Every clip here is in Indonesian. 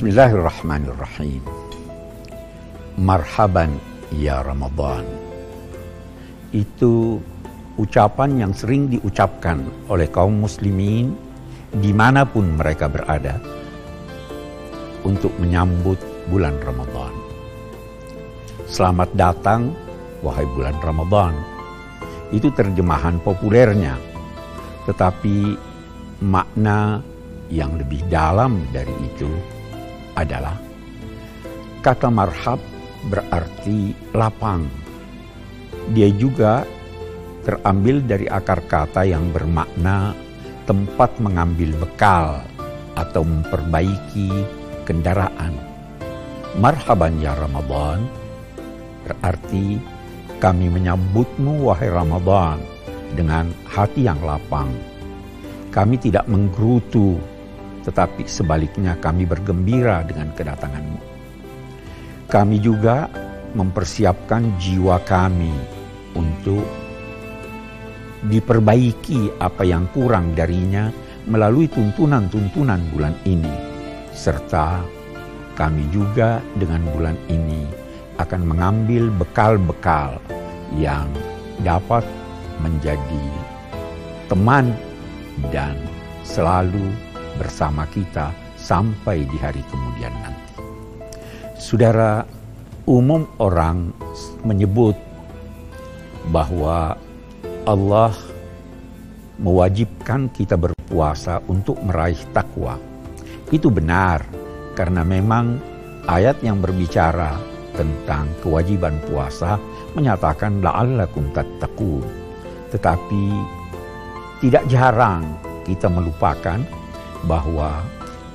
Bismillahirrahmanirrahim. Marhaban ya Ramadan. Itu ucapan yang sering diucapkan oleh kaum muslimin di mana pun mereka berada untuk menyambut bulan Ramadan. Selamat datang wahai bulan Ramadan. Itu terjemahan populernya. Tetapi makna yang lebih dalam dari itu adalah kata marhab berarti lapang. Dia juga terambil dari akar kata yang bermakna tempat mengambil bekal atau memperbaiki kendaraan. Marhaban ya Ramadan berarti kami menyambutmu wahai Ramadan dengan hati yang lapang. Kami tidak menggerutu tetapi sebaliknya kami bergembira dengan kedatanganmu. Kami juga mempersiapkan jiwa kami untuk diperbaiki apa yang kurang darinya melalui tuntunan-tuntunan bulan ini. Serta kami juga dengan bulan ini akan mengambil bekal-bekal yang dapat menjadi teman dan selalu bersama kita sampai di hari kemudian nanti. Saudara, umum orang menyebut bahwa Allah mewajibkan kita berpuasa untuk meraih takwa. Itu benar karena memang ayat yang berbicara tentang kewajiban puasa menyatakan la'allakum tattaqun. Tetapi tidak jarang kita melupakan bahwa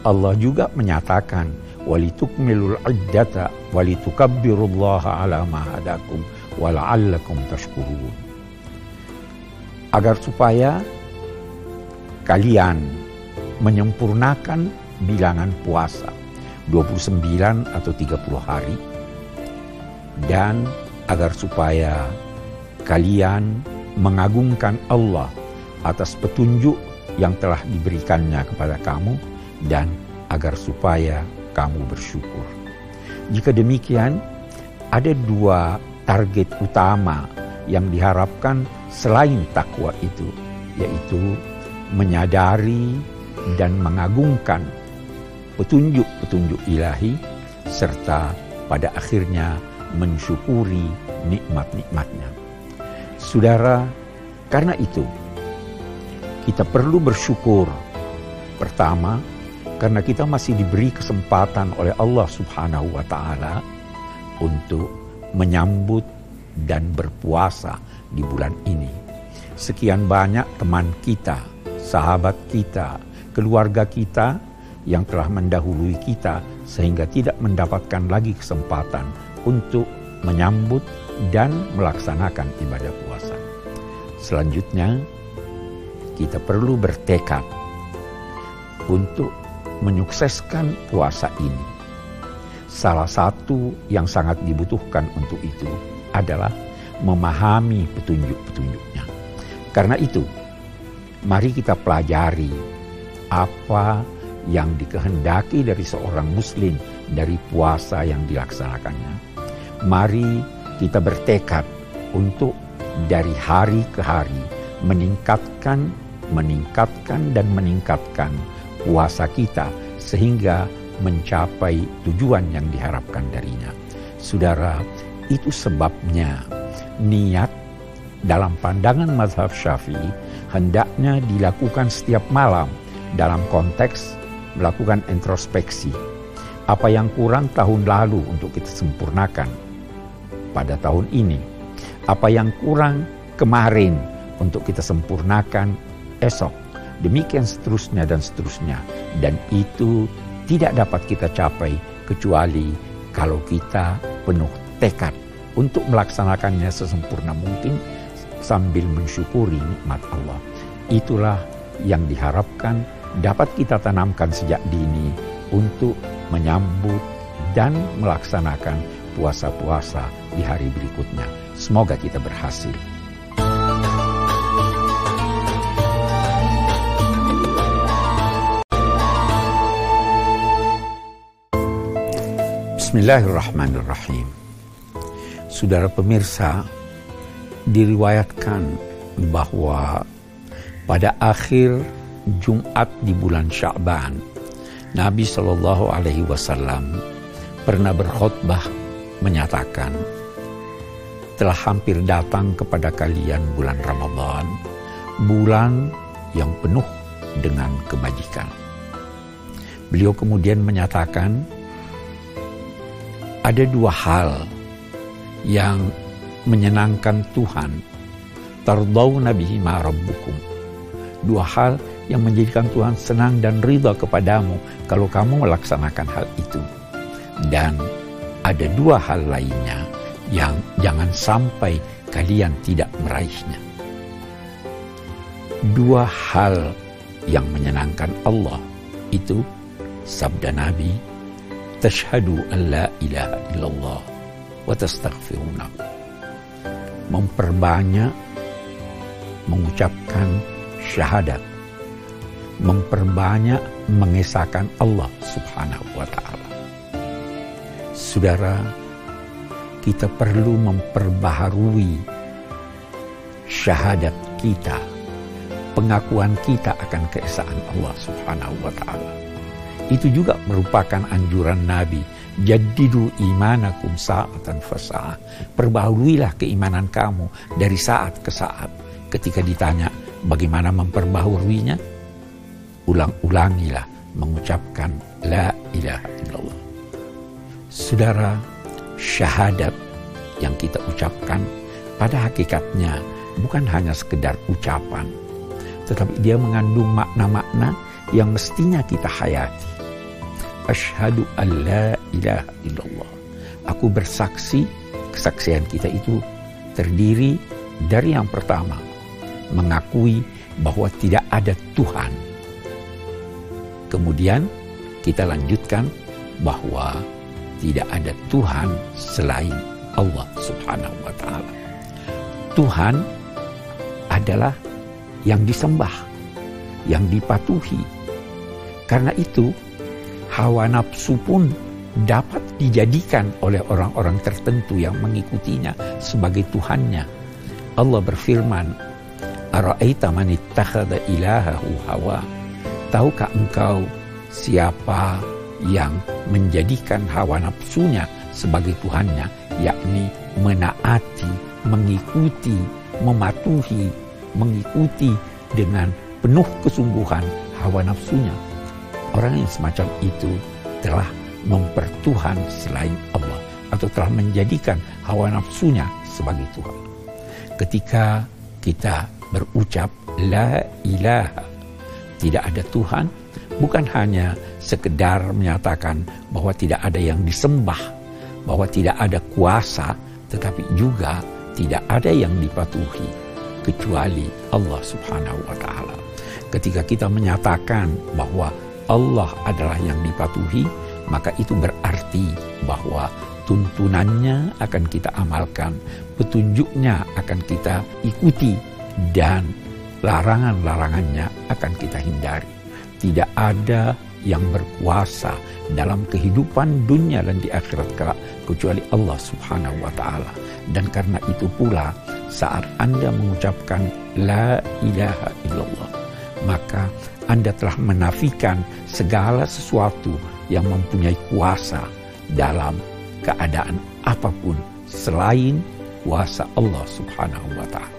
Allah juga menyatakan walitukmilul iddata walitukabbirullaha ala ma hadakum wala'allakum tashkurun. Agar supaya kalian menyempurnakan bilangan puasa 29 atau 30 hari dan agar supaya kalian mengagungkan Allah atas petunjuk yang telah diberikannya kepada kamu dan agar supaya kamu bersyukur. Jika demikian, ada dua target utama yang diharapkan selain takwa itu, yaitu menyadari dan mengagungkan petunjuk-petunjuk ilahi serta pada akhirnya mensyukuri nikmat-nikmatnya. Saudara, karena itu kita perlu bersyukur. Pertama, karena kita masih diberi kesempatan oleh Allah Subhanahu wa taala untuk menyambut dan berpuasa di bulan ini. Sekian banyak teman kita, sahabat kita, keluarga kita yang telah mendahului kita sehingga tidak mendapatkan lagi kesempatan untuk menyambut dan melaksanakan ibadah puasa. Selanjutnya, kita perlu bertekad untuk menyukseskan puasa ini. Salah satu yang sangat dibutuhkan untuk itu adalah memahami petunjuk-petunjuknya. Karena itu, mari kita pelajari apa yang dikehendaki dari seorang muslim dari puasa yang dilaksanakannya. Mari kita bertekad untuk dari hari ke hari meningkatkan meningkatkan dan meningkatkan puasa kita sehingga mencapai tujuan yang diharapkan darinya. Saudara, itu sebabnya niat dalam pandangan mazhab syafi'i hendaknya dilakukan setiap malam dalam konteks melakukan introspeksi. Apa yang kurang tahun lalu untuk kita sempurnakan pada tahun ini. Apa yang kurang kemarin untuk kita sempurnakan esok. Demikian seterusnya dan seterusnya. Dan itu tidak dapat kita capai kecuali kalau kita penuh tekad untuk melaksanakannya sesempurna mungkin sambil mensyukuri nikmat Allah. Itulah yang diharapkan dapat kita tanamkan sejak dini untuk menyambut dan melaksanakan puasa-puasa di hari berikutnya. Semoga kita berhasil. Bismillahirrahmanirrahim. Saudara pemirsa, diriwayatkan bahwa pada akhir Jumat di bulan Sya'ban, Nabi Shallallahu Alaihi Wasallam pernah berkhutbah menyatakan, telah hampir datang kepada kalian bulan Ramadan, bulan yang penuh dengan kebajikan. Beliau kemudian menyatakan, ada dua hal yang menyenangkan Tuhan. Tardau nabihi rabbukum. Dua hal yang menjadikan Tuhan senang dan ridha kepadamu kalau kamu melaksanakan hal itu. Dan ada dua hal lainnya yang jangan sampai kalian tidak meraihnya. Dua hal yang menyenangkan Allah itu sabda Nabi tashhadu an la ilaha illallah wa tastaghfiruna memperbanyak mengucapkan syahadat. memperbanyak mengesahkan Allah subhanahu wa ta'ala. Saudara kita perlu memperbaharui syahadat kita pengakuan kita akan keesaan Allah subhanahu wa ta'ala itu juga merupakan anjuran Nabi. Jadidu imanakum sa'atan fasa'ah. Perbaharuilah keimanan kamu dari saat ke saat. Ketika ditanya bagaimana memperbaharuinya, ulang-ulangilah mengucapkan la ilaha illallah. Saudara, syahadat yang kita ucapkan pada hakikatnya bukan hanya sekedar ucapan, tetapi dia mengandung makna-makna yang mestinya kita hayati. Ashadu an la ilaha illallah. Aku bersaksi, kesaksian kita itu terdiri dari yang pertama, mengakui bahwa tidak ada Tuhan. Kemudian kita lanjutkan bahwa tidak ada Tuhan selain Allah Subhanahu wa taala. Tuhan adalah yang disembah, yang dipatuhi. Karena itu, hawa nafsu pun dapat dijadikan oleh orang-orang tertentu yang mengikutinya sebagai Tuhannya. Allah berfirman, Ara'aita man ittakhadha ilahahu hawa. Tahukah engkau siapa yang menjadikan hawa nafsunya sebagai Tuhannya, yakni menaati, mengikuti, mematuhi, mengikuti dengan penuh kesungguhan hawa nafsunya Orang yang semacam itu telah mempertuhan selain Allah atau telah menjadikan hawa nafsunya sebagai Tuhan. Ketika kita berucap la ilaha tidak ada Tuhan bukan hanya sekedar menyatakan bahwa tidak ada yang disembah, bahwa tidak ada kuasa, tetapi juga tidak ada yang dipatuhi kecuali Allah Subhanahu wa taala. Ketika kita menyatakan bahwa Allah adalah yang dipatuhi, maka itu berarti bahwa tuntunannya akan kita amalkan, petunjuknya akan kita ikuti, dan larangan-larangannya akan kita hindari. Tidak ada yang berkuasa dalam kehidupan dunia dan di akhirat kelak kecuali Allah Subhanahu wa taala. Dan karena itu pula saat Anda mengucapkan la ilaha illallah maka anda telah menafikan segala sesuatu yang mempunyai kuasa dalam keadaan apa pun selain kuasa Allah Subhanahu wa taala.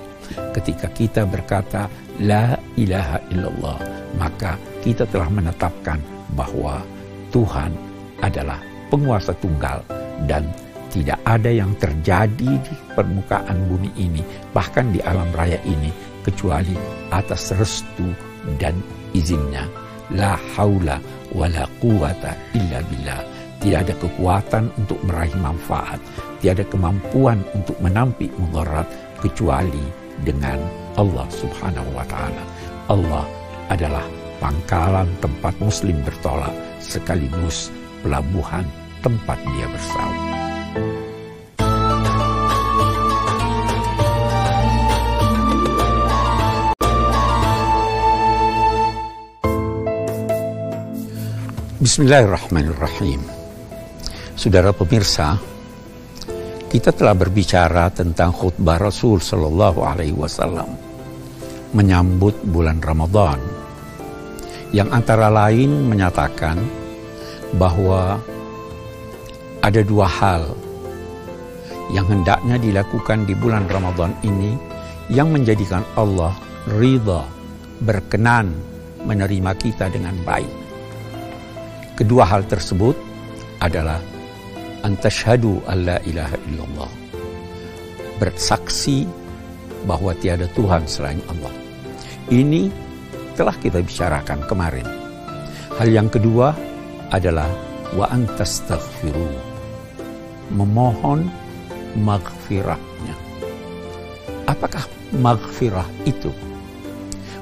Ketika kita berkata la ilaha illallah, maka kita telah menetapkan bahwa Tuhan adalah penguasa tunggal dan tidak ada yang terjadi di permukaan bumi ini, bahkan di alam raya ini, kecuali atas restu dan izinnya. La haula wa la quwata illa billah. Tidak ada kekuatan untuk meraih manfaat. Tidak ada kemampuan untuk menampik mudarat kecuali dengan Allah subhanahu wa ta'ala. Allah adalah pangkalan tempat muslim bertolak sekaligus pelabuhan tempat dia bersama. Bismillahirrahmanirrahim. Saudara pemirsa, kita telah berbicara tentang khutbah Rasul Shallallahu Alaihi Wasallam menyambut bulan Ramadan, yang antara lain menyatakan bahwa ada dua hal yang hendaknya dilakukan di bulan Ramadan ini yang menjadikan Allah ridha, berkenan menerima kita dengan baik. Kedua hal tersebut adalah antashhadu alla ilaha illallah. Bersaksi bahwa tiada Tuhan selain Allah. Ini telah kita bicarakan kemarin. Hal yang kedua adalah wa antastaghfiru. Memohon maghfirahnya. Apakah maghfirah itu?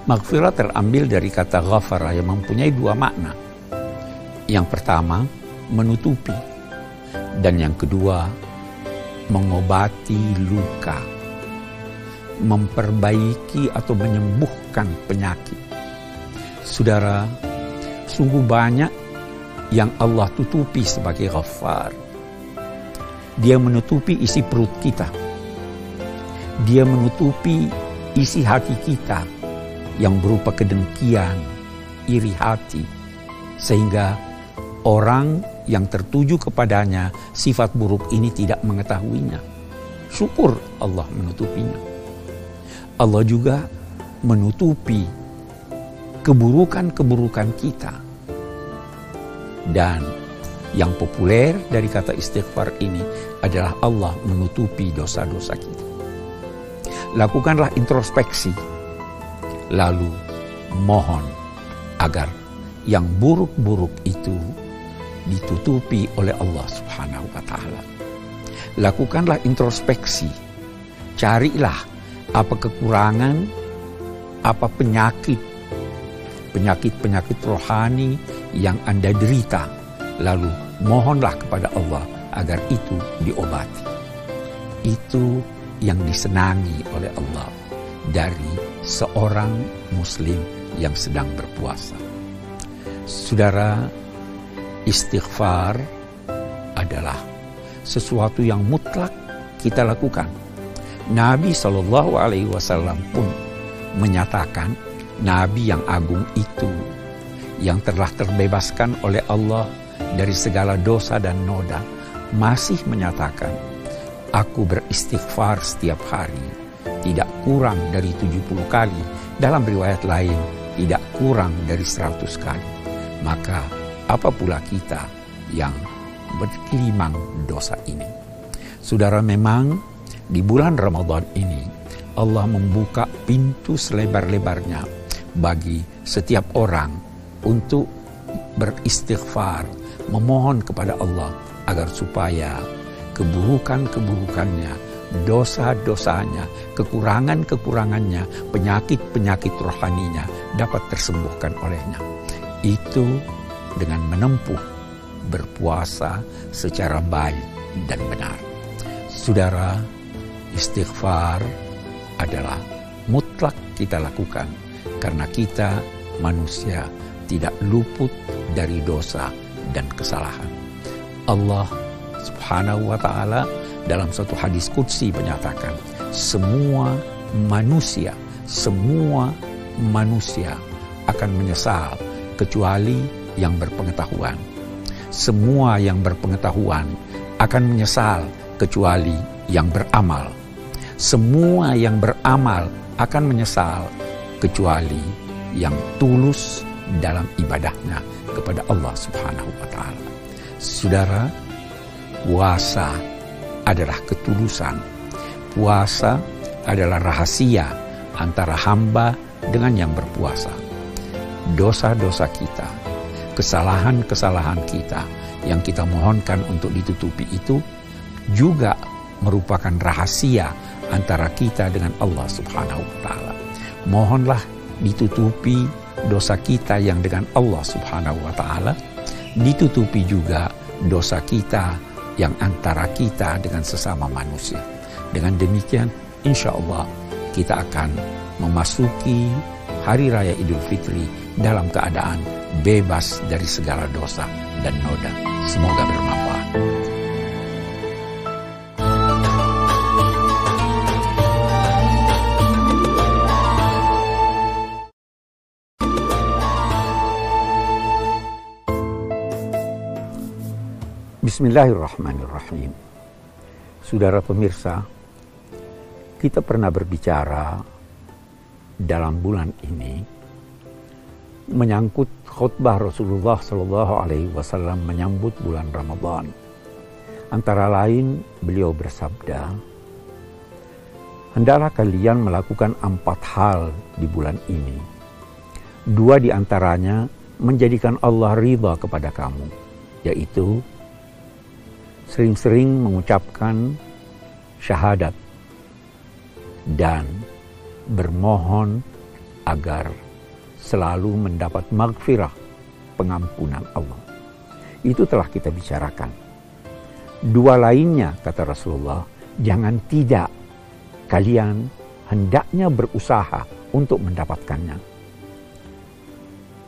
Maghfirah terambil dari kata ghafara yang mempunyai dua makna. Yang pertama, menutupi. Dan yang kedua, mengobati luka. Memperbaiki atau menyembuhkan penyakit. Saudara, sungguh banyak yang Allah tutupi sebagai ghafar. Dia menutupi isi perut kita. Dia menutupi isi hati kita yang berupa kedengkian, iri hati, sehingga orang yang tertuju kepadanya sifat buruk ini tidak mengetahuinya. Syukur Allah menutupinya. Allah juga menutupi keburukan-keburukan kita. Dan yang populer dari kata istighfar ini adalah Allah menutupi dosa-dosa kita. Lakukanlah introspeksi, lalu mohon agar yang buruk-buruk itu ditutupi oleh Allah Subhanahu wa taala. Lakukanlah introspeksi. Carilah apa kekurangan, apa penyakit, penyakit-penyakit rohani yang Anda derita. Lalu mohonlah kepada Allah agar itu diobati. Itu yang disenangi oleh Allah dari seorang muslim yang sedang berpuasa. Saudara, istighfar adalah sesuatu yang mutlak kita lakukan. Nabi Shallallahu Alaihi Wasallam pun menyatakan Nabi yang agung itu yang telah terbebaskan oleh Allah dari segala dosa dan noda masih menyatakan aku beristighfar setiap hari tidak kurang dari 70 kali dalam riwayat lain tidak kurang dari 100 kali maka apa pula kita yang berkelimang dosa ini saudara memang di bulan Ramadan ini Allah membuka pintu selebar-lebarnya bagi setiap orang untuk beristighfar memohon kepada Allah agar supaya keburukan-keburukannya, dosa-dosanya, kekurangan-kekurangannya, penyakit-penyakit rohaninya dapat tersembuhkan olehnya. Itu dengan menempuh berpuasa secara baik dan benar. Saudara, istighfar adalah mutlak kita lakukan karena kita manusia tidak luput dari dosa dan kesalahan. Allah Subhanahu wa taala dalam satu hadis qudsi menyatakan semua manusia semua manusia akan menyesal kecuali yang berpengetahuan. Semua yang berpengetahuan akan menyesal kecuali yang beramal. Semua yang beramal akan menyesal kecuali yang tulus dalam ibadahnya kepada Allah Subhanahu wa taala. Saudara, puasa adalah ketulusan. Puasa adalah rahasia antara hamba dengan yang berpuasa. Dosa-dosa kita, kesalahan-kesalahan kita yang kita mohonkan untuk ditutupi itu juga merupakan rahasia antara kita dengan Allah Subhanahu wa taala. Mohonlah ditutupi dosa kita yang dengan Allah Subhanahu wa taala, ditutupi juga dosa kita yang antara kita dengan sesama manusia. Dengan demikian, insya Allah kita akan memasuki Hari Raya Idul Fitri dalam keadaan bebas dari segala dosa dan noda. Semoga bermanfaat. Bismillahirrahmanirrahim. Saudara pemirsa, kita pernah berbicara dalam bulan ini menyangkut khutbah Rasulullah Shallallahu Alaihi Wasallam menyambut bulan Ramadan. Antara lain, beliau bersabda, hendaklah kalian melakukan empat hal di bulan ini. Dua di antaranya menjadikan Allah ridha kepada kamu, yaitu sering-sering mengucapkan syahadat dan bermohon agar selalu mendapat magfirah pengampunan Allah. Itu telah kita bicarakan. Dua lainnya, kata Rasulullah, jangan tidak kalian hendaknya berusaha untuk mendapatkannya.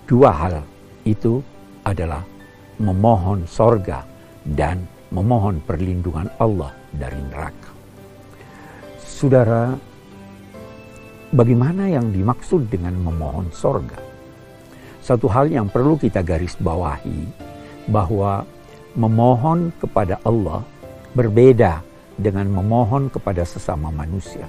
Dua hal itu adalah memohon sorga dan memohon perlindungan Allah dari neraka. Saudara, bagaimana yang dimaksud dengan memohon sorga? Satu hal yang perlu kita garis bawahi bahwa memohon kepada Allah berbeda dengan memohon kepada sesama manusia.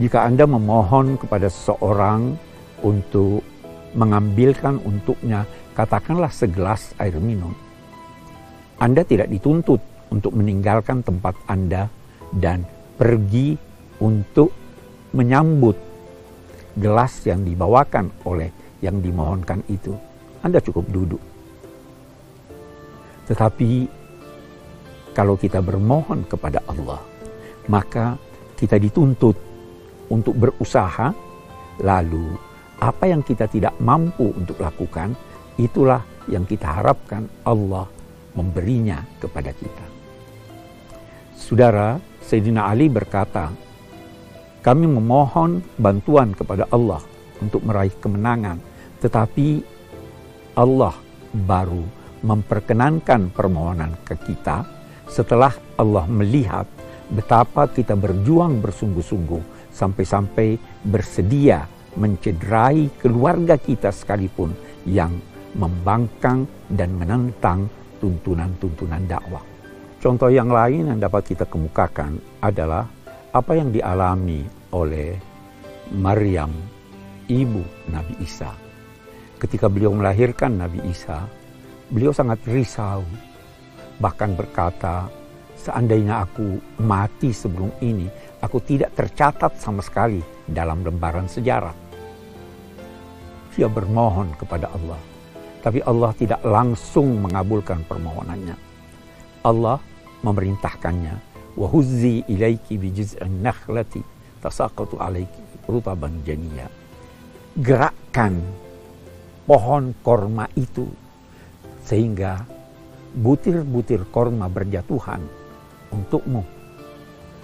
Jika Anda memohon kepada seseorang untuk mengambilkan untuknya, katakanlah segelas air minum, anda tidak dituntut untuk meninggalkan tempat Anda dan pergi untuk menyambut gelas yang dibawakan oleh yang dimohonkan itu. Anda cukup duduk. Tetapi kalau kita bermohon kepada Allah, maka kita dituntut untuk berusaha, lalu apa yang kita tidak mampu untuk lakukan, itulah yang kita harapkan Allah memberinya kepada kita. Saudara, Sayyidina Ali berkata, kami memohon bantuan kepada Allah untuk meraih kemenangan, tetapi Allah baru memperkenankan permohonan ke kita setelah Allah melihat betapa kita berjuang bersungguh-sungguh sampai-sampai bersedia mencederai keluarga kita sekalipun yang membangkang dan menentang tuntunan-tuntunan dakwah. Contoh yang lain yang dapat kita kemukakan adalah apa yang dialami oleh Maryam, ibu Nabi Isa. Ketika beliau melahirkan Nabi Isa, beliau sangat risau. Bahkan berkata, seandainya aku mati sebelum ini, aku tidak tercatat sama sekali dalam lembaran sejarah. Dia bermohon kepada Allah tapi Allah tidak langsung mengabulkan permohonannya. Allah memerintahkannya, "Wahuzzi ilaiki bijiz'in nakhlati tasaqatu alaiki rutaban janiya." Gerakkan pohon korma itu sehingga butir-butir korma berjatuhan untukmu.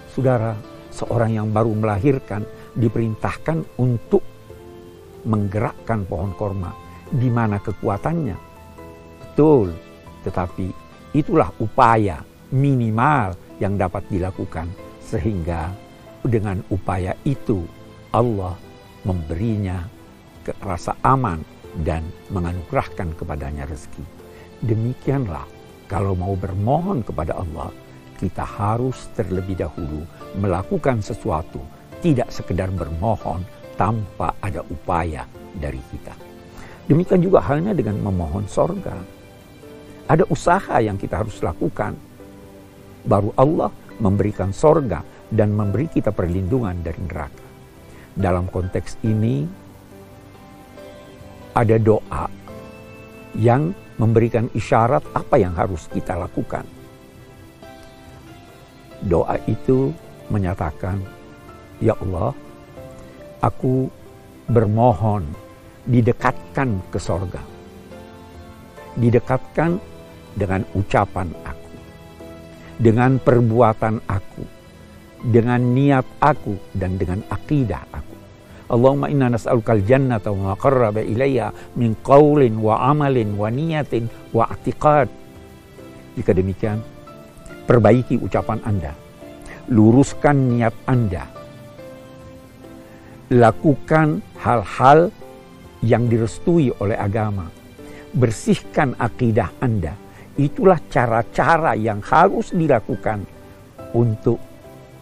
Saudara, seorang yang baru melahirkan diperintahkan untuk menggerakkan pohon korma di mana kekuatannya. Betul, tetapi itulah upaya minimal yang dapat dilakukan sehingga dengan upaya itu Allah memberinya rasa aman dan menganugerahkan kepadanya rezeki. Demikianlah kalau mau bermohon kepada Allah, kita harus terlebih dahulu melakukan sesuatu, tidak sekedar bermohon tanpa ada upaya dari kita. Demikian juga halnya dengan memohon sorga. Ada usaha yang kita harus lakukan. Baru Allah memberikan sorga dan memberi kita perlindungan dari neraka. Dalam konteks ini, ada doa yang memberikan isyarat apa yang harus kita lakukan. Doa itu menyatakan, "Ya Allah, aku bermohon didekatkan ke sorga. Didekatkan dengan ucapan dengan perbuatan aku, dengan niat aku, dan dengan akidah aku. Allahumma inna nas'alukal jannata wa qarraba ilayya min qawlin wa amalin wa niyatin wa atiqad. Jika demikian, perbaiki ucapan Anda. Luruskan niat Anda. Lakukan hal-hal yang direstui oleh agama. Bersihkan akidah Anda itulah cara-cara yang harus dilakukan untuk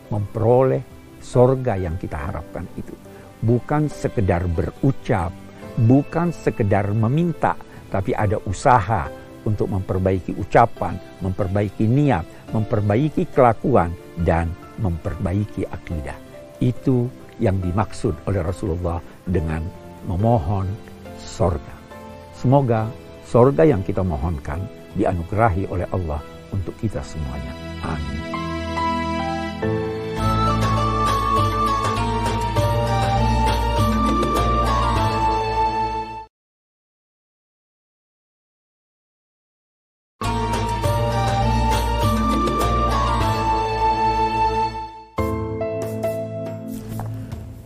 memperoleh sorga yang kita harapkan itu. Bukan sekedar berucap, bukan sekedar meminta, tapi ada usaha untuk memperbaiki ucapan, memperbaiki niat, memperbaiki kelakuan, dan memperbaiki akidah. Itu yang dimaksud oleh Rasulullah dengan memohon sorga. Semoga sorga yang kita mohonkan dianugerahi oleh Allah untuk kita semuanya. Amin.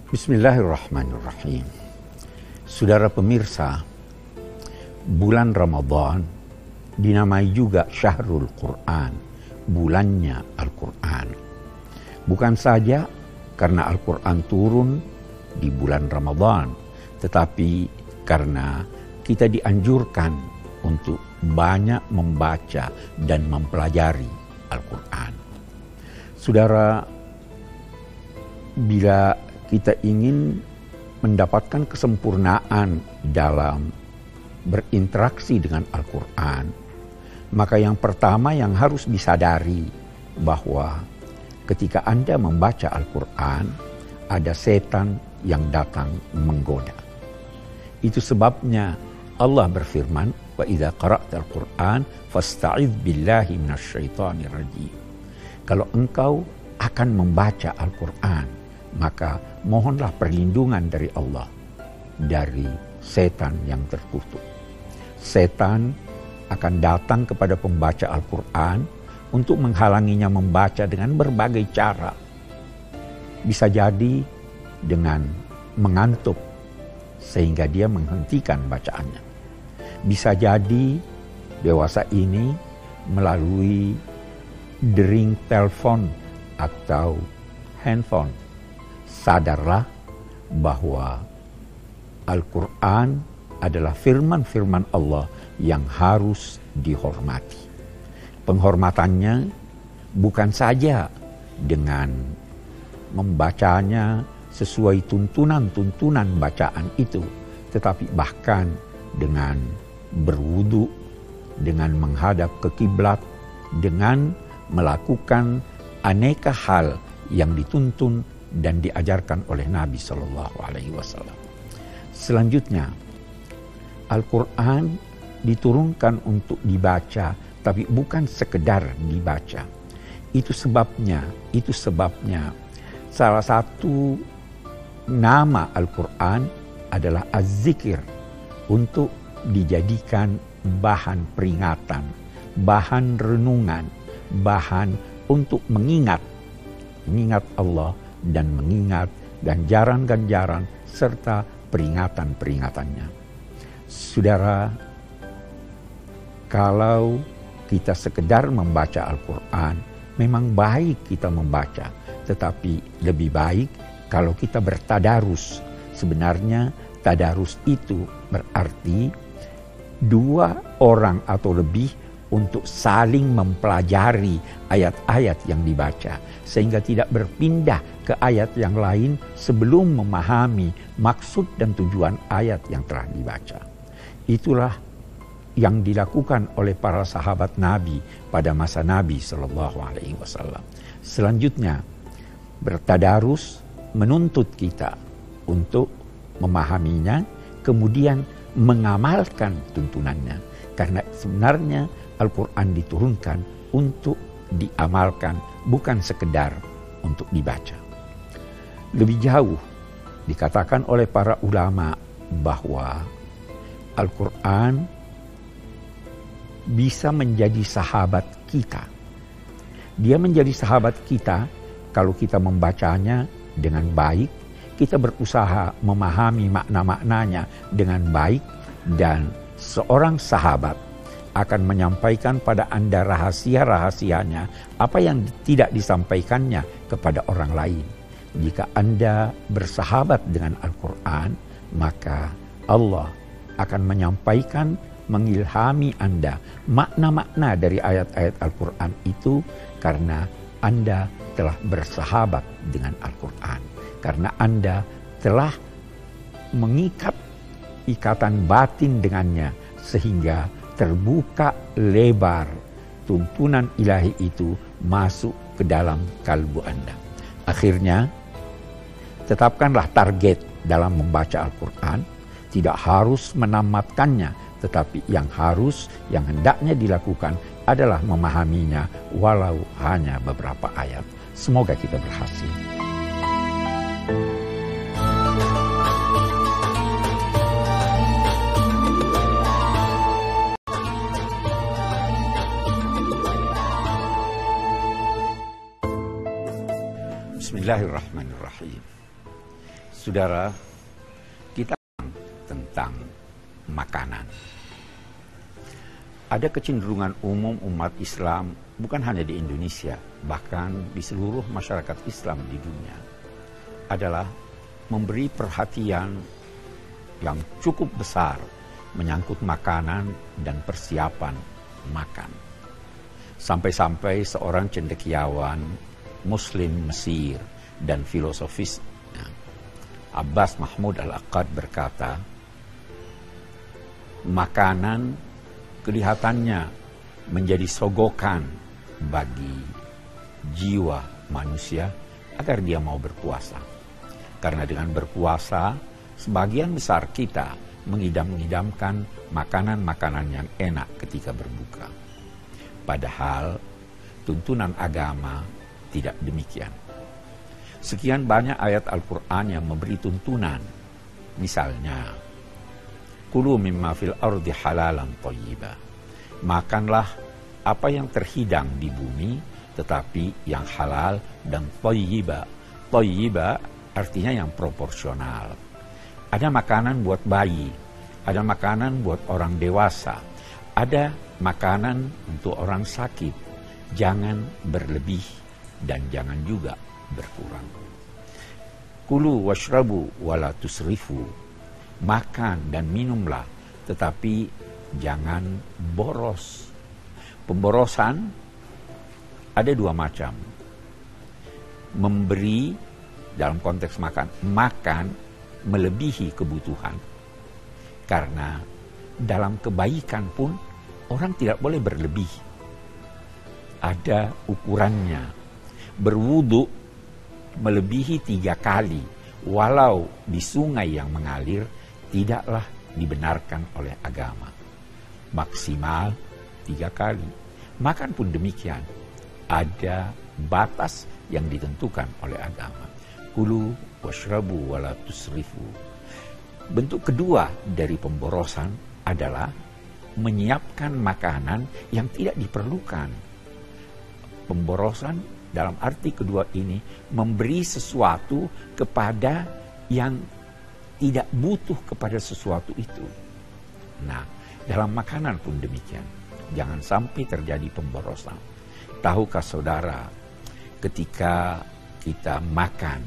Bismillahirrahmanirrahim. Saudara pemirsa, bulan Ramadan dinamai juga Syahrul Quran, bulannya Al-Quran. Bukan saja karena Al-Quran turun di bulan Ramadan, tetapi karena kita dianjurkan untuk banyak membaca dan mempelajari Al-Quran. Saudara, bila kita ingin mendapatkan kesempurnaan dalam berinteraksi dengan Al-Quran, maka yang pertama yang harus disadari bahwa ketika Anda membaca Al-Quran, ada setan yang datang menggoda. Itu sebabnya Allah berfirman, "Wa idza qara'ta al-Qur'an fasta'idz billahi rajim." Kalau engkau akan membaca Al-Qur'an, maka mohonlah perlindungan dari Allah dari setan yang terkutuk. Setan akan datang kepada pembaca Al-Quran untuk menghalanginya membaca dengan berbagai cara. Bisa jadi dengan mengantuk sehingga dia menghentikan bacaannya. Bisa jadi dewasa ini melalui dering telepon atau handphone sadarlah bahwa Al-Quran adalah firman-firman Allah yang harus dihormati. Penghormatannya bukan saja dengan membacanya sesuai tuntunan-tuntunan bacaan itu, tetapi bahkan dengan berwudu, dengan menghadap ke kiblat, dengan melakukan aneka hal yang dituntun dan diajarkan oleh Nabi Shallallahu Alaihi Wasallam. Selanjutnya, Al-Quran diturunkan untuk dibaca, tapi bukan sekedar dibaca. Itu sebabnya, itu sebabnya salah satu nama Al-Quran adalah Az-Zikir untuk dijadikan bahan peringatan, bahan renungan, bahan untuk mengingat, mengingat Allah dan mengingat ganjaran-ganjaran serta peringatan-peringatannya. Saudara, kalau kita sekedar membaca Al-Quran, memang baik kita membaca, tetapi lebih baik kalau kita bertadarus. Sebenarnya tadarus itu berarti dua orang atau lebih untuk saling mempelajari ayat-ayat yang dibaca, sehingga tidak berpindah ke ayat yang lain sebelum memahami maksud dan tujuan ayat yang telah dibaca. Itulah yang dilakukan oleh para sahabat Nabi pada masa Nabi Shallallahu Alaihi Wasallam. Selanjutnya, bertadarus menuntut kita untuk memahaminya, kemudian mengamalkan tuntunannya. Karena sebenarnya Al-Quran diturunkan untuk diamalkan, bukan sekedar untuk dibaca. Lebih jauh, dikatakan oleh para ulama bahwa Al-Quran bisa menjadi sahabat kita. Dia menjadi sahabat kita kalau kita membacanya dengan baik, kita berusaha memahami makna-maknanya dengan baik, dan seorang sahabat akan menyampaikan pada Anda rahasia-rahasianya, apa yang tidak disampaikannya kepada orang lain. Jika Anda bersahabat dengan Al-Quran, maka Allah akan menyampaikan mengilhami Anda makna-makna dari ayat-ayat Al-Quran itu karena Anda telah bersahabat dengan Al-Quran. Karena Anda telah mengikat ikatan batin dengannya sehingga terbuka lebar tuntunan ilahi itu masuk ke dalam kalbu Anda. Akhirnya, tetapkanlah target dalam membaca Al-Quran, tidak harus menamatkannya, tetapi yang harus, yang hendaknya dilakukan adalah memahaminya walau hanya beberapa ayat. Semoga kita berhasil. Bismillahirrahmanirrahim. Saudara, kita tentang makanan. Ada kecenderungan umum umat Islam bukan hanya di Indonesia, bahkan di seluruh masyarakat Islam di dunia adalah memberi perhatian yang cukup besar menyangkut makanan dan persiapan makan. Sampai-sampai seorang cendekiawan Muslim Mesir dan filosofis Abbas Mahmud Al-Aqad berkata, makanan kelihatannya menjadi sogokan bagi jiwa manusia agar dia mau berpuasa. Karena dengan berpuasa, sebagian besar kita mengidam-idamkan makanan-makanan yang enak ketika berbuka. Padahal tuntunan agama tidak demikian. Sekian banyak ayat Al-Quran yang memberi tuntunan. Misalnya, Kulu mimma fil ardi halalan tayyiba. Makanlah apa yang terhidang di bumi, tetapi yang halal dan tayyiba. Tayyiba artinya yang proporsional. Ada makanan buat bayi, ada makanan buat orang dewasa, ada makanan untuk orang sakit. Jangan berlebih dan jangan juga berkurang. Kulu washrabu wala tusrifu. Makan dan minumlah, tetapi jangan boros. Pemborosan ada dua macam. Memberi dalam konteks makan, makan melebihi kebutuhan. Karena dalam kebaikan pun orang tidak boleh berlebih. Ada ukurannya, berwudu melebihi tiga kali, walau di sungai yang mengalir tidaklah dibenarkan oleh agama. Maksimal tiga kali. Makan pun demikian. Ada batas yang ditentukan oleh agama. Kulu washrabu wala tusrifu. Bentuk kedua dari pemborosan adalah menyiapkan makanan yang tidak diperlukan. Pemborosan dalam arti kedua ini memberi sesuatu kepada yang tidak butuh kepada sesuatu itu. Nah, dalam makanan pun demikian. Jangan sampai terjadi pemborosan. Tahukah saudara, ketika kita makan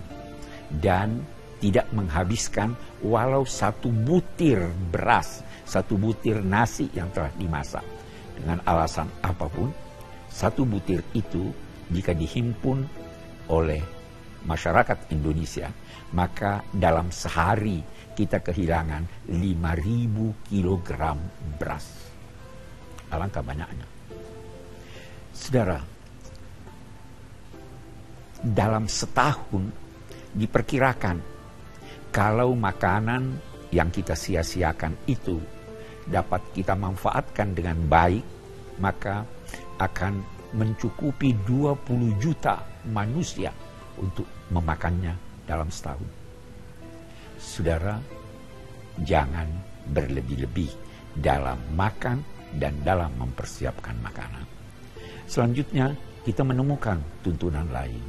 dan tidak menghabiskan walau satu butir beras, satu butir nasi yang telah dimasak dengan alasan apa pun, satu butir itu jika dihimpun oleh masyarakat Indonesia, maka dalam sehari kita kehilangan 5.000 kg beras. Alangkah banyaknya. Saudara, dalam setahun diperkirakan kalau makanan yang kita sia-siakan itu dapat kita manfaatkan dengan baik, maka akan mencukupi 20 juta manusia untuk memakannya dalam setahun. Saudara, jangan berlebih-lebih dalam makan dan dalam mempersiapkan makanan. Selanjutnya, kita menemukan tuntunan lain.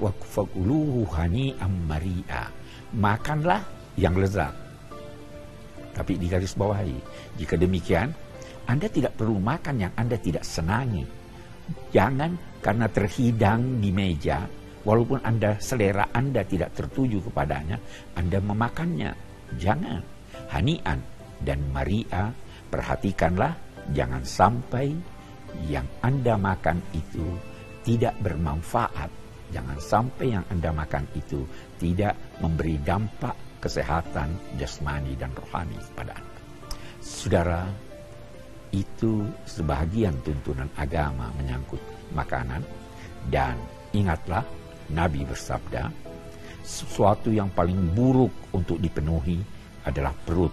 Wakfakuluhu hani ammaria. Makanlah yang lezat. Tapi di garis bawahi, jika demikian, Anda tidak perlu makan yang Anda tidak senangi Jangan karena terhidang di meja, walaupun Anda selera Anda tidak tertuju kepadanya, Anda memakannya. Jangan. Hanian dan Maria Perhatikanlah, jangan sampai yang Anda makan itu tidak bermanfaat. Jangan sampai yang Anda makan itu tidak memberi dampak kesehatan jasmani dan rohani kepada Anda. Saudara, itu sebahagian tuntunan agama menyangkut makanan dan ingatlah Nabi bersabda, sesuatu yang paling buruk untuk dipenuhi adalah perut.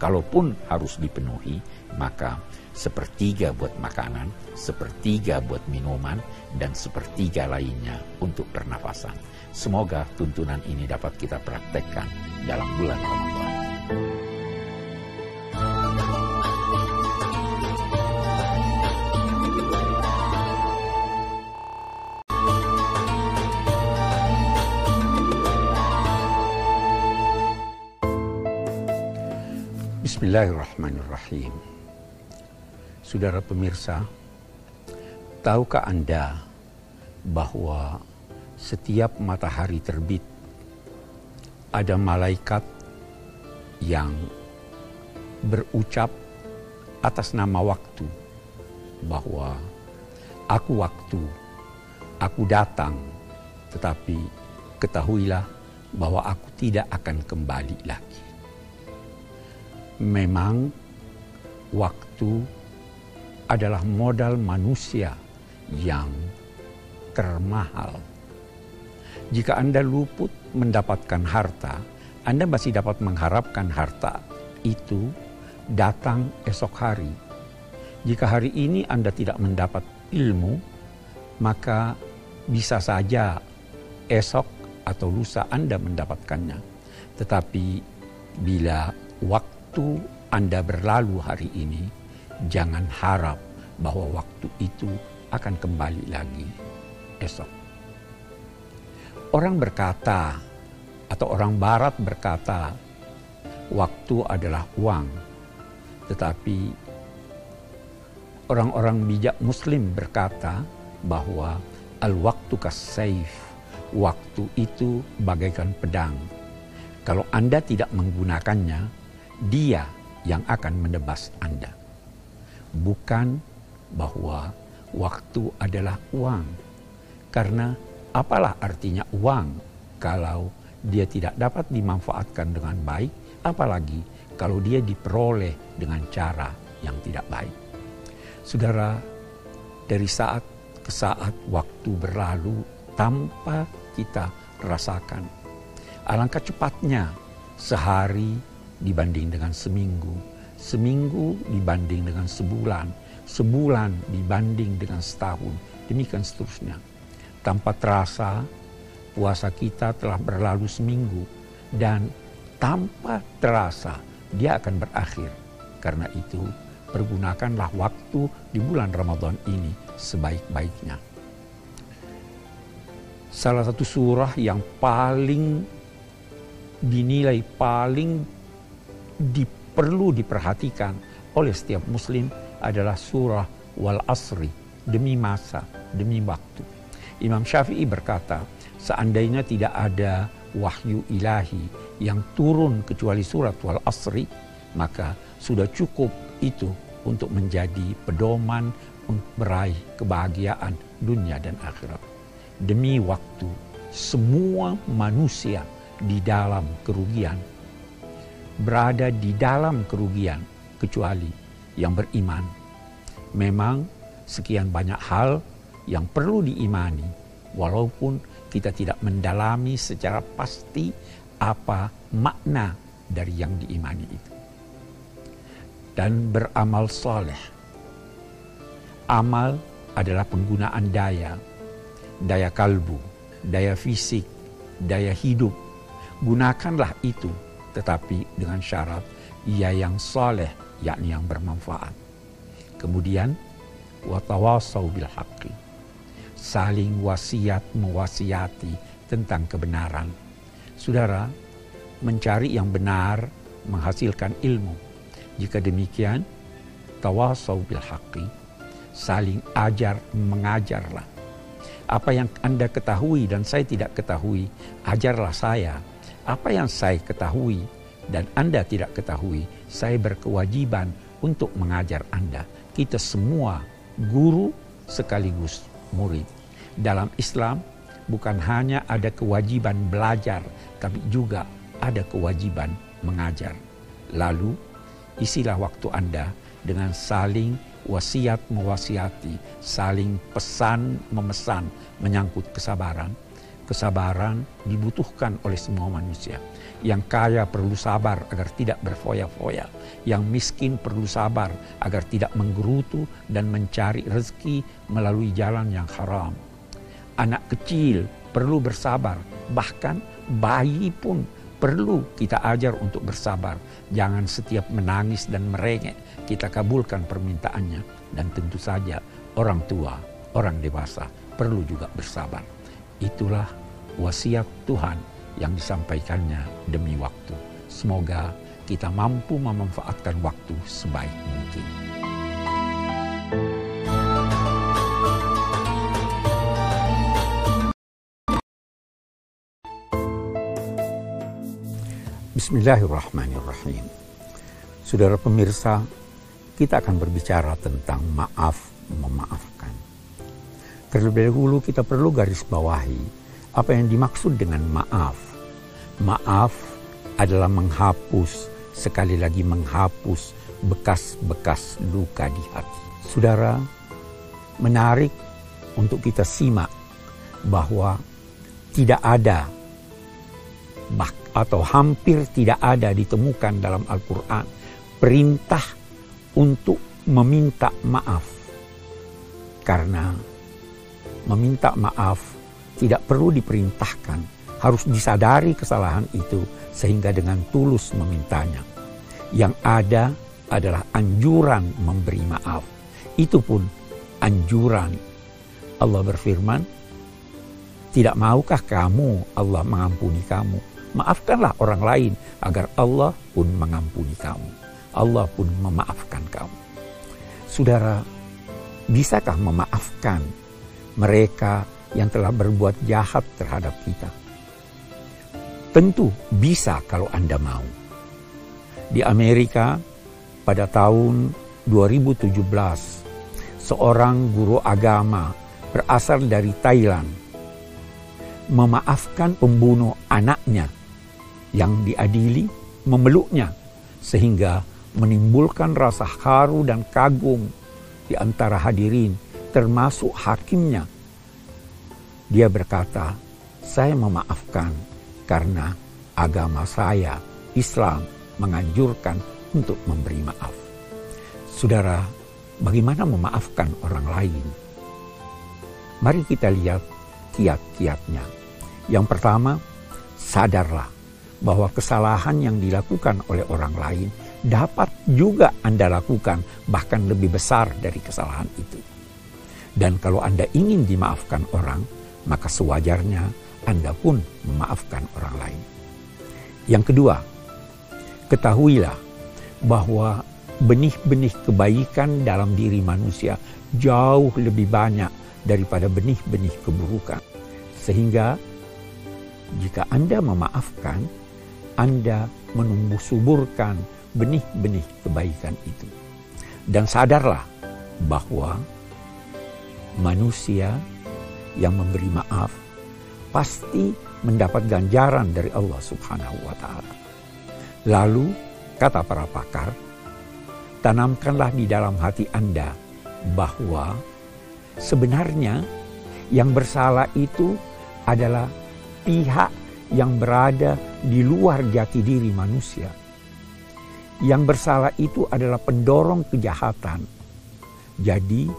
Kalaupun harus dipenuhi, maka sepertiga buat makanan, sepertiga buat minuman, dan sepertiga lainnya untuk pernafasan. Semoga tuntunan ini dapat kita praktekkan dalam bulan Ramadan. Bismillahirrahmanirrahim. Saudara pemirsa, tahukah Anda bahwa setiap matahari terbit ada malaikat yang berucap atas nama waktu bahwa aku waktu, aku datang, tetapi ketahuilah bahwa aku tidak akan kembali lagi. Memang waktu adalah modal manusia yang termahal. Jika Anda luput mendapatkan harta, Anda masih dapat mengharapkan harta itu datang esok hari. Jika hari ini Anda tidak mendapat ilmu, maka bisa saja esok atau lusa Anda mendapatkannya. Tetapi bila waktu Anda berlalu hari ini, jangan harap bahwa waktu itu akan kembali lagi esok. Orang berkata, atau orang Barat berkata, waktu adalah uang, tetapi orang-orang bijak Muslim berkata bahwa al-waktu kasaif, waktu itu bagaikan pedang. Kalau Anda tidak menggunakannya, dia yang akan menebas Anda bukan bahwa waktu adalah uang. Karena apalah artinya uang kalau dia tidak dapat dimanfaatkan dengan baik, apalagi kalau dia diperoleh dengan cara yang tidak baik. Saudara, dari saat ke saat waktu berlalu tanpa kita rasakan. Alangkah cepatnya sehari dibanding dengan seminggu, seminggu dibanding dengan sebulan, sebulan dibanding dengan setahun, demikian seterusnya. Tanpa terasa, puasa kita telah berlalu seminggu dan tanpa terasa dia akan berakhir. Karena itu, pergunakanlah waktu di bulan Ramadan ini sebaik-baiknya. Salah satu surah yang paling dinilai paling di perlu diperhatikan oleh setiap muslim adalah surah wal asri demi masa, demi waktu. Imam Syafi'i berkata, seandainya tidak ada wahyu ilahi yang turun kecuali surat wal asri, maka sudah cukup itu untuk menjadi pedoman untuk meraih kebahagiaan dunia dan akhirat. Demi waktu, semua manusia di dalam kerugian berada di dalam kerugian kecuali yang beriman. Memang sekian banyak hal yang perlu diimani walaupun kita tidak mendalami secara pasti apa makna dari yang diimani itu. Dan beramal soleh. Amal adalah penggunaan daya, daya kalbu, daya fisik, daya hidup. Gunakanlah itu tetapi dengan syarat ia yang soleh, yakni yang bermanfaat. Kemudian, watawasau bil haqqi. Saling wasiat mewasiati tentang kebenaran. Saudara, mencari yang benar menghasilkan ilmu. Jika demikian, tawasau bil haqqi. Saling ajar mengajarlah. Apa yang Anda ketahui dan saya tidak ketahui, ajarlah saya apa yang saya ketahui dan Anda tidak ketahui, saya berkewajiban untuk mengajar Anda. Kita semua guru sekaligus murid. Dalam Islam bukan hanya ada kewajiban belajar, tapi juga ada kewajiban mengajar. Lalu isilah waktu Anda dengan saling wasiat mewasiati, saling pesan memesan menyangkut kesabaran. Kesabaran dibutuhkan oleh semua manusia. Yang kaya perlu sabar agar tidak berfoya-foya. Yang miskin perlu sabar agar tidak menggerutu dan mencari rezeki melalui jalan yang haram. Anak kecil perlu bersabar, bahkan bayi pun perlu kita ajar untuk bersabar. Jangan setiap menangis dan merengek kita kabulkan permintaannya. Dan tentu saja orang tua, orang dewasa perlu juga bersabar. Itulah wasiat Tuhan yang disampaikannya demi waktu. Semoga kita mampu memanfaatkan waktu sebaik mungkin. Bismillahirrahmanirrahim. Saudara pemirsa, kita akan berbicara tentang maaf memaafkan. Terlebih dahulu kita perlu garis bawahi apa yang dimaksud dengan maaf. Maaf adalah menghapus, sekali lagi menghapus bekas-bekas luka di hati. Saudara, menarik untuk kita simak bahwa tidak ada atau hampir tidak ada ditemukan dalam Al-Quran perintah untuk meminta maaf. Karena meminta maaf tidak perlu diperintahkan, harus disadari kesalahan itu sehingga dengan tulus memintanya. Yang ada adalah anjuran memberi maaf. Itu pun anjuran. Allah berfirman, tidak maukah kamu Allah mengampuni kamu? Maafkanlah orang lain agar Allah pun mengampuni kamu. Allah pun memaafkan kamu. Saudara, bisakah memaafkan mereka yang telah berbuat jahat terhadap kita. Tentu bisa kalau Anda mau. Di Amerika pada tahun 2017, seorang guru agama berasal dari Thailand memaafkan pembunuh anaknya yang diadili memeluknya sehingga menimbulkan rasa haru dan kagum di antara hadirin termasuk hakimnya dia berkata, saya memaafkan karena agama saya, Islam, menganjurkan untuk memberi maaf. Saudara, bagaimana memaafkan orang lain? Mari kita lihat kiat-kiatnya. Yang pertama, sadarlah bahwa kesalahan yang dilakukan oleh orang lain dapat juga Anda lakukan, bahkan lebih besar dari kesalahan itu. Dan kalau Anda ingin dimaafkan orang, maka sewajarnya Anda pun memaafkan orang lain. Yang kedua, ketahuilah bahwa benih-benih kebaikan dalam diri manusia jauh lebih banyak daripada benih-benih keburukan. Sehingga jika Anda memaafkan, Anda menumbuh suburkan benih-benih kebaikan itu. Dan sadarlah bahwa manusia yang memberi maaf pasti mendapat ganjaran dari Allah Subhanahu wa taala. Lalu kata para pakar, tanamkanlah di dalam hati Anda bahwa sebenarnya yang bersalah itu adalah pihak yang berada di luar jati diri manusia. Yang bersalah itu adalah pendorong kejahatan. Jadi,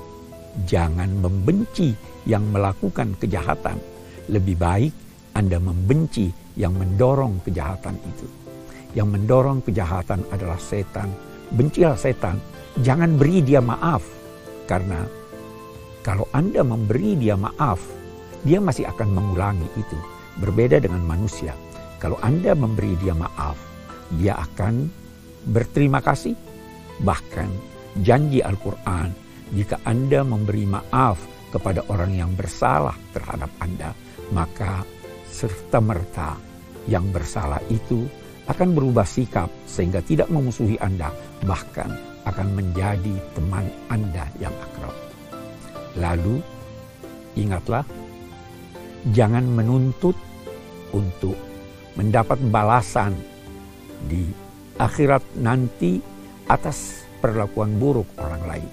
jangan membenci yang melakukan kejahatan. Lebih baik Anda membenci yang mendorong kejahatan itu. Yang mendorong kejahatan adalah setan. Bencilah setan, jangan beri dia maaf. Karena kalau Anda memberi dia maaf, dia masih akan mengulangi itu. Berbeda dengan manusia. Kalau Anda memberi dia maaf, dia akan berterima kasih. Bahkan janji Al-Quran, jika Anda memberi maaf kepada orang yang bersalah terhadap Anda, maka serta-merta yang bersalah itu akan berubah sikap sehingga tidak memusuhi Anda, bahkan akan menjadi teman Anda yang akrab. Lalu, ingatlah, jangan menuntut untuk mendapat balasan di akhirat nanti atas perlakuan buruk orang lain.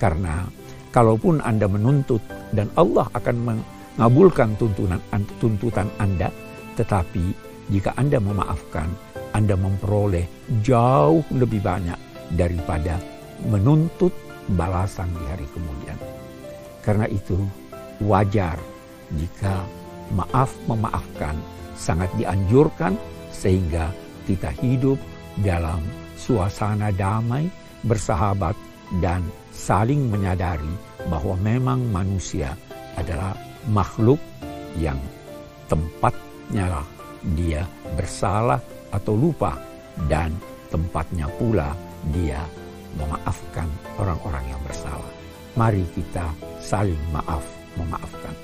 Karena kalaupun Anda menuntut dan Allah akan mengabulkan tuntunan tuntutan Anda, tetapi jika Anda memaafkan, Anda memperoleh jauh lebih banyak daripada menuntut balasan di hari kemudian. Karena itu wajar jika maaf memaafkan sangat dianjurkan sehingga kita hidup dalam suasana damai, bersahabat, dan saling menyadari bahwa memang manusia adalah makhluk yang tempatnya dia bersalah atau lupa dan tempatnya pula dia memaafkan orang-orang yang bersalah. Mari kita saling maaf memaafkan.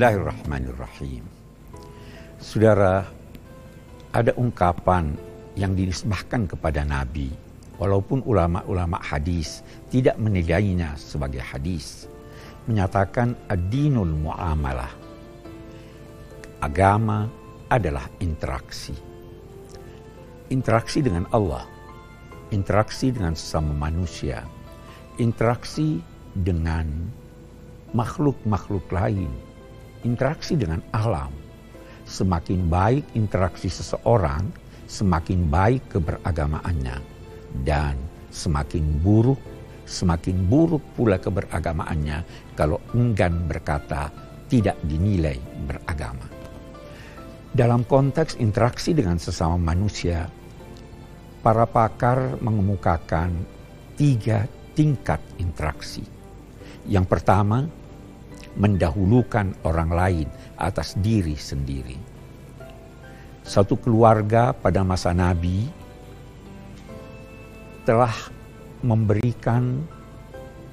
Bismillahirrahmanirrahim. Saudara, ada ungkapan yang dinisbahkan kepada Nabi, walaupun ulama-ulama hadis tidak menilainya sebagai hadis, menyatakan adinul muamalah. Agama adalah interaksi. Interaksi dengan Allah, interaksi dengan sesama manusia, interaksi dengan makhluk-makhluk lain, interaksi dengan alam. Semakin baik interaksi seseorang, semakin baik keberagamaannya. Dan semakin buruk, semakin buruk pula keberagamaannya kalau enggan berkata tidak dinilai beragama. Dalam konteks interaksi dengan sesama manusia, para pakar mengemukakan tiga tingkat interaksi. Yang pertama, mendahulukan orang lain atas diri sendiri. Satu keluarga pada masa Nabi telah memberikan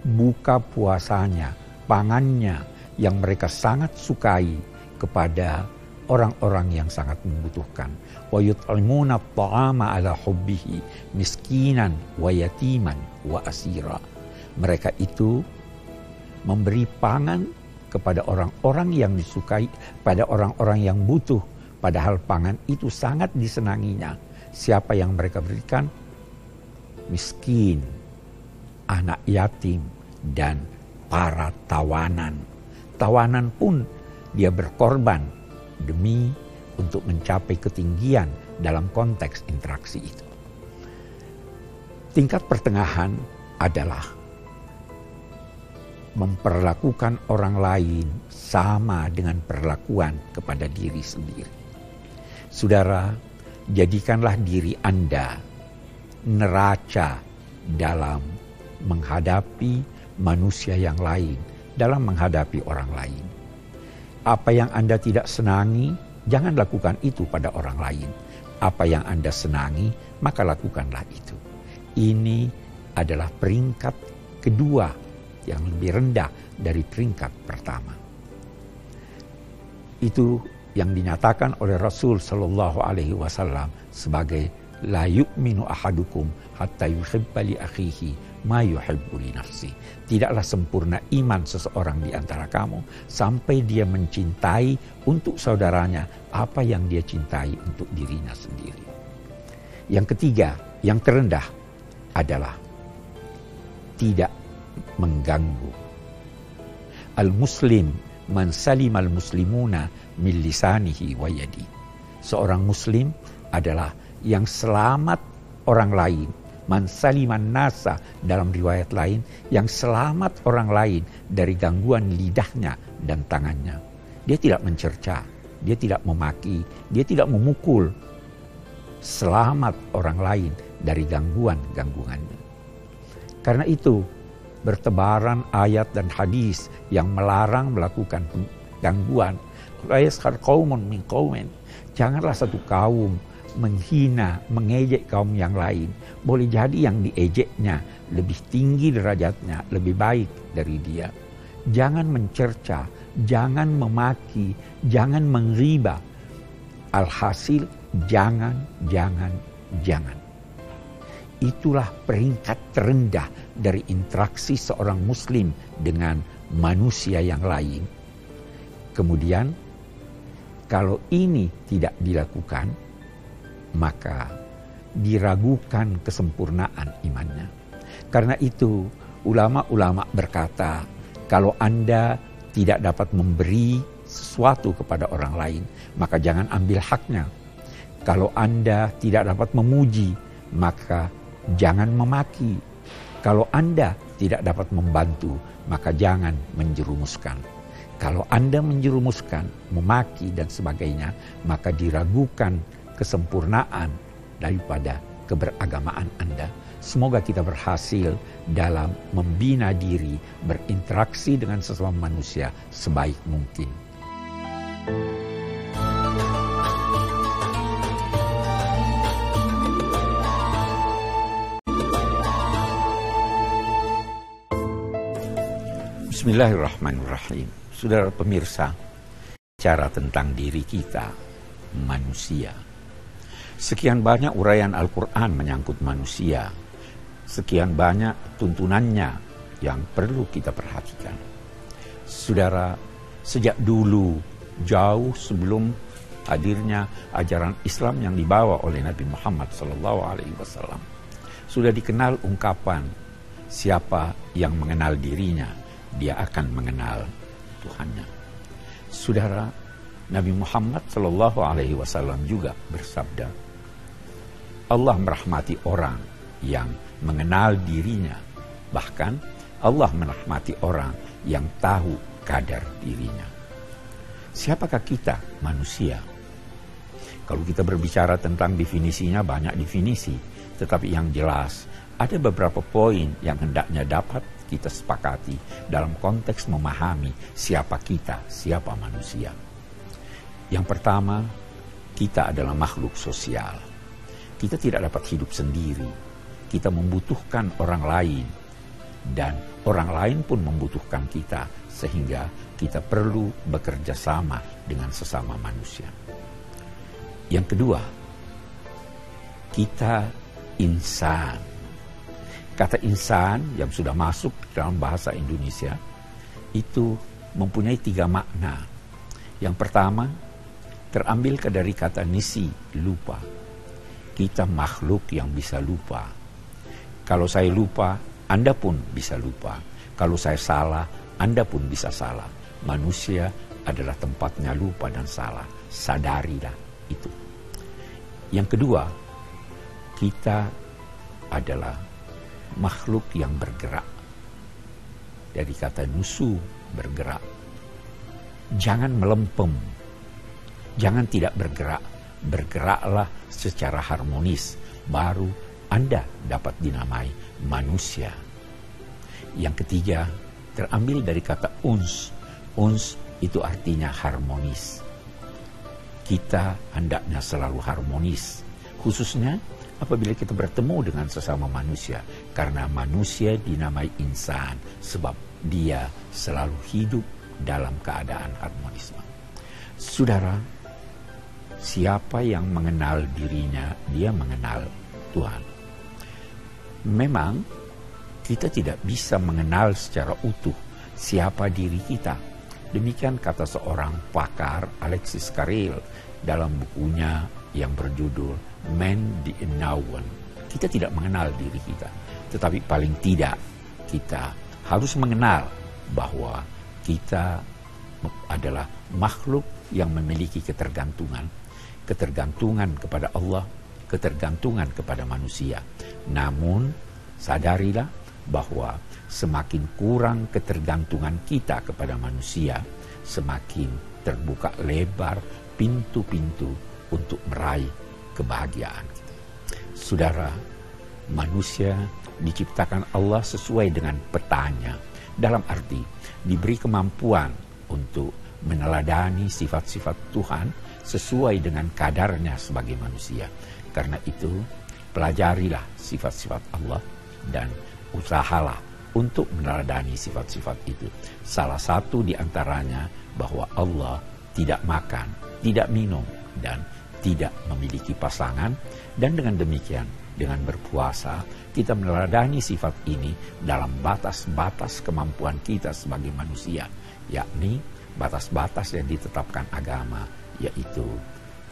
buka puasanya, pangannya yang mereka sangat sukai kepada orang-orang yang sangat membutuhkan. Wa yut'imuna ta'ama ala hubbihi miskinan wa yatiman wa asira. Mereka itu memberi pangan kepada orang-orang yang disukai, pada orang-orang yang butuh. Padahal pangan itu sangat disenanginya. Siapa yang mereka berikan? Miskin, anak yatim, dan para tawanan. Tawanan pun dia berkorban demi untuk mencapai ketinggian dalam konteks interaksi itu. Tingkat pertengahan adalah memperlakukan orang lain sama dengan perlakuan kepada diri sendiri. Saudara, jadikanlah diri Anda neraca dalam menghadapi manusia yang lain, dalam menghadapi orang lain. Apa yang Anda tidak senangi, jangan lakukan itu pada orang lain. Apa yang Anda senangi, maka lakukanlah itu. Ini adalah peringkat kedua yang lebih rendah dari peringkat pertama. Itu yang dinyatakan oleh Rasul Shallallahu Alaihi Wasallam sebagai la yu'minu ahadukum hatta yuhibba li akhihi ma yuhibbu li nafsi. Tidaklah sempurna iman seseorang di antara kamu sampai dia mencintai untuk saudaranya apa yang dia cintai untuk dirinya sendiri. Yang ketiga, yang terendah adalah tidak mengganggu. Al-Muslim man salim al-muslimuna min lisanihi wa yadi. Seorang muslim adalah yang selamat orang lain. Man saliman nasa dalam riwayat lain yang selamat orang lain dari gangguan lidahnya dan tangannya. Dia tidak mencerca, dia tidak memaki, dia tidak memukul. Selamat orang lain dari gangguan-gangguannya. Karena itu bertebaran ayat dan hadis yang melarang melakukan gangguan la yaskhar qaumun min qaumin. Janganlah satu kaum menghina, mengejek kaum yang lain. Boleh jadi yang diejeknya lebih tinggi derajatnya, lebih baik dari dia. Jangan mencerca, jangan memaki, jangan mengriba. Alhasil jangan, jangan, jangan. Itulah peringkat terendah dari interaksi seorang muslim dengan manusia yang lain. Kemudian kalau ini tidak dilakukan, maka diragukan kesempurnaan imannya. Karena itu ulama-ulama berkata, kalau Anda tidak dapat memberi sesuatu kepada orang lain, maka jangan ambil haknya. Kalau Anda tidak dapat memuji, maka jangan memaki. Kalau Anda tidak dapat membantu, maka jangan menjerumuskan. Kalau Anda menjerumuskan, memaki dan sebagainya, maka diragukan kesempurnaan daripada keberagamaan Anda. Semoga kita berhasil dalam membina diri, berinteraksi dengan sesama manusia sebaik mungkin. Bismillahirrahmanirrahim. Saudara pemirsa, cara tentang diri kita, manusia. Sekian banyak uraian Al-Quran menyangkut manusia. Sekian banyak tuntunannya yang perlu kita perhatikan. Saudara, sejak dulu, jauh sebelum hadirnya ajaran Islam yang dibawa oleh Nabi Muhammad SAW, sudah dikenal ungkapan siapa yang mengenal dirinya dia akan mengenal Tuhannya. Saudara, Nabi Muhammad Shallallahu Alaihi Wasallam juga bersabda, Allah merahmati orang yang mengenal dirinya, bahkan Allah merahmati orang yang tahu kadar dirinya. Siapakah kita manusia? Kalau kita berbicara tentang definisinya banyak definisi, tetapi yang jelas ada beberapa poin yang hendaknya dapat kita sepakati dalam konteks memahami siapa kita, siapa manusia. Yang pertama, kita adalah makhluk sosial. Kita tidak dapat hidup sendiri. Kita membutuhkan orang lain dan orang lain pun membutuhkan kita sehingga kita perlu bekerja sama dengan sesama manusia. Yang kedua, kita insan Kata insan yang sudah masuk dalam bahasa Indonesia itu mempunyai tiga makna. Yang pertama, terambil ke dari kata nisi, lupa. Kita makhluk yang bisa lupa. Kalau saya lupa, Anda pun bisa lupa. Kalau saya salah, Anda pun bisa salah. Manusia adalah tempatnya lupa dan salah. Sadarilah itu. Yang kedua, kita adalah makhluk yang bergerak. Dari kata nusu, bergerak. Jangan melempem. Jangan tidak bergerak. Bergeraklah secara harmonis. Baru Anda dapat dinamai manusia. Yang ketiga, terambil dari kata uns. Uns itu artinya harmonis. Kita hendaknya selalu harmonis. Khususnya apabila kita bertemu dengan sesama manusia karena manusia dinamai insan sebab dia selalu hidup dalam keadaan harmonis. Saudara, siapa yang mengenal dirinya, dia mengenal Tuhan. Memang kita tidak bisa mengenal secara utuh siapa diri kita. Demikian kata seorang pakar Alexis Carrel dalam bukunya yang berjudul Man the Unknown. Kita tidak mengenal diri kita, tetapi paling tidak kita harus mengenal bahwa kita adalah makhluk yang memiliki ketergantungan, ketergantungan kepada Allah, ketergantungan kepada manusia. Namun sadarilah bahwa semakin kurang ketergantungan kita kepada manusia, semakin terbuka lebar pintu-pintu untuk meraih kebahagiaan Saudara, manusia diciptakan Allah sesuai dengan petanya. Dalam arti diberi kemampuan untuk meneladani sifat-sifat Tuhan sesuai dengan kadarnya sebagai manusia. Karena itu, pelajarilah sifat-sifat Allah dan usahalah untuk meneladani sifat-sifat itu. Salah satu di antaranya bahwa Allah tidak makan, tidak minum, dan tidak memiliki pasangan. Dan dengan demikian, dengan berpuasa, kita meneladani sifat ini dalam batas-batas kemampuan kita sebagai manusia, yakni batas-batas yang ditetapkan agama, yaitu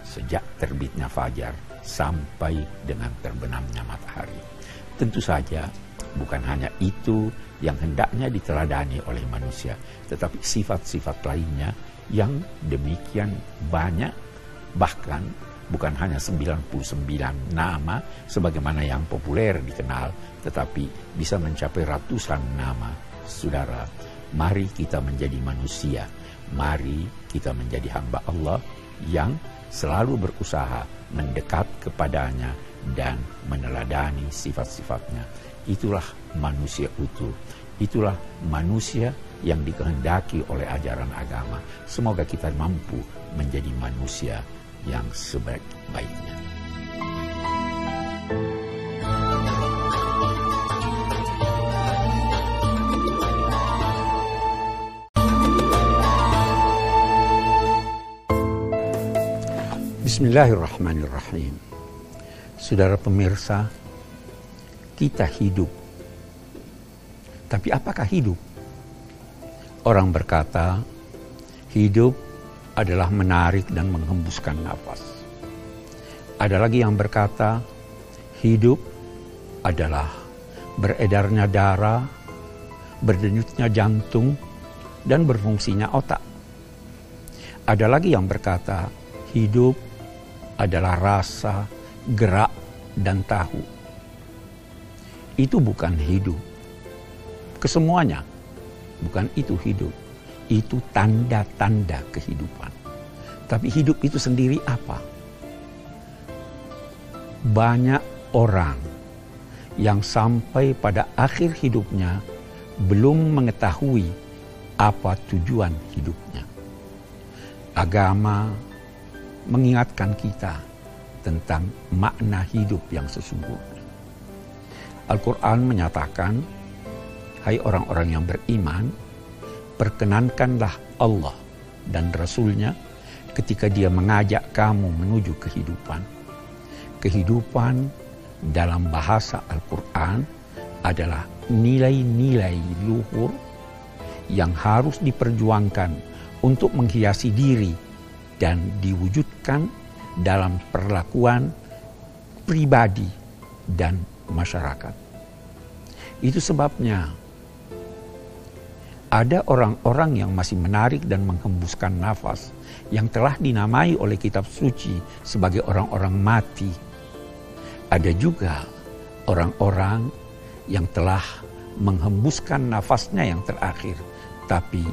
sejak terbitnya fajar sampai dengan terbenamnya matahari. Tentu saja bukan hanya itu yang hendaknya diteladani oleh manusia, tetapi sifat-sifat lainnya yang demikian banyak bahkan bukan hanya 99 nama sebagaimana yang populer dikenal, tetapi bisa mencapai ratusan nama. Saudara, mari kita menjadi manusia, mari kita menjadi hamba Allah yang selalu berusaha mendekat kepadanya dan meneladani sifat-sifatnya. Itulah manusia utuh, itulah manusia yang dikehendaki oleh ajaran agama. Semoga kita mampu menjadi manusia yang sebaik-baiknya. Bismillahirrahmanirrahim. Saudara pemirsa, kita hidup. Tapi apakah hidup? Orang berkata, hidup adalah menarik dan menghembuskan nafas. Ada lagi yang berkata, hidup adalah beredarnya darah, berdenyutnya jantung, dan berfungsinya otak. Ada lagi yang berkata, hidup adalah rasa, gerak, dan tahu. Itu bukan hidup. Kesemuanya, bukan itu hidup itu tanda-tanda kehidupan. Tapi hidup itu sendiri apa? Banyak orang yang sampai pada akhir hidupnya belum mengetahui apa tujuan hidupnya. Agama mengingatkan kita tentang makna hidup yang sesungguhnya. Al-Quran menyatakan, hai orang-orang yang beriman, perkenankanlah Allah dan Rasulnya ketika dia mengajak kamu menuju kehidupan. Kehidupan dalam bahasa Al-Quran adalah nilai-nilai luhur yang harus diperjuangkan untuk menghiasi diri dan diwujudkan dalam perlakuan pribadi dan masyarakat. Itu sebabnya ada orang-orang yang masih menarik dan menghembuskan nafas yang telah dinamai oleh kitab suci sebagai orang-orang mati. Ada juga orang-orang yang telah menghembuskan nafasnya yang terakhir, tapi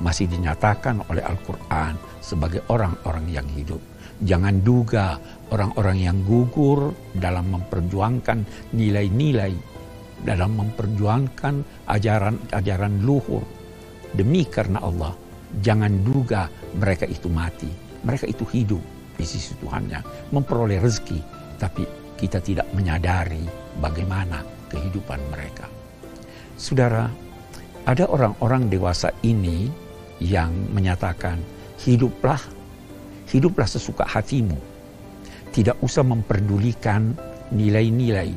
masih dinyatakan oleh Al-Quran sebagai orang-orang yang hidup. Jangan duga orang-orang yang gugur dalam memperjuangkan nilai-nilai, dalam memperjuangkan ajaran-ajaran luhur, Demi karena Allah, jangan duga mereka itu mati. Mereka itu hidup di sisi Tuhannya, memperoleh rezeki, tapi kita tidak menyadari bagaimana kehidupan mereka. Saudara, ada orang-orang dewasa ini yang menyatakan, hiduplah, hiduplah sesuka hatimu. Tidak usah memperdulikan nilai-nilai,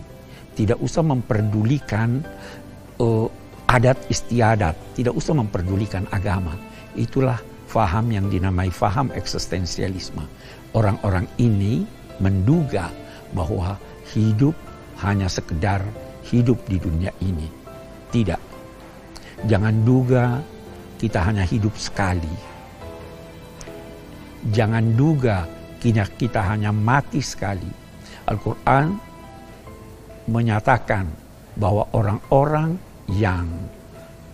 tidak usah memperdulikan uh, adat istiadat, tidak usah memperdulikan agama. Itulah faham yang dinamai faham eksistensialisme. Orang-orang ini menduga bahwa hidup hanya sekedar hidup di dunia ini. Tidak. Jangan duga kita hanya hidup sekali. Jangan duga kita, kita hanya mati sekali. Al-Quran menyatakan bahwa orang-orang yang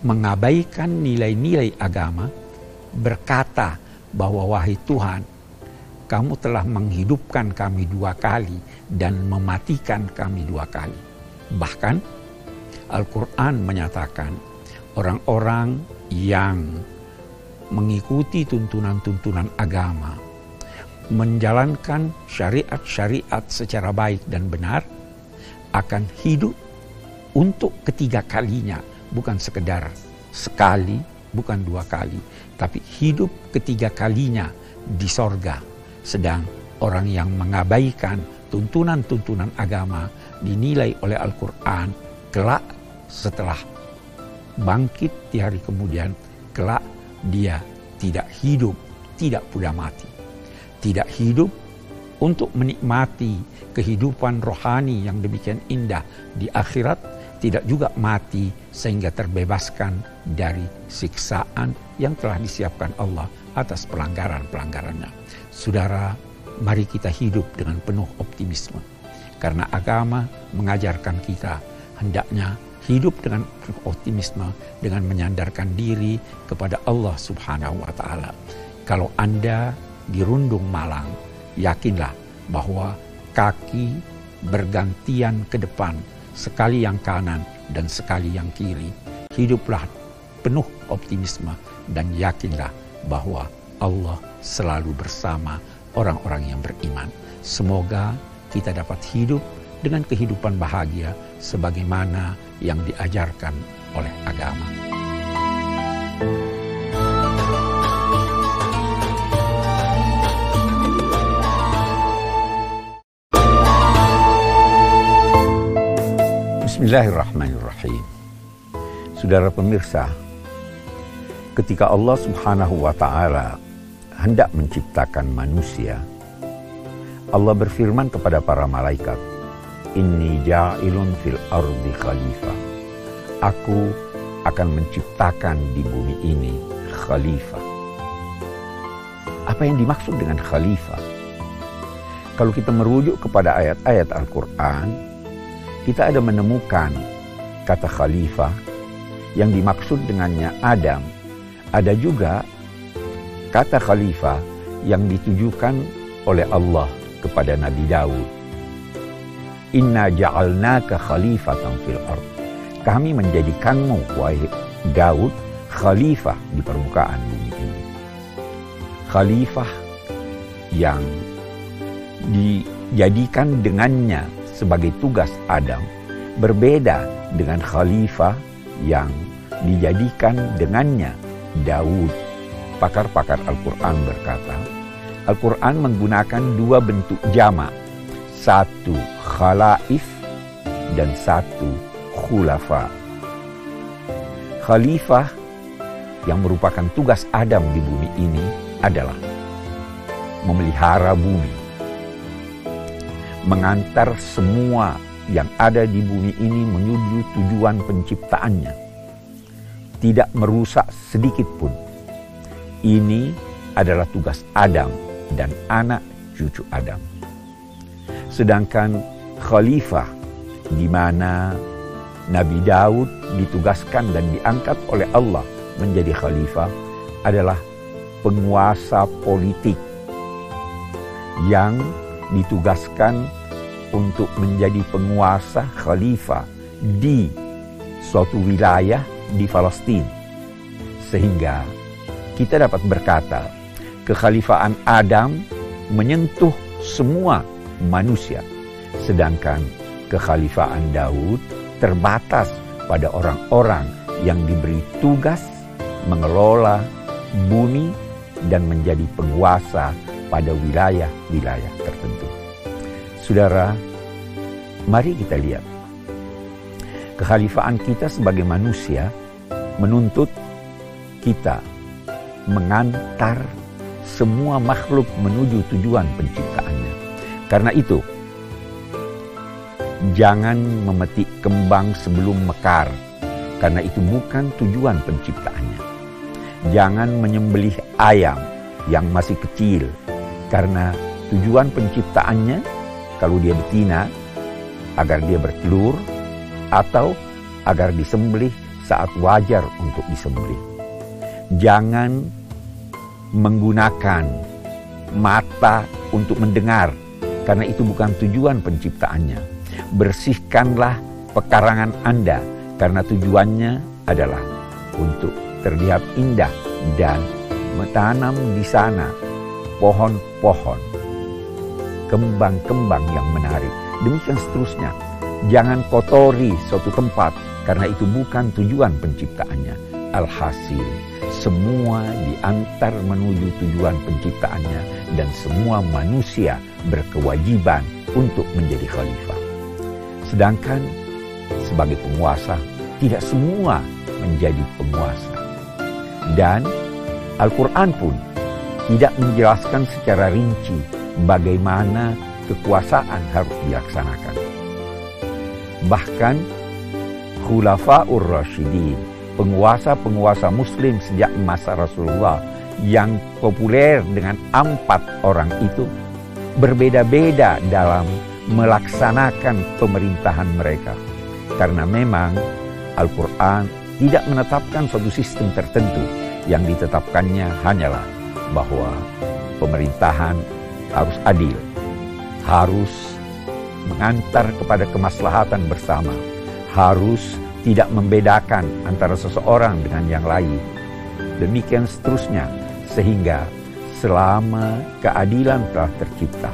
mengabaikan nilai-nilai agama berkata bahwa wahai Tuhan, kamu telah menghidupkan kami dua kali dan mematikan kami dua kali. Bahkan Al-Quran menyatakan orang-orang yang mengikuti tuntunan-tuntunan agama, menjalankan syariat-syariat secara baik dan benar, akan hidup untuk ketiga kalinya, bukan sekedar sekali, bukan dua kali, tapi hidup ketiga kalinya di sorga. Sedang orang yang mengabaikan tuntunan-tuntunan agama dinilai oleh Al-Quran kelak setelah bangkit di hari kemudian kelak dia tidak hidup, tidak pula mati. Tidak hidup untuk menikmati kehidupan rohani yang demikian indah di akhirat, tidak juga mati sehingga terbebaskan dari siksaan yang telah disiapkan Allah atas pelanggaran-pelanggarannya. Saudara, mari kita hidup dengan penuh optimisme. Karena agama mengajarkan kita hendaknya hidup dengan optimisme dengan menyandarkan diri kepada Allah Subhanahu wa taala. Kalau Anda dirundung malang, yakinlah bahwa kaki bergantian ke depan, sekali yang kanan dan sekali yang kiri. Hiduplah penuh optimisme dan yakinlah bahwa Allah selalu bersama orang-orang yang beriman. Semoga kita dapat hidup dengan kehidupan bahagia sebagaimana yang diajarkan oleh agama. Bismillahirrahmanirrahim. Saudara pemirsa, ketika Allah Subhanahu wa taala hendak menciptakan manusia, Allah berfirman kepada para malaikat, Inni ja'ilun fil ardi khalifah. Aku akan menciptakan di bumi ini khalifah. Apa yang dimaksud dengan khalifah? Kalau kita merujuk kepada ayat-ayat Al-Quran, kita ada menemukan kata khalifah yang dimaksud dengannya Adam. Ada juga kata khalifah yang ditujukan oleh Allah kepada Nabi Daud Inna ja'alnaka khalifatan fil ard. Kami menjadikanmu, wahai Daud, khalifah di permukaan bumi ini. Khalifah yang dijadikan dengannya sebagai tugas Adam berbeda dengan khalifah yang dijadikan dengannya Daud. Pakar-pakar Al-Quran berkata, Al-Quran menggunakan dua bentuk jamak satu khalaif dan satu khulafa. Khalifah yang merupakan tugas Adam di bumi ini adalah memelihara bumi, mengantar semua yang ada di bumi ini menuju tujuan penciptaannya, tidak merusak sedikit pun. Ini adalah tugas Adam dan anak cucu Adam. Sedangkan khalifah di mana Nabi Daud ditugaskan dan diangkat oleh Allah menjadi khalifah adalah penguasa politik yang ditugaskan untuk menjadi penguasa khalifah di suatu wilayah di Palestina. Sehingga kita dapat berkata, kekhalifaan Adam menyentuh semua manusia. Sedangkan kekhalifaan Daud terbatas pada orang-orang yang diberi tugas mengelola bumi dan menjadi penguasa pada wilayah-wilayah tertentu. Saudara, mari kita lihat. Kekhalifaan kita sebagai manusia menuntut kita mengantar semua makhluk menuju tujuan penciptaannya. Karena itu, jangan memetik kembang sebelum mekar, karena itu bukan tujuan penciptaannya. Jangan menyembelih ayam yang masih kecil, karena tujuan penciptaannya, kalau dia betina, agar dia bertelur, atau agar disembelih saat wajar untuk disembelih. Jangan menggunakan mata untuk mendengar karena itu bukan tujuan penciptaannya. Bersihkanlah pekarangan Anda karena tujuannya adalah untuk terlihat indah dan menanam di sana pohon-pohon, kembang-kembang yang menarik. Demikian seterusnya. Jangan kotori suatu tempat karena itu bukan tujuan penciptaannya. Alhasil, semua diantar menuju tujuan penciptaannya dan semua manusia berkewajiban untuk menjadi khalifah. Sedangkan sebagai penguasa, tidak semua menjadi penguasa. Dan Al-Quran pun tidak menjelaskan secara rinci bagaimana kekuasaan harus dilaksanakan. Bahkan Khulafaur Rashidin, penguasa-penguasa muslim sejak masa Rasulullah yang populer dengan empat orang itu berbeda-beda dalam melaksanakan pemerintahan mereka. Karena memang Al-Quran tidak menetapkan suatu sistem tertentu yang ditetapkannya hanyalah bahwa pemerintahan harus adil, harus mengantar kepada kemaslahatan bersama, harus tidak membedakan antara seseorang dengan yang lain. Demikian seterusnya, sehingga selama keadilan telah tercipta,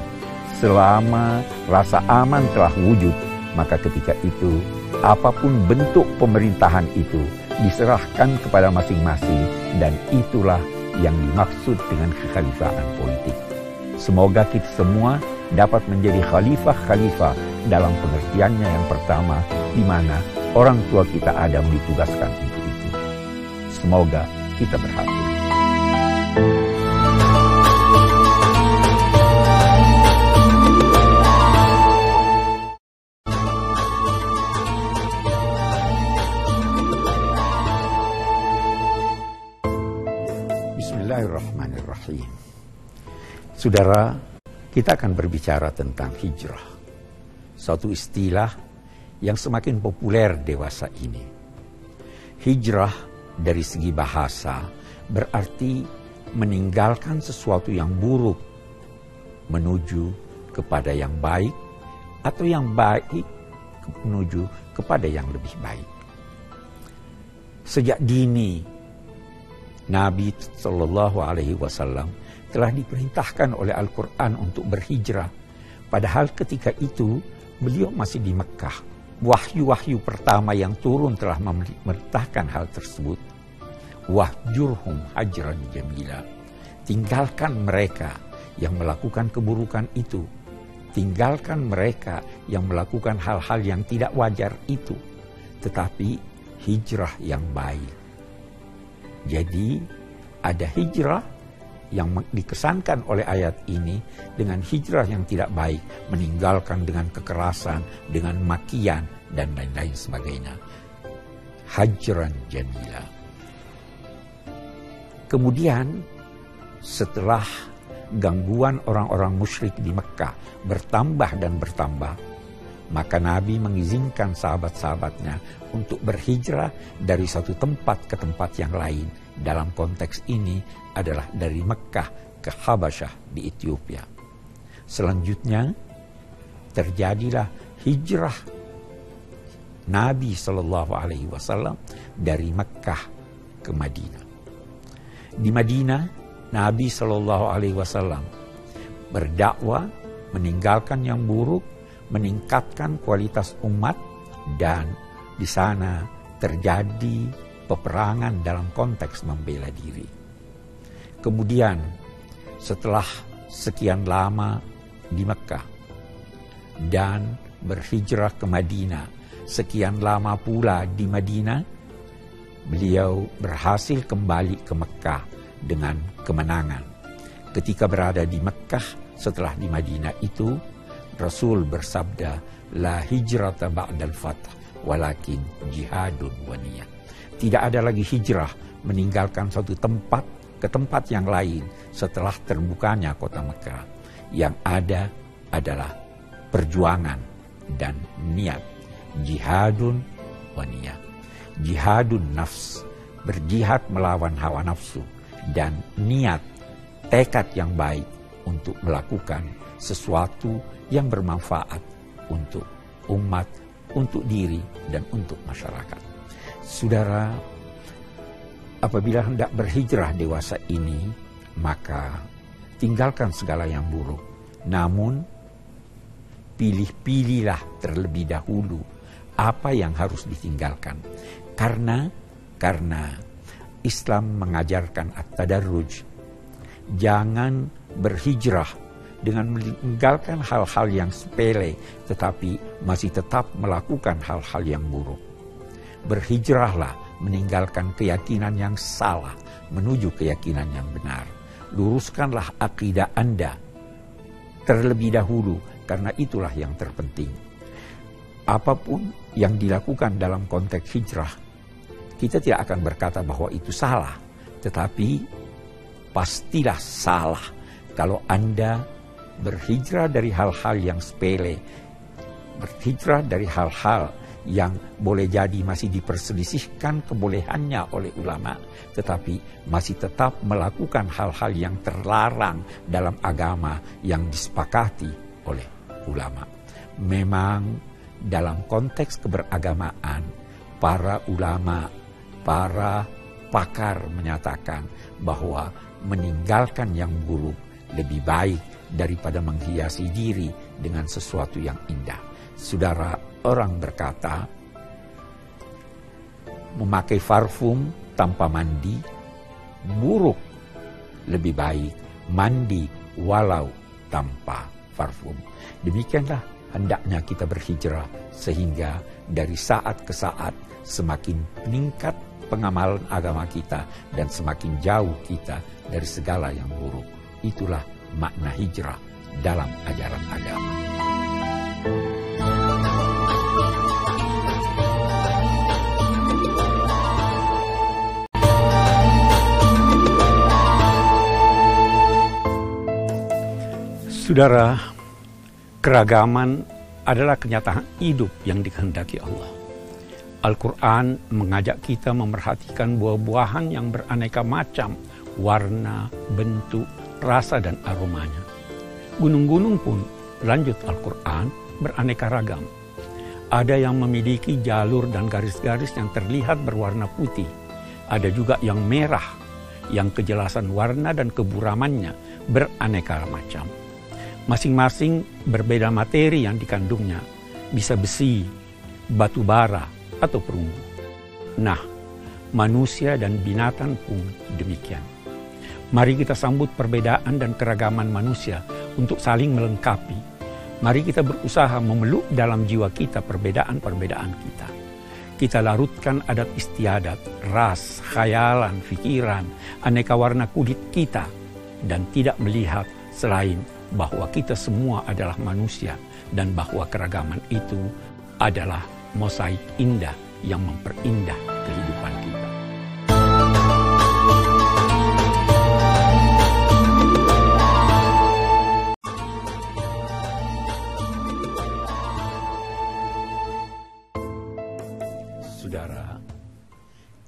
selama rasa aman telah wujud, maka ketika itu apa pun bentuk pemerintahan itu diserahkan kepada masing-masing dan itulah yang dimaksud dengan kekhalifahan politik. Semoga kita semua dapat menjadi khalifah-khalifah dalam pengertiannya yang pertama di mana orang tua kita Adam ditugaskan untuk itu. Semoga kita berhasil. Bismillahirrahmanirrahim. Saudara, kita akan berbicara tentang hijrah. Suatu istilah yang semakin populer dewasa ini. Hijrah dari segi bahasa berarti meninggalkan sesuatu yang buruk menuju kepada yang baik atau yang baik menuju kepada yang lebih baik. Sejak dini Nabi Shallallahu Alaihi Wasallam telah diperintahkan oleh Al-Quran untuk berhijrah. Padahal ketika itu beliau masih di Mekah. Wahyu-wahyu pertama yang turun telah memerintahkan hal tersebut. Wahjurhum hajran jamila. Tinggalkan mereka yang melakukan keburukan itu. Tinggalkan mereka yang melakukan hal-hal yang tidak wajar itu. Tetapi hijrah yang baik jadi ada hijrah yang dikesankan oleh ayat ini dengan hijrah yang tidak baik, meninggalkan dengan kekerasan, dengan makian, dan lain-lain sebagainya. Hajran jamila. Kemudian setelah gangguan orang-orang musyrik di Mekah bertambah dan bertambah, maka Nabi mengizinkan sahabat-sahabatnya untuk berhijrah dari satu tempat ke tempat yang lain. Dalam konteks ini adalah dari Mekah ke Habasyah di Ethiopia. Selanjutnya terjadilah hijrah Nabi Shallallahu Alaihi Wasallam dari Mekah ke Madinah. Di Madinah, Nabi Shallallahu Alaihi Wasallam berdakwah, meninggalkan yang buruk, meningkatkan kualitas umat dan di sana terjadi peperangan dalam konteks membela diri. Kemudian setelah sekian lama di Mekah dan berhijrah ke Madinah, sekian lama pula di Madinah, beliau berhasil kembali ke Mekah dengan kemenangan. Ketika berada di Mekah setelah di Madinah itu, Rasul bersabda, La hijrata ba'dal fath walakin jihadun waniyah. Tidak ada lagi hijrah meninggalkan suatu tempat ke tempat yang lain setelah terbukanya kota Mekah. Yang ada adalah perjuangan dan niat. Jihadun waniyah. Jihadun nafs, berjihad melawan hawa nafsu. Dan niat, tekad yang baik untuk melakukan sesuatu yang bermanfaat untuk umat untuk diri dan untuk masyarakat. Saudara, apabila hendak berhijrah dewasa ini, maka tinggalkan segala yang buruk. Namun, pilih-pilihlah terlebih dahulu apa yang harus ditinggalkan. Karena karena Islam mengajarkan at-tadarruj. Jangan berhijrah dengan meninggalkan hal-hal yang sepele tetapi masih tetap melakukan hal-hal yang buruk. Berhijrahlah meninggalkan keyakinan yang salah menuju keyakinan yang benar. Luruskanlah akidah Anda terlebih dahulu karena itulah yang terpenting. Apa pun yang dilakukan dalam konteks hijrah, kita tidak akan berkata bahwa itu salah, tetapi pastilah salah kalau Anda berhijrah dari hal-hal yang sepele, berhijrah dari hal-hal yang boleh jadi masih diperselisihkan kebolehannya oleh ulama, tetapi masih tetap melakukan hal-hal yang terlarang dalam agama yang disepakati oleh ulama. Memang dalam konteks keberagamaan, para ulama, para pakar menyatakan bahwa meninggalkan yang buruk lebih baik daripada menghiasi diri dengan sesuatu yang indah. Saudara, orang berkata, memakai parfum tanpa mandi buruk lebih baik mandi walau tanpa parfum. Demikianlah hendaknya kita berhijrah sehingga dari saat ke saat semakin meningkat pengamalan agama kita dan semakin jauh kita dari segala yang buruk. Itulah makna hijrah dalam ajaran agama. Saudara, keragaman adalah kenyataan hidup yang dikehendaki Allah. Al-Quran mengajak kita memerhatikan buah-buahan yang beraneka macam, warna, bentuk, rasa, dan aromanya. Gunung-gunung pun, lanjut Al-Quran, beraneka ragam. Ada yang memiliki jalur dan garis-garis yang terlihat berwarna putih. Ada juga yang merah, yang kejelasan warna dan keburamannya beraneka macam Masing-masing berbeda materi yang dikandungnya, bisa besi, batu bara, atau perunggu. Nah, manusia dan binatang pun demikian. Mari kita sambut perbedaan dan keragaman manusia untuk saling melengkapi. Mari kita berusaha memeluk dalam jiwa kita perbedaan-perbedaan kita. Kita larutkan adat istiadat, ras, khayalan, pikiran, aneka warna kulit kita, dan tidak melihat selain bahwa kita semua adalah manusia dan bahwa keragaman itu adalah mosaik indah yang memperindah kehidupan kita.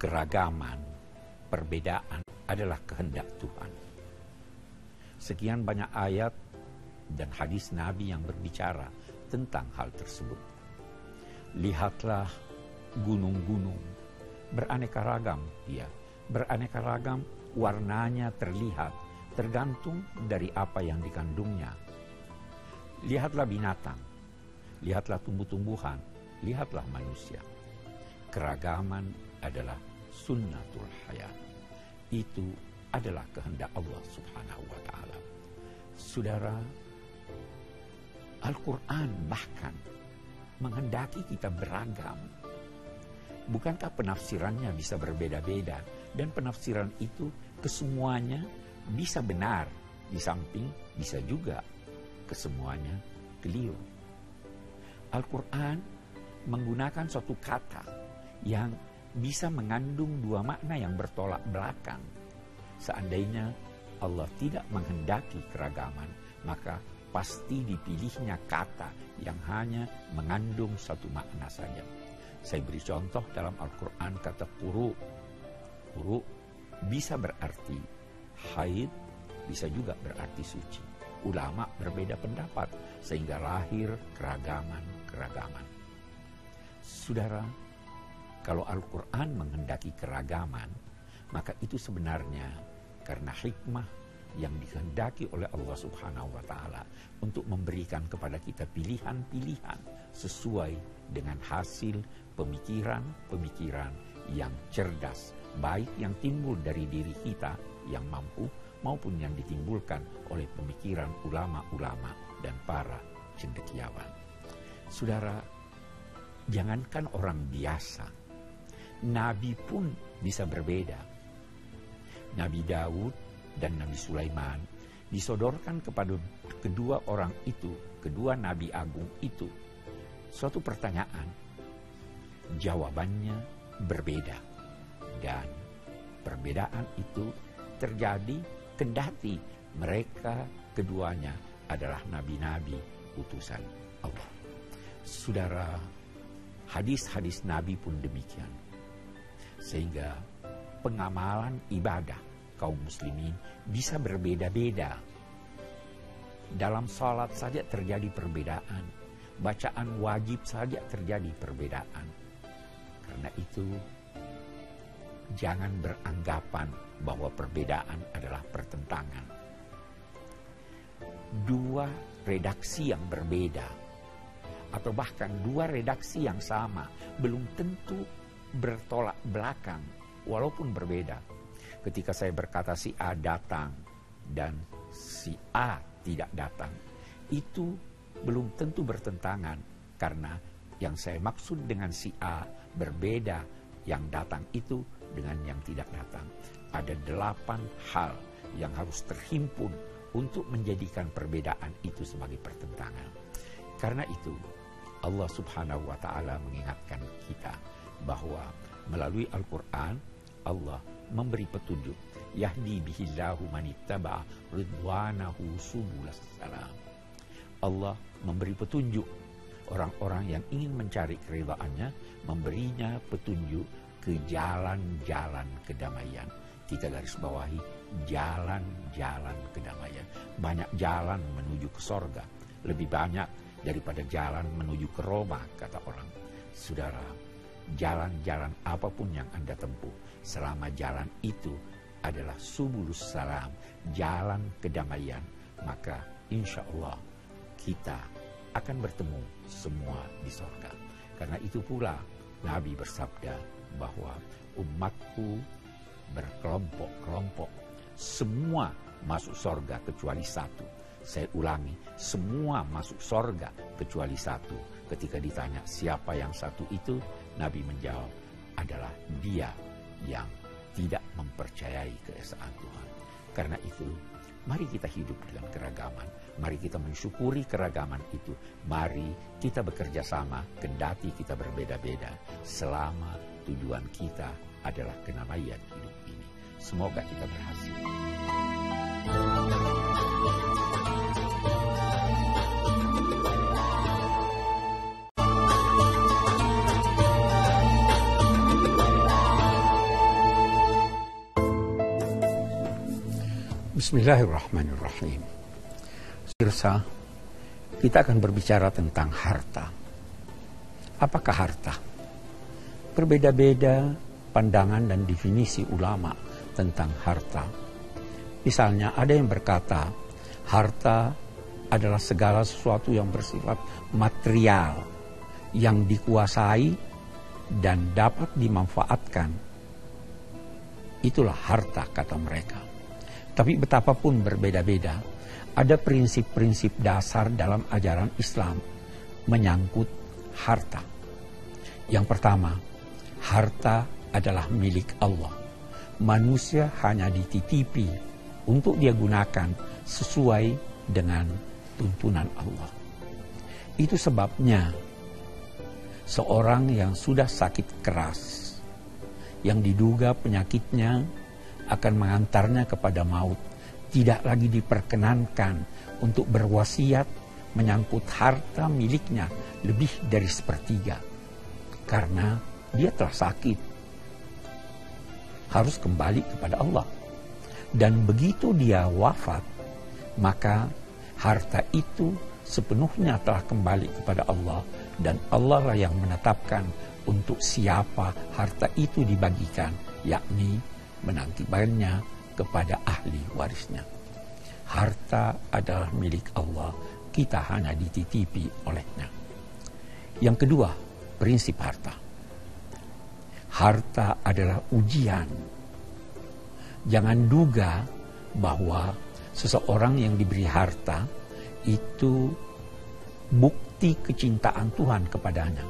Keragaman, perbedaan adalah kehendak Tuhan. Sekian banyak ayat dan hadis Nabi yang berbicara tentang hal tersebut. Lihatlah gunung-gunung beraneka ragam ya, beraneka ragam warnanya terlihat tergantung dari apa yang dikandungnya. Lihatlah binatang, lihatlah tumbuh-tumbuhan, lihatlah manusia. Keragaman adalah sunnatul hayat. Itu adalah kehendak Allah Subhanahu wa taala. Saudara, Al-Quran bahkan menghendaki kita beragam. Bukankah penafsirannya bisa berbeda-beda dan penafsiran itu kesemuanya bisa benar di samping bisa juga kesemuanya keliru. Al-Quran menggunakan suatu kata yang bisa mengandung dua makna yang bertolak belakang. Seandainya Allah tidak menghendaki keragaman, maka pasti dipilihnya kata yang hanya mengandung satu makna saja. Saya beri contoh dalam Al-Quran kata kuru. Kuru bisa berarti haid, bisa juga berarti suci. Ulama berbeda pendapat sehingga lahir keragaman-keragaman. Saudara, kalau Al-Quran menghendaki keragaman, maka itu sebenarnya karena hikmah yang dikehendaki oleh Allah Subhanahu wa taala untuk memberikan kepada kita pilihan-pilihan sesuai dengan hasil pemikiran-pemikiran yang cerdas, baik yang timbul dari diri kita yang mampu maupun yang ditimbulkan oleh pemikiran ulama-ulama dan para cendekiawan. Saudara, jangankan orang biasa, nabi pun bisa berbeda. Nabi Daud dan Nabi Sulaiman disodorkan kepada kedua orang itu, kedua nabi agung itu, suatu pertanyaan. Jawabannya berbeda. Dan perbedaan itu terjadi kendati mereka keduanya adalah nabi-nabi utusan Allah. Saudara, hadis-hadis nabi pun demikian. Sehingga pengamalan ibadah kaum muslimin bisa berbeda-beda. Dalam salat saja terjadi perbedaan. Bacaan wajib saja terjadi perbedaan. Karena itu, jangan beranggapan bahwa perbedaan adalah pertentangan. Dua redaksi yang berbeda, atau bahkan dua redaksi yang sama, belum tentu bertolak belakang, walaupun berbeda ketika saya berkata si A datang dan si A tidak datang, itu belum tentu bertentangan karena yang saya maksud dengan si A berbeda yang datang itu dengan yang tidak datang. Ada delapan hal yang harus terhimpun untuk menjadikan perbedaan itu sebagai pertentangan. Karena itu Allah subhanahu wa ta'ala mengingatkan kita bahwa melalui Al-Quran Allah memberi petunjuk. Yahdi bihillahu manittaba ridwanahu subulas salam. Allah memberi petunjuk orang-orang yang ingin mencari keridaannya, memberinya petunjuk ke jalan-jalan kedamaian. Kita garis bawahi jalan-jalan kedamaian. Banyak jalan menuju ke sorga. Lebih banyak daripada jalan menuju ke Roma, kata orang. Saudara, jalan-jalan apa pun yang Anda tempuh, selama jalan itu adalah subulus salam, jalan kedamaian, maka insya Allah kita akan bertemu semua di sorga. Karena itu pula Nabi bersabda bahwa umatku berkelompok-kelompok, semua masuk sorga kecuali satu. Saya ulangi, semua masuk sorga kecuali satu. Ketika ditanya siapa yang satu itu, Nabi menjawab adalah dia yang tidak mempercayai keesaan Tuhan. Karena itu, mari kita hidup dengan keragaman. Mari kita mensyukuri keragaman itu. Mari kita bekerja sama, kendati kita berbeda-beda. Selama tujuan kita adalah kenamaian hidup ini. Semoga kita berhasil. Bismillahirrahmanirrahim. Sirsa, kita akan berbicara tentang harta. Apakah harta? Berbeda-beda pandangan dan definisi ulama tentang harta. Misalnya ada yang berkata, harta adalah segala sesuatu yang bersifat material, yang dikuasai dan dapat dimanfaatkan. Itulah harta kata mereka. Tapi betapapun berbeda-beda, ada prinsip-prinsip dasar dalam ajaran Islam menyangkut harta. Yang pertama, harta adalah milik Allah. Manusia hanya dititipi untuk dia gunakan sesuai dengan tuntunan Allah. Itu sebabnya seorang yang sudah sakit keras, yang diduga penyakitnya akan mengantarnya kepada maut. Tidak lagi diperkenankan untuk berwasiat menyangkut harta miliknya lebih dari sepertiga. Karena dia telah sakit. Harus kembali kepada Allah. Dan begitu dia wafat, maka harta itu sepenuhnya telah kembali kepada Allah dan Allah lah yang menetapkan untuk siapa harta itu dibagikan, yakni menantikannya kepada ahli warisnya. Harta adalah milik Allah, kita hanya dititipi olehnya. Yang kedua, prinsip harta. Harta adalah ujian. Jangan duga bahwa seseorang yang diberi harta itu bukti kecintaan Tuhan kepadanya.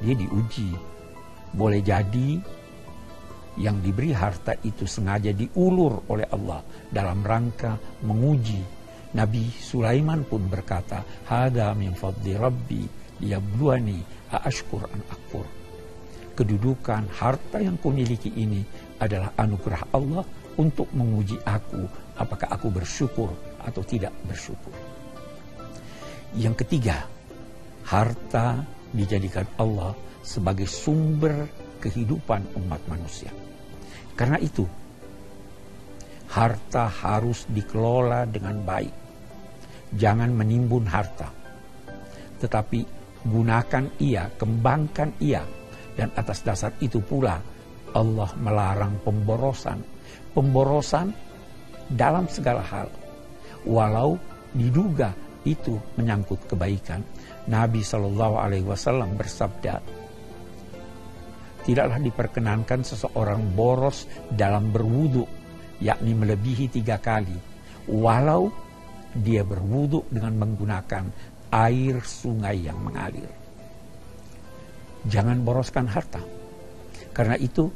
Dia diuji. Boleh jadi yang diberi harta itu sengaja diulur oleh Allah dalam rangka menguji. Nabi Sulaiman pun berkata, "Hada min fadli rabbi liyabluwani aashkur an akfur." Kedudukan harta yang kumiliki ini adalah anugerah Allah untuk menguji aku apakah aku bersyukur atau tidak bersyukur. Yang ketiga, harta dijadikan Allah sebagai sumber kehidupan umat manusia. Karena itu, harta harus dikelola dengan baik. Jangan menimbun harta, tetapi gunakan ia, kembangkan ia, dan atas dasar itu pula Allah melarang pemborosan. Pemborosan dalam segala hal, walau diduga itu menyangkut kebaikan. Nabi Shallallahu Alaihi Wasallam bersabda, tidaklah diperkenankan seseorang boros dalam berwudu, yakni melebihi tiga kali, walau dia berwudu dengan menggunakan air sungai yang mengalir. Jangan boroskan harta. Karena itu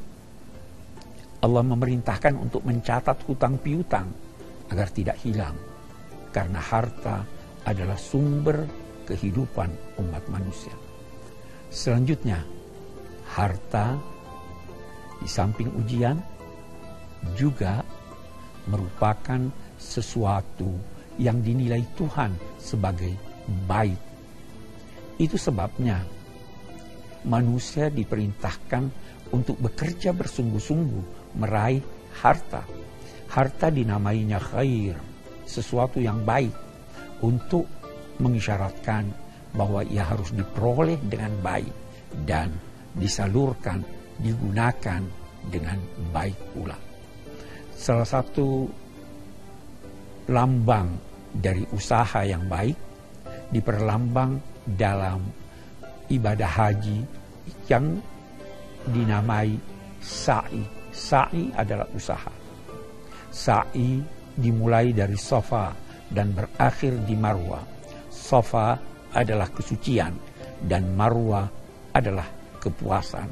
Allah memerintahkan untuk mencatat hutang piutang agar tidak hilang. Karena harta adalah sumber kehidupan umat manusia. Selanjutnya, harta di samping ujian juga merupakan sesuatu yang dinilai Tuhan sebagai baik. Itu sebabnya manusia diperintahkan untuk bekerja bersungguh-sungguh meraih harta. Harta dinamainya khair, sesuatu yang baik untuk mengisyaratkan bahwa ia harus diperoleh dengan baik dan disalurkan, digunakan dengan baik pula. Salah satu lambang dari usaha yang baik diperlambang dalam ibadah haji yang dinamai sa'i. Sa'i adalah usaha. Sa'i dimulai dari sofa dan berakhir di marwa. Sofa adalah kesucian dan marwa adalah kepuasan.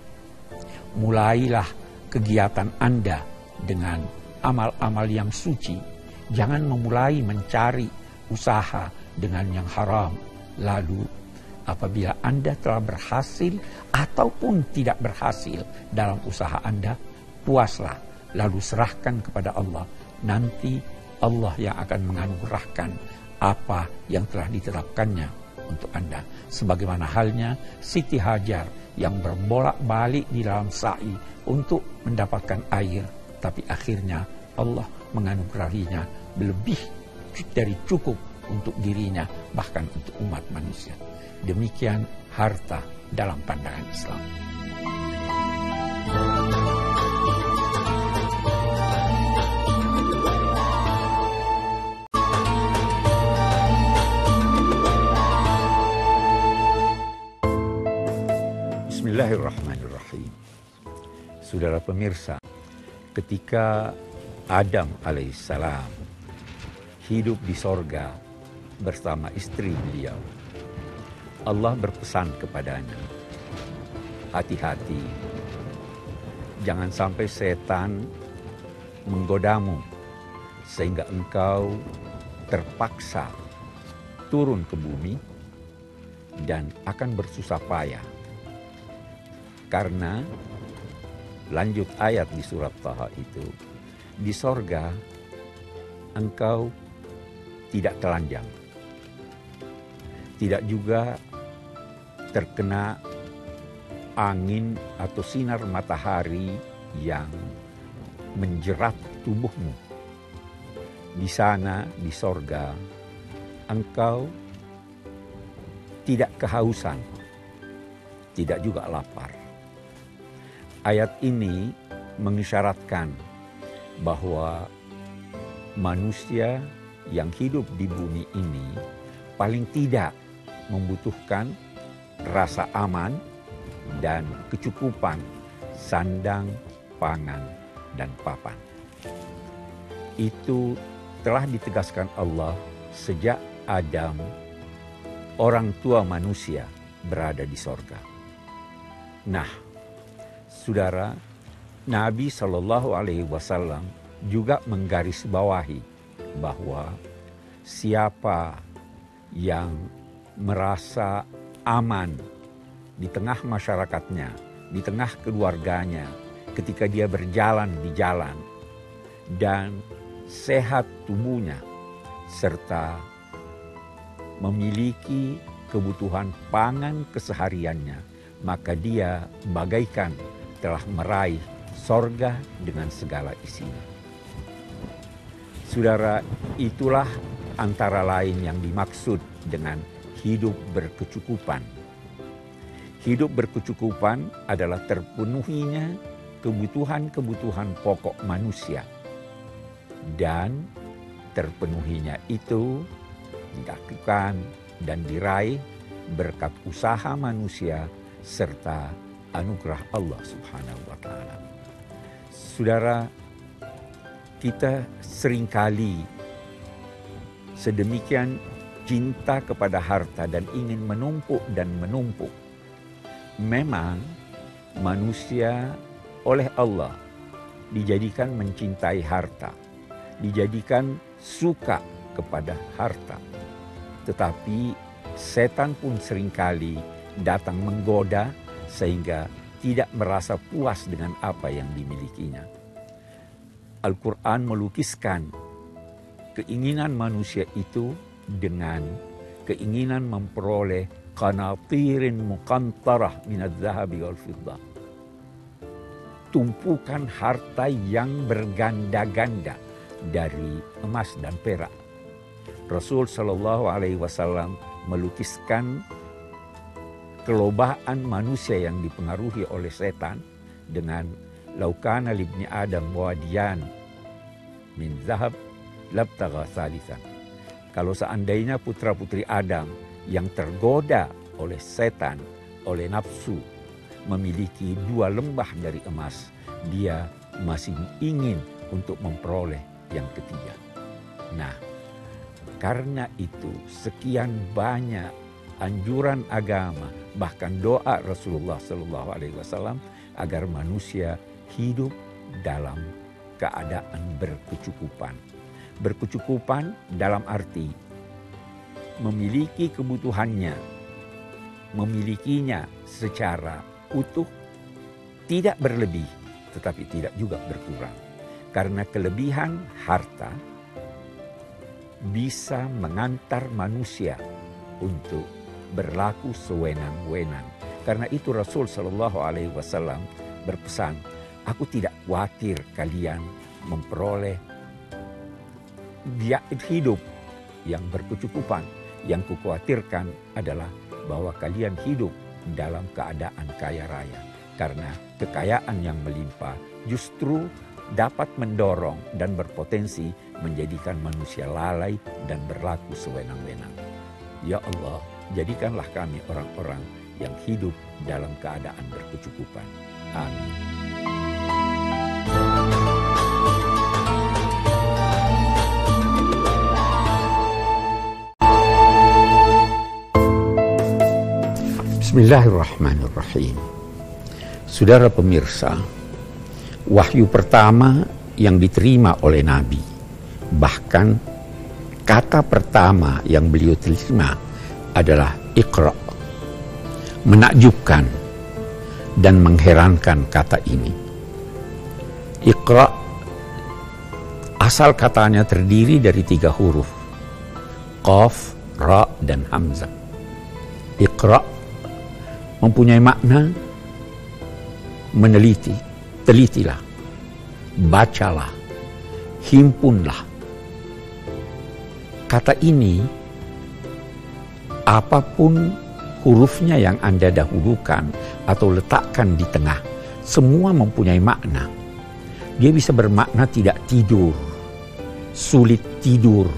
Mulailah kegiatan Anda dengan amal-amal yang suci. Jangan memulai mencari usaha dengan yang haram. Lalu apabila Anda telah berhasil ataupun tidak berhasil dalam usaha Anda, puaslah lalu serahkan kepada Allah. Nanti Allah yang akan menganugerahkan apa yang telah ditetapkannya untuk Anda. Sebagaimana halnya Siti Hajar yang berbolak-balik di dalam sa'i untuk mendapatkan air. Tapi akhirnya Allah menganugerahinya lebih dari cukup untuk dirinya, bahkan untuk umat manusia. Demikian harta dalam pandangan Islam. Bismillahirrahmanirrahim. Saudara pemirsa, ketika Adam alaihissalam hidup di sorga bersama istri beliau, Allah berpesan kepadanya, hati-hati, jangan sampai setan menggodamu sehingga engkau terpaksa turun ke bumi dan akan bersusah payah karena lanjut ayat di surat Taha itu, di sorga engkau tidak telanjang. Tidak juga terkena angin atau sinar matahari yang menjerat tubuhmu. Di sana, di sorga, engkau tidak kehausan, tidak juga lapar. Ayat ini mengisyaratkan bahwa manusia yang hidup di bumi ini paling tidak membutuhkan rasa aman dan kecukupan sandang, pangan, dan papan. Itu telah ditegaskan Allah sejak Adam, orang tua manusia, berada di sorga. Nah, saudara, Nabi Shallallahu Alaihi Wasallam juga menggarisbawahi bahwa siapa yang merasa aman di tengah masyarakatnya, di tengah keluarganya, ketika dia berjalan di jalan, dan sehat tubuhnya, serta memiliki kebutuhan pangan kesehariannya, maka dia bagaikan telah meraih sorga dengan segala isinya. Saudara, itulah antara lain yang dimaksud dengan hidup berkecukupan. Hidup berkecukupan adalah terpenuhinya kebutuhan-kebutuhan pokok manusia. Dan terpenuhinya itu dilakukan dan diraih berkat usaha manusia serta anugerah Allah Subhanahu wa taala. Saudara, kita sering kali sedemikian cinta kepada harta dan ingin menumpuk dan menumpuk. Memang manusia oleh Allah dijadikan mencintai harta, dijadikan suka kepada harta. Tetapi setan pun sering kali datang menggoda sehingga tidak merasa puas dengan apa yang dimilikinya. Al-Quran melukiskan keinginan manusia itu dengan keinginan memperoleh kanatirin mukantarah minat zahabi wal fiddah. Tumpukan harta yang berganda-ganda dari emas dan perak. Rasul Shallallahu Alaihi Wasallam melukiskan kelobaan manusia yang dipengaruhi oleh setan dengan laukana libni Adam wadiyan min zahab labtaga salisan. Kalau seandainya putra-putri Adam yang tergoda oleh setan, oleh nafsu, memiliki dua lembah dari emas, dia masih ingin untuk memperoleh yang ketiga. Nah, karena itu sekian banyak anjuran agama, bahkan doa Rasulullah Shallallahu Alaihi Wasallam agar manusia hidup dalam keadaan berkecukupan. Berkecukupan dalam arti memiliki kebutuhannya, memilikinya secara utuh, tidak berlebih, tetapi tidak juga berkurang. Karena kelebihan harta bisa mengantar manusia untuk berlaku sewenang-wenang. Karena itu Rasul Shallallahu Alaihi Wasallam berpesan, Aku tidak khawatir kalian memperoleh dia hidup yang berkecukupan. Yang kukhawatirkan adalah bahwa kalian hidup dalam keadaan kaya raya. Karena kekayaan yang melimpah justru dapat mendorong dan berpotensi menjadikan manusia lalai dan berlaku sewenang-wenang. Ya Allah, jadikanlah kami orang-orang yang hidup dalam keadaan berkecukupan. Amin. Bismillahirrahmanirrahim. Saudara pemirsa, wahyu pertama yang diterima oleh Nabi, bahkan kata pertama yang beliau terima adalah Iqra. Menakjubkan dan mengherankan kata ini. Iqra asal katanya terdiri dari tiga huruf. Qaf, Ra, dan Hamzah. Iqra mempunyai makna meneliti, telitilah, bacalah, himpunlah. Kata ini, apa pun hurufnya yang Anda dahulukan atau letakkan di tengah, semua mempunyai makna. Dia bisa bermakna tidak tidur, sulit tidur.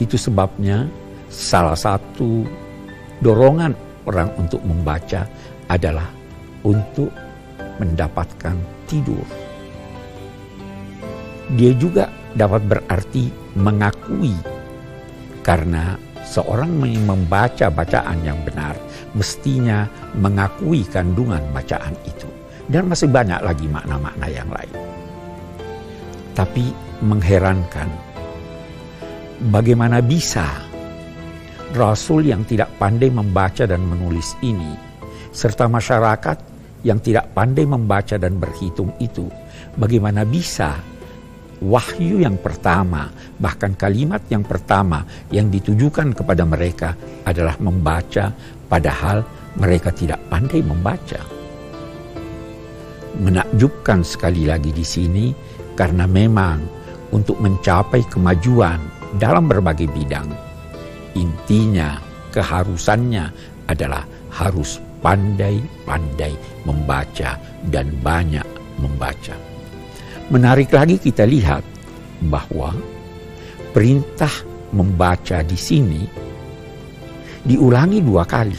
Itu sebabnya salah satu dorongan orang untuk membaca adalah untuk mendapatkan tidur. Dia juga dapat berarti mengakui karena seorang membaca bacaan yang benar mestinya mengakui kandungan bacaan itu. Dan masih banyak lagi makna-makna yang lain. Tapi mengherankan, bagaimana bisa Rasul yang tidak pandai membaca dan menulis ini, serta masyarakat yang tidak pandai membaca dan berhitung itu, bagaimana bisa wahyu yang pertama, bahkan kalimat yang pertama yang ditujukan kepada mereka adalah membaca, padahal mereka tidak pandai membaca menakjubkan sekali lagi di sini karena memang untuk mencapai kemajuan dalam berbagai bidang intinya keharusannya adalah harus pandai-pandai membaca dan banyak membaca. Menarik lagi kita lihat bahwa perintah membaca di sini diulangi dua kali.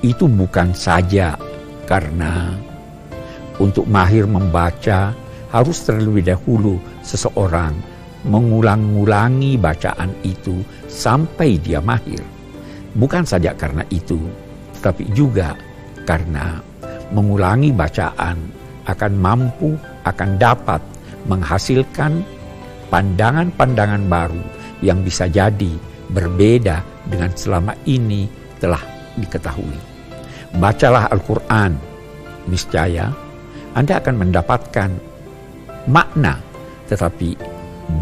Itu bukan saja karena untuk mahir membaca, harus terlebih dahulu seseorang mengulang-ulangi bacaan itu sampai dia mahir. Bukan saja karena itu, tapi juga karena mengulangi bacaan akan mampu, akan dapat menghasilkan pandangan-pandangan baru yang bisa jadi berbeda dengan selama ini telah diketahui. Bacalah Al-Quran, niscaya anda akan mendapatkan makna, tetapi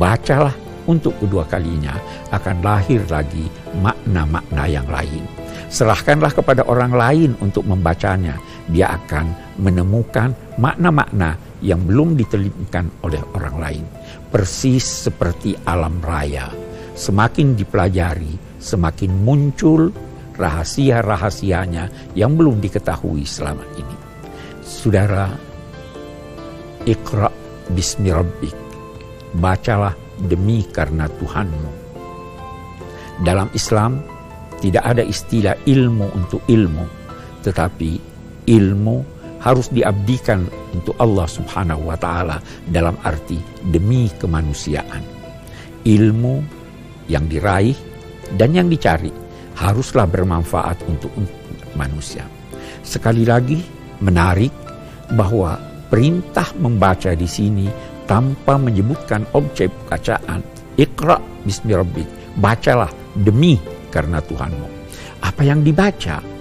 bacalah untuk kedua kalinya akan lahir lagi makna-makna yang lain. Serahkanlah kepada orang lain untuk membacanya. Dia akan menemukan makna-makna yang belum ditelimkan oleh orang lain. Persis seperti alam raya. Semakin dipelajari, semakin muncul rahasia-rahasianya yang belum diketahui selama ini. Saudara Iqra bismi rabbik. Bacalah demi karena Tuhanmu. Dalam Islam tidak ada istilah ilmu untuk ilmu, tetapi ilmu harus diabdikan untuk Allah Subhanahu wa taala dalam arti demi kemanusiaan. Ilmu yang diraih dan yang dicari haruslah bermanfaat untuk manusia. Sekali lagi menarik bahwa perintah membaca di sini tanpa menyebutkan objek bacaan. Iqra bismi rabbik. Bacalah demi karena Tuhanmu. Apa yang dibaca?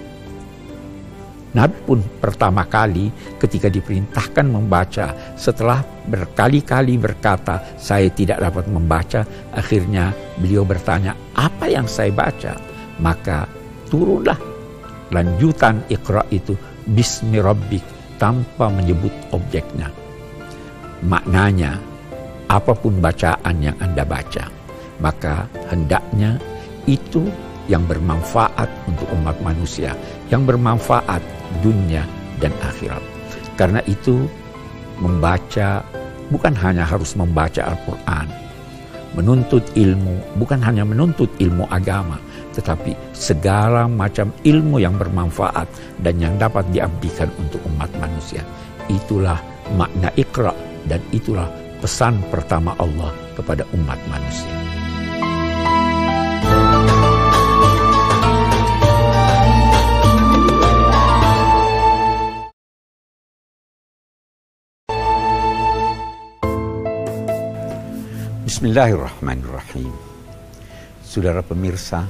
Nabi pun pertama kali ketika diperintahkan membaca setelah berkali-kali berkata saya tidak dapat membaca akhirnya beliau bertanya apa yang saya baca maka turunlah lanjutan ikra itu bismi rabbik tanpa menyebut objeknya. Maknanya, apa pun bacaan yang Anda baca, maka hendaknya itu yang bermanfaat untuk umat manusia, yang bermanfaat dunia dan akhirat. Karena itu, membaca bukan hanya harus membaca Al-Quran, menuntut ilmu bukan hanya menuntut ilmu agama, tetapi segala macam ilmu yang bermanfaat dan yang dapat diabdikan untuk umat manusia. Itulah makna ikra dan itulah pesan pertama Allah kepada umat manusia. Bismillahirrahmanirrahim. Saudara pemirsa,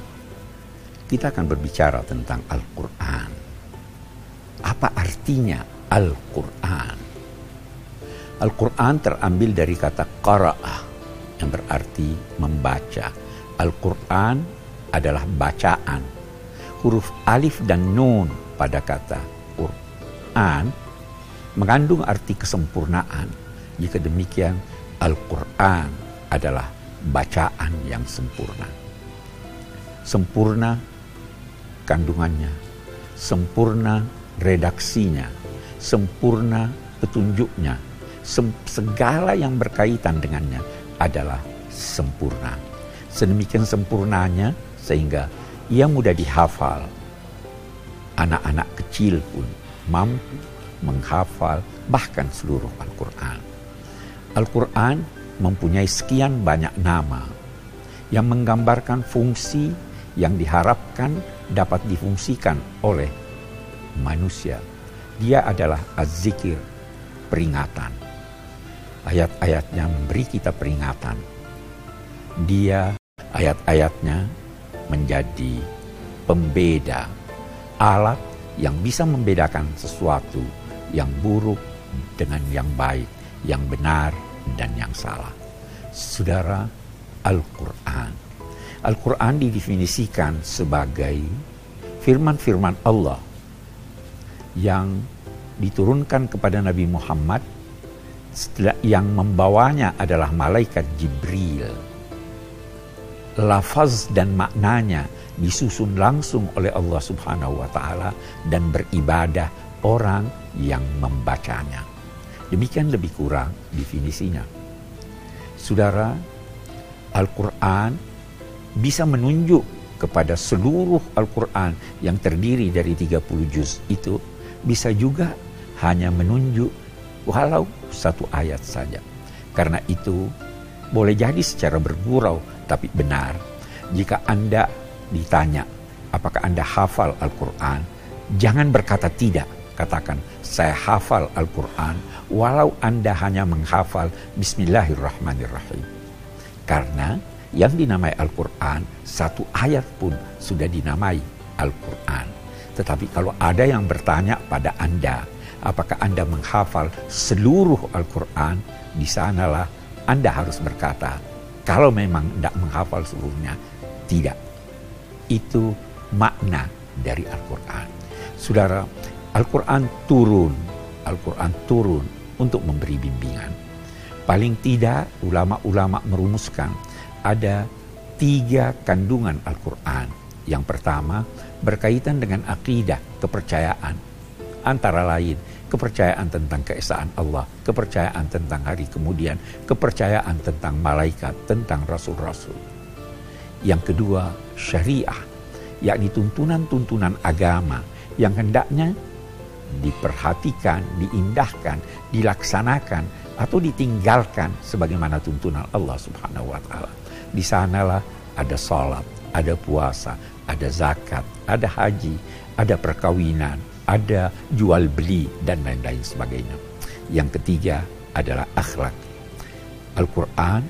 kita akan berbicara tentang Al-Quran. Apa artinya Al-Quran? Al-Quran terambil dari kata qara'ah yang berarti membaca. Al-Quran adalah bacaan. Huruf alif dan nun pada kata Quran mengandung arti kesempurnaan. Jika demikian, Al-Quran adalah bacaan yang sempurna. Sempurna kandungannya, sempurna redaksinya, sempurna petunjuknya, segala yang berkaitan dengannya adalah sempurna. Sedemikian sempurnanya sehingga ia mudah dihafal. Anak-anak kecil pun mampu menghafal bahkan seluruh Al-Quran. Al-Quran mempunyai sekian banyak nama yang menggambarkan fungsi yang diharapkan dapat difungsikan oleh manusia. Dia adalah az-zikir, peringatan. Ayat-ayatnya memberi kita peringatan. Dia ayat-ayatnya menjadi pembeda, alat yang bisa membedakan sesuatu yang buruk dengan yang baik, yang benar dan yang salah. Saudara, Al-Quran. Al-Quran didefinisikan sebagai firman-firman Allah yang diturunkan kepada Nabi Muhammad yang membawanya adalah malaikat Jibril. Lafaz dan maknanya disusun langsung oleh Allah Subhanahu wa taala dan beribadah orang yang membacanya. Demikian lebih kurang definisinya. Saudara, Al-Quran bisa menunjuk kepada seluruh Al-Quran yang terdiri dari 30 juz itu bisa juga hanya menunjuk walau satu ayat saja. Karena itu boleh jadi secara bergurau tapi benar. Jika Anda ditanya apakah Anda hafal Al-Quran, jangan berkata tidak. Katakan, saya hafal Al-Quran walau Anda hanya menghafal Bismillahirrahmanirrahim. Karena yang dinamai Al-Quran, satu ayat pun sudah dinamai Al-Quran. Tetapi kalau ada yang bertanya pada Anda, apakah Anda menghafal seluruh Al-Quran, di sanalah Anda harus berkata, kalau memang tidak menghafal seluruhnya, tidak. Itu makna dari Al-Quran. Saudara, Al-Quran turun, Al-Quran turun untuk memberi bimbingan. Paling tidak ulama-ulama merumuskan ada tiga kandungan Al-Quran. Yang pertama berkaitan dengan akidah, kepercayaan. Antara lain kepercayaan tentang keesaan Allah, kepercayaan tentang hari kemudian, kepercayaan tentang malaikat, tentang rasul-rasul. Yang kedua syariah, yakni tuntunan-tuntunan agama yang hendaknya diperhatikan, diindahkan, dilaksanakan atau ditinggalkan sebagaimana tuntunan Allah Subhanahu wa taala. Di sanalah ada salat, ada puasa, ada zakat, ada haji, ada perkawinan, ada jual beli dan lain-lain sebagainya. Yang ketiga adalah akhlak. Al-Quran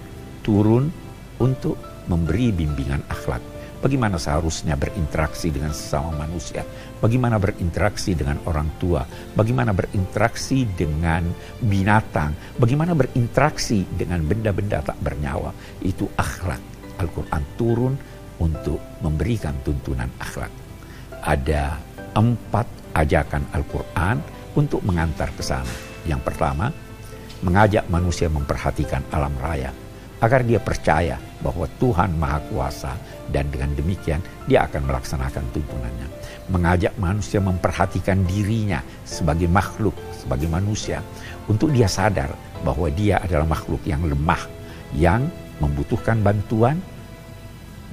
turun untuk memberi bimbingan akhlak Bagaimana seharusnya berinteraksi dengan sesama manusia? Bagaimana berinteraksi dengan orang tua? Bagaimana berinteraksi dengan binatang? Bagaimana berinteraksi dengan benda-benda tak bernyawa? Itu akhlak. Al-Quran turun untuk memberikan tuntunan akhlak. Ada empat ajakan Al-Quran untuk mengantar ke sana. Yang pertama, mengajak manusia memperhatikan alam raya agar dia percaya bahwa Tuhan Maha Kuasa dan dengan demikian dia akan melaksanakan tuntunannya. Mengajak manusia memperhatikan dirinya sebagai makhluk, sebagai manusia untuk dia sadar bahwa dia adalah makhluk yang lemah yang membutuhkan bantuan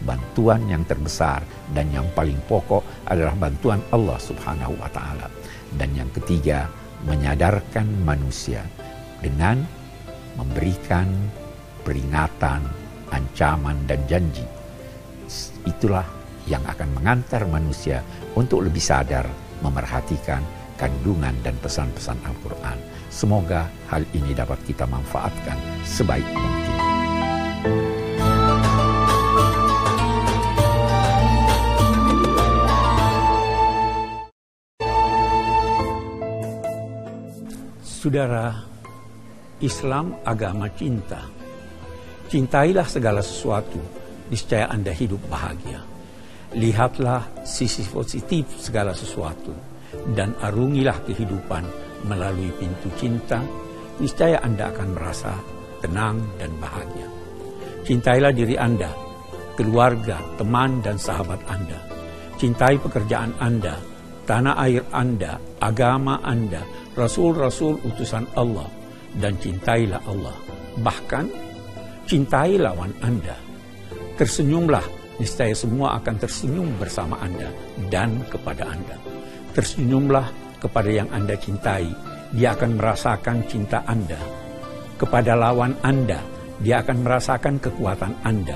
bantuan yang terbesar dan yang paling pokok adalah bantuan Allah Subhanahu wa taala. Dan yang ketiga, menyadarkan manusia dengan memberikan peringatan, ancaman, dan janji. Itulah yang akan mengantar manusia untuk lebih sadar memerhatikan kandungan dan pesan-pesan Al-Quran. Semoga hal ini dapat kita manfaatkan sebaik mungkin. Saudara, Islam agama cinta. Cintailah segala sesuatu, niscaya Anda hidup bahagia. Lihatlah sisi positif segala sesuatu, dan arungilah kehidupan melalui pintu cinta, niscaya Anda akan merasa tenang dan bahagia. Cintailah diri Anda, keluarga, teman, dan sahabat Anda. Cintai pekerjaan Anda, tanah air Anda, agama Anda, rasul-rasul utusan Allah, dan cintailah Allah. Bahkan cintai lawan Anda. Tersenyumlah, niscaya semua akan tersenyum bersama Anda dan kepada Anda. Tersenyumlah kepada yang Anda cintai, dia akan merasakan cinta Anda. Kepada lawan Anda, dia akan merasakan kekuatan Anda.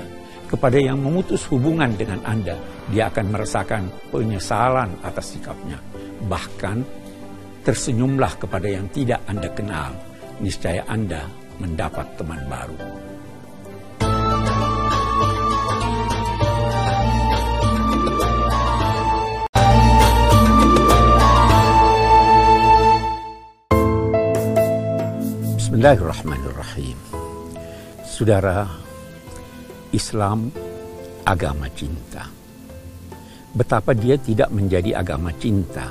Kepada yang memutus hubungan dengan Anda, dia akan merasakan penyesalan atas sikapnya. Bahkan tersenyumlah kepada yang tidak Anda kenal, niscaya Anda mendapat teman baru. Bismillahirrahmanirrahim. Saudara, Islam agama cinta. Betapa dia tidak menjadi agama cinta,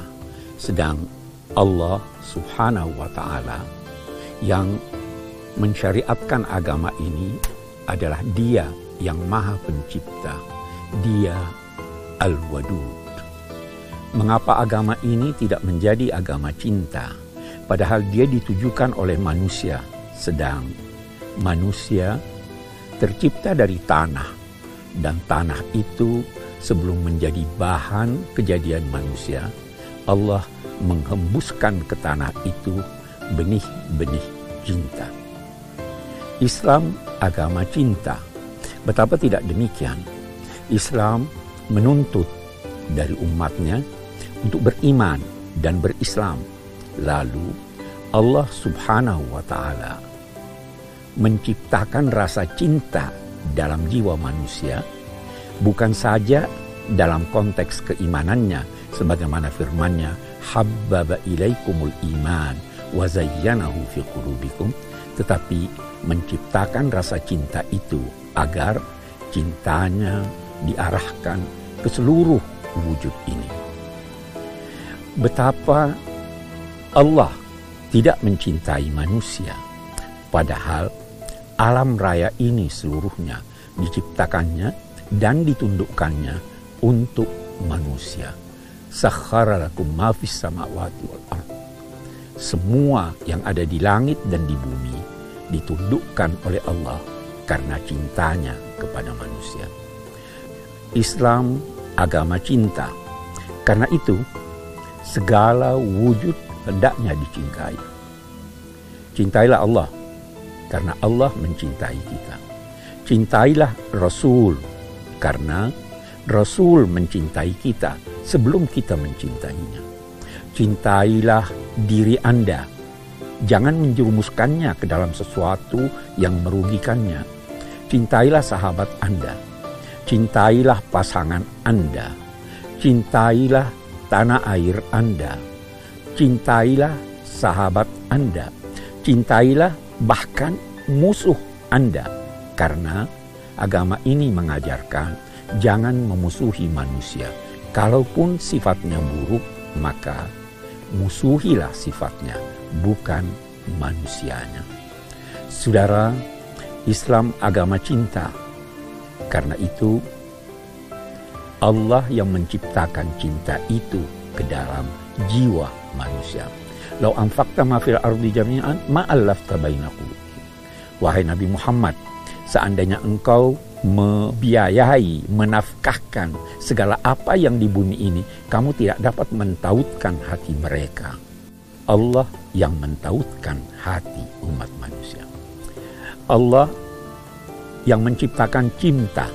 sedang Allah Subhanahu wa Ta'ala yang mensyariatkan agama ini adalah Dia yang Maha Pencipta, Dia Al-Wadud. Mengapa agama ini tidak menjadi agama cinta? Padahal dia ditujukan oleh manusia, sedang manusia tercipta dari tanah, dan tanah itu sebelum menjadi bahan kejadian manusia, Allah menghembuskan ke tanah itu benih-benih cinta. Islam agama cinta. Betapa tidak demikian. Islam menuntut dari umatnya untuk beriman dan berislam Lalu Allah Subhanahu wa taala menciptakan rasa cinta dalam jiwa manusia bukan saja dalam konteks keimanannya sebagaimana firman-Nya habbaba ilaikumul iman wa zayyanahu fi qulubikum tetapi menciptakan rasa cinta itu agar cintanya diarahkan ke seluruh wujud ini. Betapa Allah tidak mencintai manusia, padahal alam raya ini seluruhnya diciptakannya dan ditundukkannya untuk manusia. Sakhara lakum ma fis samawati wal. Semua yang ada di langit dan di bumi ditundukkan oleh Allah karena cintanya kepada manusia. Islam agama cinta. Karena itu segala wujud hendaknya dicintai. Cintailah Allah karena Allah mencintai kita. Cintailah Rasul karena Rasul mencintai kita sebelum kita mencintainya. Cintailah diri Anda. Jangan menjerumuskannya ke dalam sesuatu yang merugikannya. Cintailah sahabat Anda. Cintailah pasangan Anda. Cintailah tanah air Anda cintailah sahabat Anda, cintailah bahkan musuh Anda, karena agama ini mengajarkan jangan memusuhi manusia. Kalaupun sifatnya buruk, maka musuhilah sifatnya, bukan manusianya. Saudara, Islam agama cinta. Karena itu, Allah yang menciptakan cinta itu ke dalam jiwa manusia. Lau anfakta ma fil ardi jami'an ma'allafta baina Wahai Nabi Muhammad, seandainya engkau membiayai, menafkahkan segala apa yang di bumi ini, kamu tidak dapat mentautkan hati mereka. Allah yang mentautkan hati umat manusia. Allah yang menciptakan cinta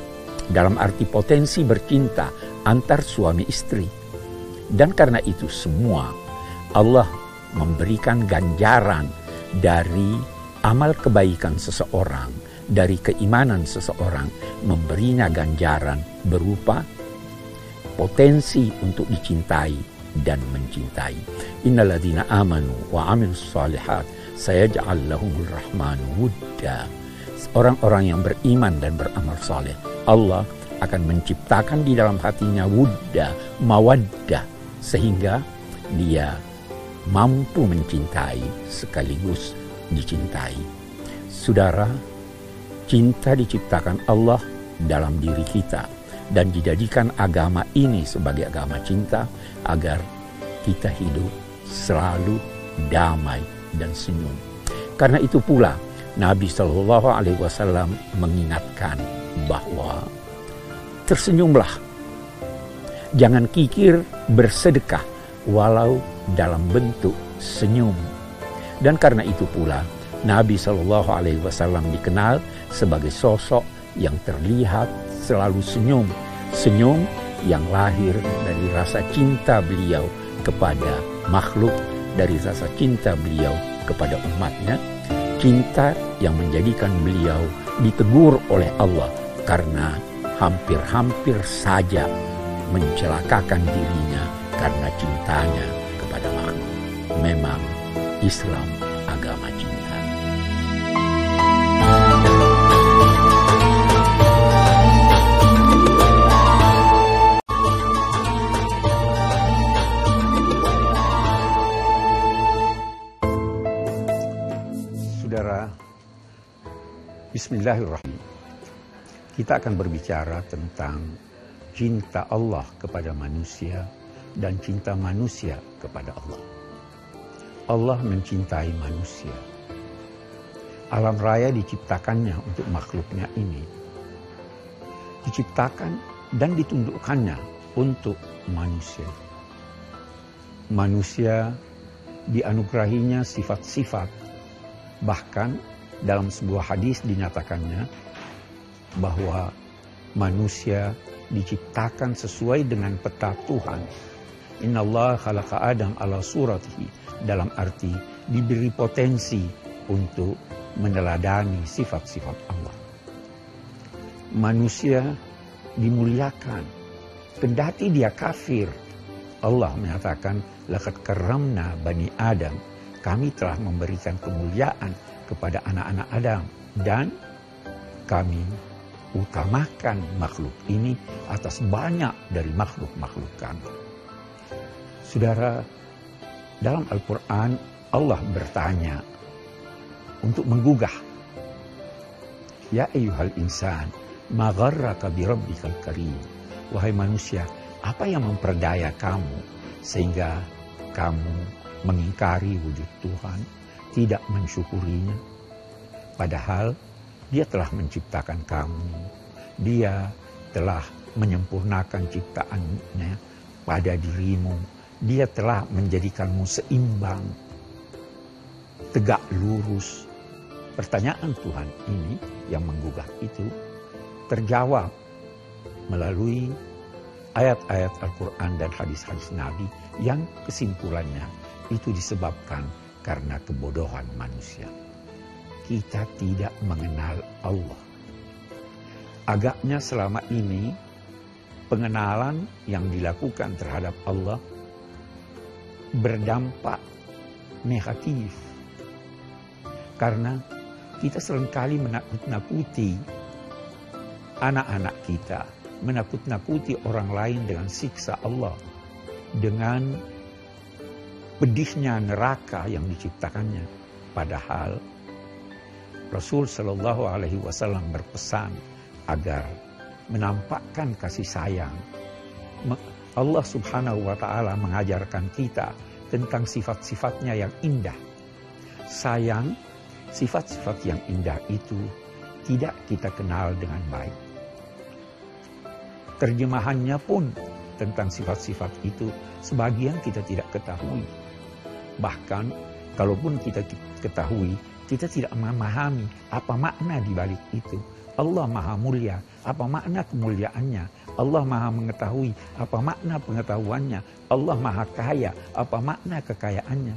dalam arti potensi bercinta antar suami istri dan karena itu semua Allah memberikan ganjaran dari amal kebaikan seseorang, dari keimanan seseorang, memberinya ganjaran berupa potensi untuk dicintai dan mencintai. Innalladzina amanu wa amilus salihat sayaj'al lahumur rahmanu wudda. Orang-orang yang beriman dan beramal saleh, Allah akan menciptakan di dalam hatinya wudda, mawaddah, sehingga dia mampu mencintai sekaligus dicintai. Saudara, cinta diciptakan Allah dalam diri kita dan dijadikan agama ini sebagai agama cinta agar kita hidup selalu damai dan senyum. Karena itu pula Nabi Shallallahu Alaihi Wasallam mengingatkan bahwa tersenyumlah, jangan kikir bersedekah walau dalam bentuk senyum. Dan karena itu pula Nabi Shallallahu Alaihi Wasallam dikenal sebagai sosok yang terlihat selalu senyum, senyum yang lahir dari rasa cinta beliau kepada makhluk, dari rasa cinta beliau kepada umatnya, cinta yang menjadikan beliau ditegur oleh Allah karena hampir-hampir saja mencelakakan dirinya karena cintanya. Memang Islam agama cinta. Saudara, Bismillahirrahmanirrahim. Kita akan berbicara tentang cinta Allah kepada manusia dan cinta manusia kepada Allah. Allah mencintai manusia. Alam raya diciptakannya untuk makhluknya ini. Diciptakan dan ditundukkannya untuk manusia. Manusia dianugerahinya sifat-sifat Bahkan dalam sebuah hadis dinyatakannya bahwa manusia diciptakan sesuai dengan peta Tuhan. Inna Allah khalaqa Adam ala suratihi. Dalam arti diberi potensi untuk meneladani sifat-sifat Allah. Manusia dimuliakan. Kendati dia kafir. Allah menyatakan, Lakat karamna bani Adam kami telah memberikan kemuliaan kepada anak-anak Adam dan kami utamakan makhluk ini atas banyak dari makhluk-makhluk kami. Saudara, dalam Al-Quran Allah bertanya untuk menggugah. Ya ayuhal insan, magharraka birabbikal karim. Wahai manusia, apa yang memperdaya kamu sehingga kamu mengingkari wujud Tuhan, tidak mensyukurinya. Padahal dia telah menciptakan kamu. Dia telah menyempurnakan ciptaannya pada dirimu. Dia telah menjadikanmu seimbang, tegak lurus. Pertanyaan Tuhan ini yang menggugah itu terjawab melalui ayat-ayat Al-Quran dan hadis-hadis Nabi yang kesimpulannya itu disebabkan karena kebodohan manusia. Kita tidak mengenal Allah. Agaknya selama ini pengenalan yang dilakukan terhadap Allah berdampak negatif. Karena kita sering kali menakut-nakuti anak-anak kita, menakut-nakuti orang lain dengan siksa Allah, dengan pedihnya neraka yang diciptakannya. Padahal Rasul Shallallahu Alaihi Wasallam berpesan agar menampakkan kasih sayang. Allah Subhanahu Wa Taala mengajarkan kita tentang sifat-sifatnya yang indah. Sayang, sifat-sifat yang indah itu tidak kita kenal dengan baik. Terjemahannya pun tentang sifat-sifat itu sebagian kita tidak ketahui. Bahkan kalaupun kita ketahui, kita tidak memahami apa makna di balik itu. Allah maha mulia, apa makna kemuliaannya. Allah maha mengetahui, apa makna pengetahuannya. Allah maha kaya, apa makna kekayaannya.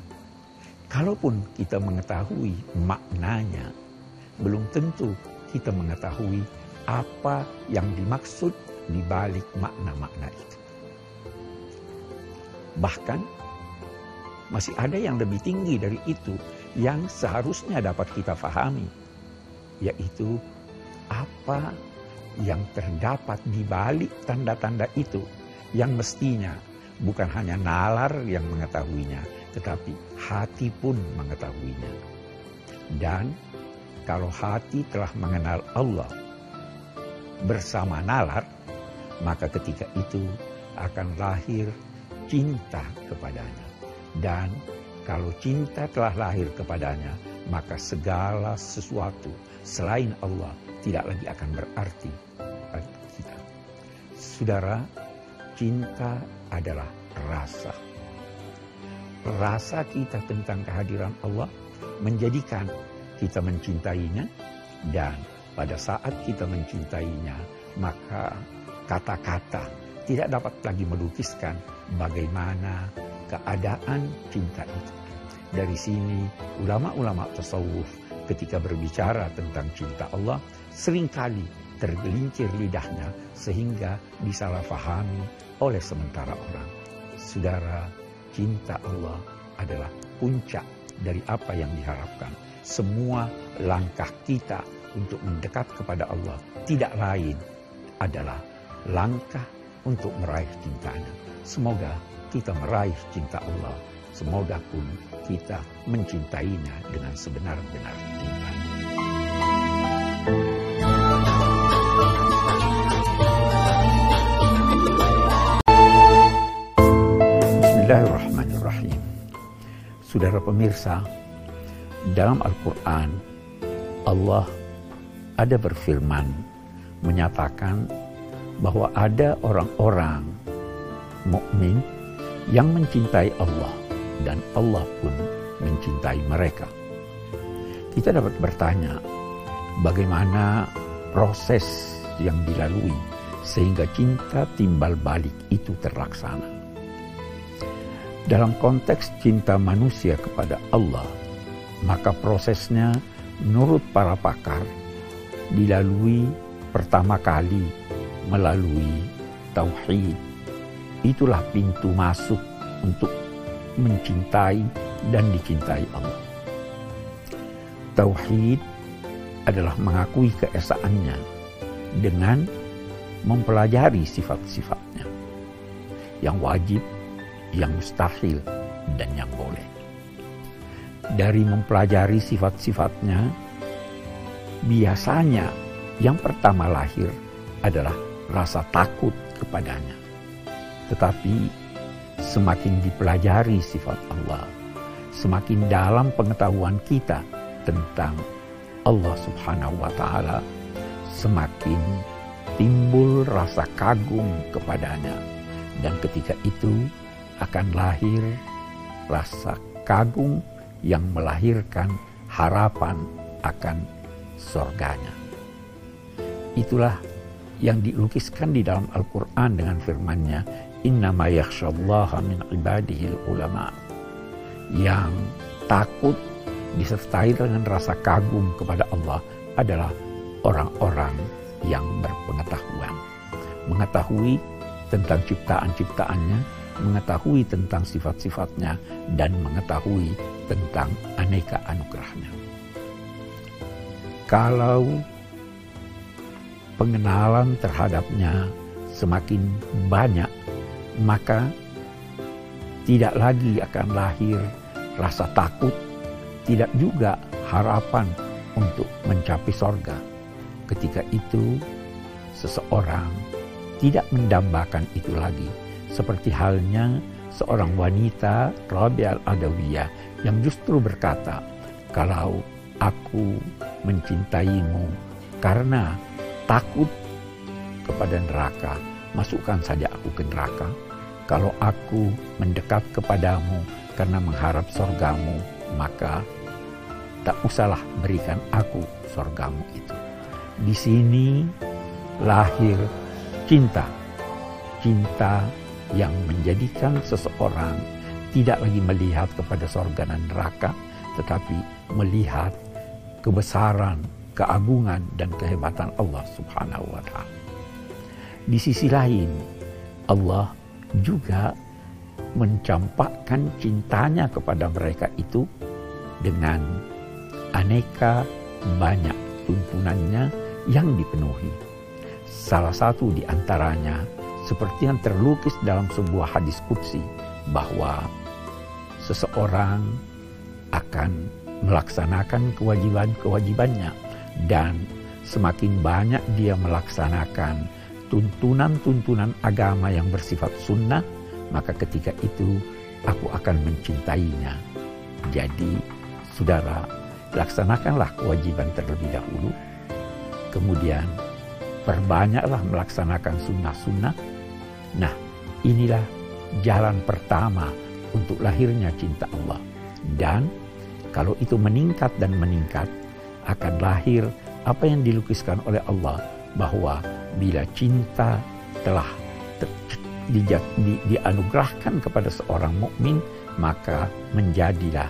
Kalaupun kita mengetahui maknanya, belum tentu kita mengetahui apa yang dimaksud di balik makna-makna itu. Bahkan masih ada yang lebih tinggi dari itu yang seharusnya dapat kita fahami, yaitu apa yang terdapat di balik tanda-tanda itu yang mestinya bukan hanya nalar yang mengetahuinya, tetapi hati pun mengetahuinya. Dan kalau hati telah mengenal Allah bersama nalar, maka ketika itu akan lahir cinta kepadanya. Dan kalau cinta telah lahir kepadanya, maka segala sesuatu selain Allah tidak lagi akan berarti bagi kita. Saudara, cinta adalah rasa. Rasa kita tentang kehadiran Allah menjadikan kita mencintainya dan pada saat kita mencintainya maka kata-kata tidak dapat lagi melukiskan bagaimana keadaan cinta itu. Dari sini ulama-ulama tasawuf ketika berbicara tentang cinta Allah sering kali tergelincir lidahnya sehingga disalahfahami oleh sementara orang. Saudara, cinta Allah adalah puncak dari apa yang diharapkan. Semua langkah kita untuk mendekat kepada Allah tidak lain adalah langkah untuk meraih cintanya. Semoga kita meraih cinta Allah. Semoga pun kita mencintainya dengan sebenar-benar cinta. Bismillahirrahmanirrahim. Saudara pemirsa, dalam Al-Quran Allah ada berfirman menyatakan bahwa ada orang-orang mukmin yang mencintai Allah dan Allah pun mencintai mereka. Kita dapat bertanya, bagaimana proses yang dilalui sehingga cinta timbal balik itu terlaksana. Dalam konteks cinta manusia kepada Allah, maka prosesnya menurut para pakar dilalui pertama kali melalui tauhid. Itulah pintu masuk untuk mencintai dan dicintai Allah. Tauhid adalah mengakui keesaannya dengan mempelajari sifat-sifatnya yang wajib, yang mustahil, dan yang boleh. Dari mempelajari sifat-sifatnya, biasanya yang pertama lahir adalah rasa takut kepadanya. Tetapi semakin dipelajari sifat Allah, semakin dalam pengetahuan kita tentang Allah Subhanahu wa taala, semakin timbul rasa kagum kepadanya. Dan ketika itu akan lahir rasa kagum yang melahirkan harapan akan surganya. Itulah yang dilukiskan di dalam Al-Quran dengan firmannya innama yakhshallaha min ibadihil ulama yang takut disertai dengan rasa kagum kepada Allah adalah orang-orang yang berpengetahuan. Mengetahui tentang ciptaan-ciptaannya mengetahui tentang sifat-sifatnya dan mengetahui tentang aneka anugerahnya kalau pengenalan terhadapnya semakin banyak, maka tidak lagi akan lahir rasa takut, tidak juga harapan untuk mencapai sorga. Ketika itu, seseorang tidak mendambakan itu lagi. Seperti halnya seorang wanita Rabi al-Adawiyah yang justru berkata, kalau aku mencintaimu karena takut kepada neraka, masukkan saja aku ke neraka. Kalau aku mendekat kepadamu karena mengharap sorgamu, maka tak usahlah berikan aku sorgamu itu. Di sini lahir cinta. Cinta yang menjadikan seseorang tidak lagi melihat kepada sorga dan neraka, tetapi melihat kebesaran keagungan dan kehebatan Allah Subhanahu wa taala. Di sisi lain, Allah juga mencampakkan cintanya kepada mereka itu dengan aneka banyak tuntunannya yang dipenuhi. Salah satu di antaranya seperti yang terlukis dalam sebuah hadis kudsi bahwa seseorang akan melaksanakan kewajiban-kewajibannya dan semakin banyak dia melaksanakan tuntunan-tuntunan agama yang bersifat sunnah, maka ketika itu aku akan mencintainya. Jadi, saudara, laksanakanlah kewajiban terlebih dahulu. Kemudian perbanyaklah melaksanakan sunnah-sunnah. Nah, inilah jalan pertama untuk lahirnya cinta Allah. Dan kalau itu meningkat dan meningkat, akan lahir apa yang dilukiskan oleh Allah bahwa bila cinta telah di, di, dianugerahkan kepada seorang mukmin maka menjadilah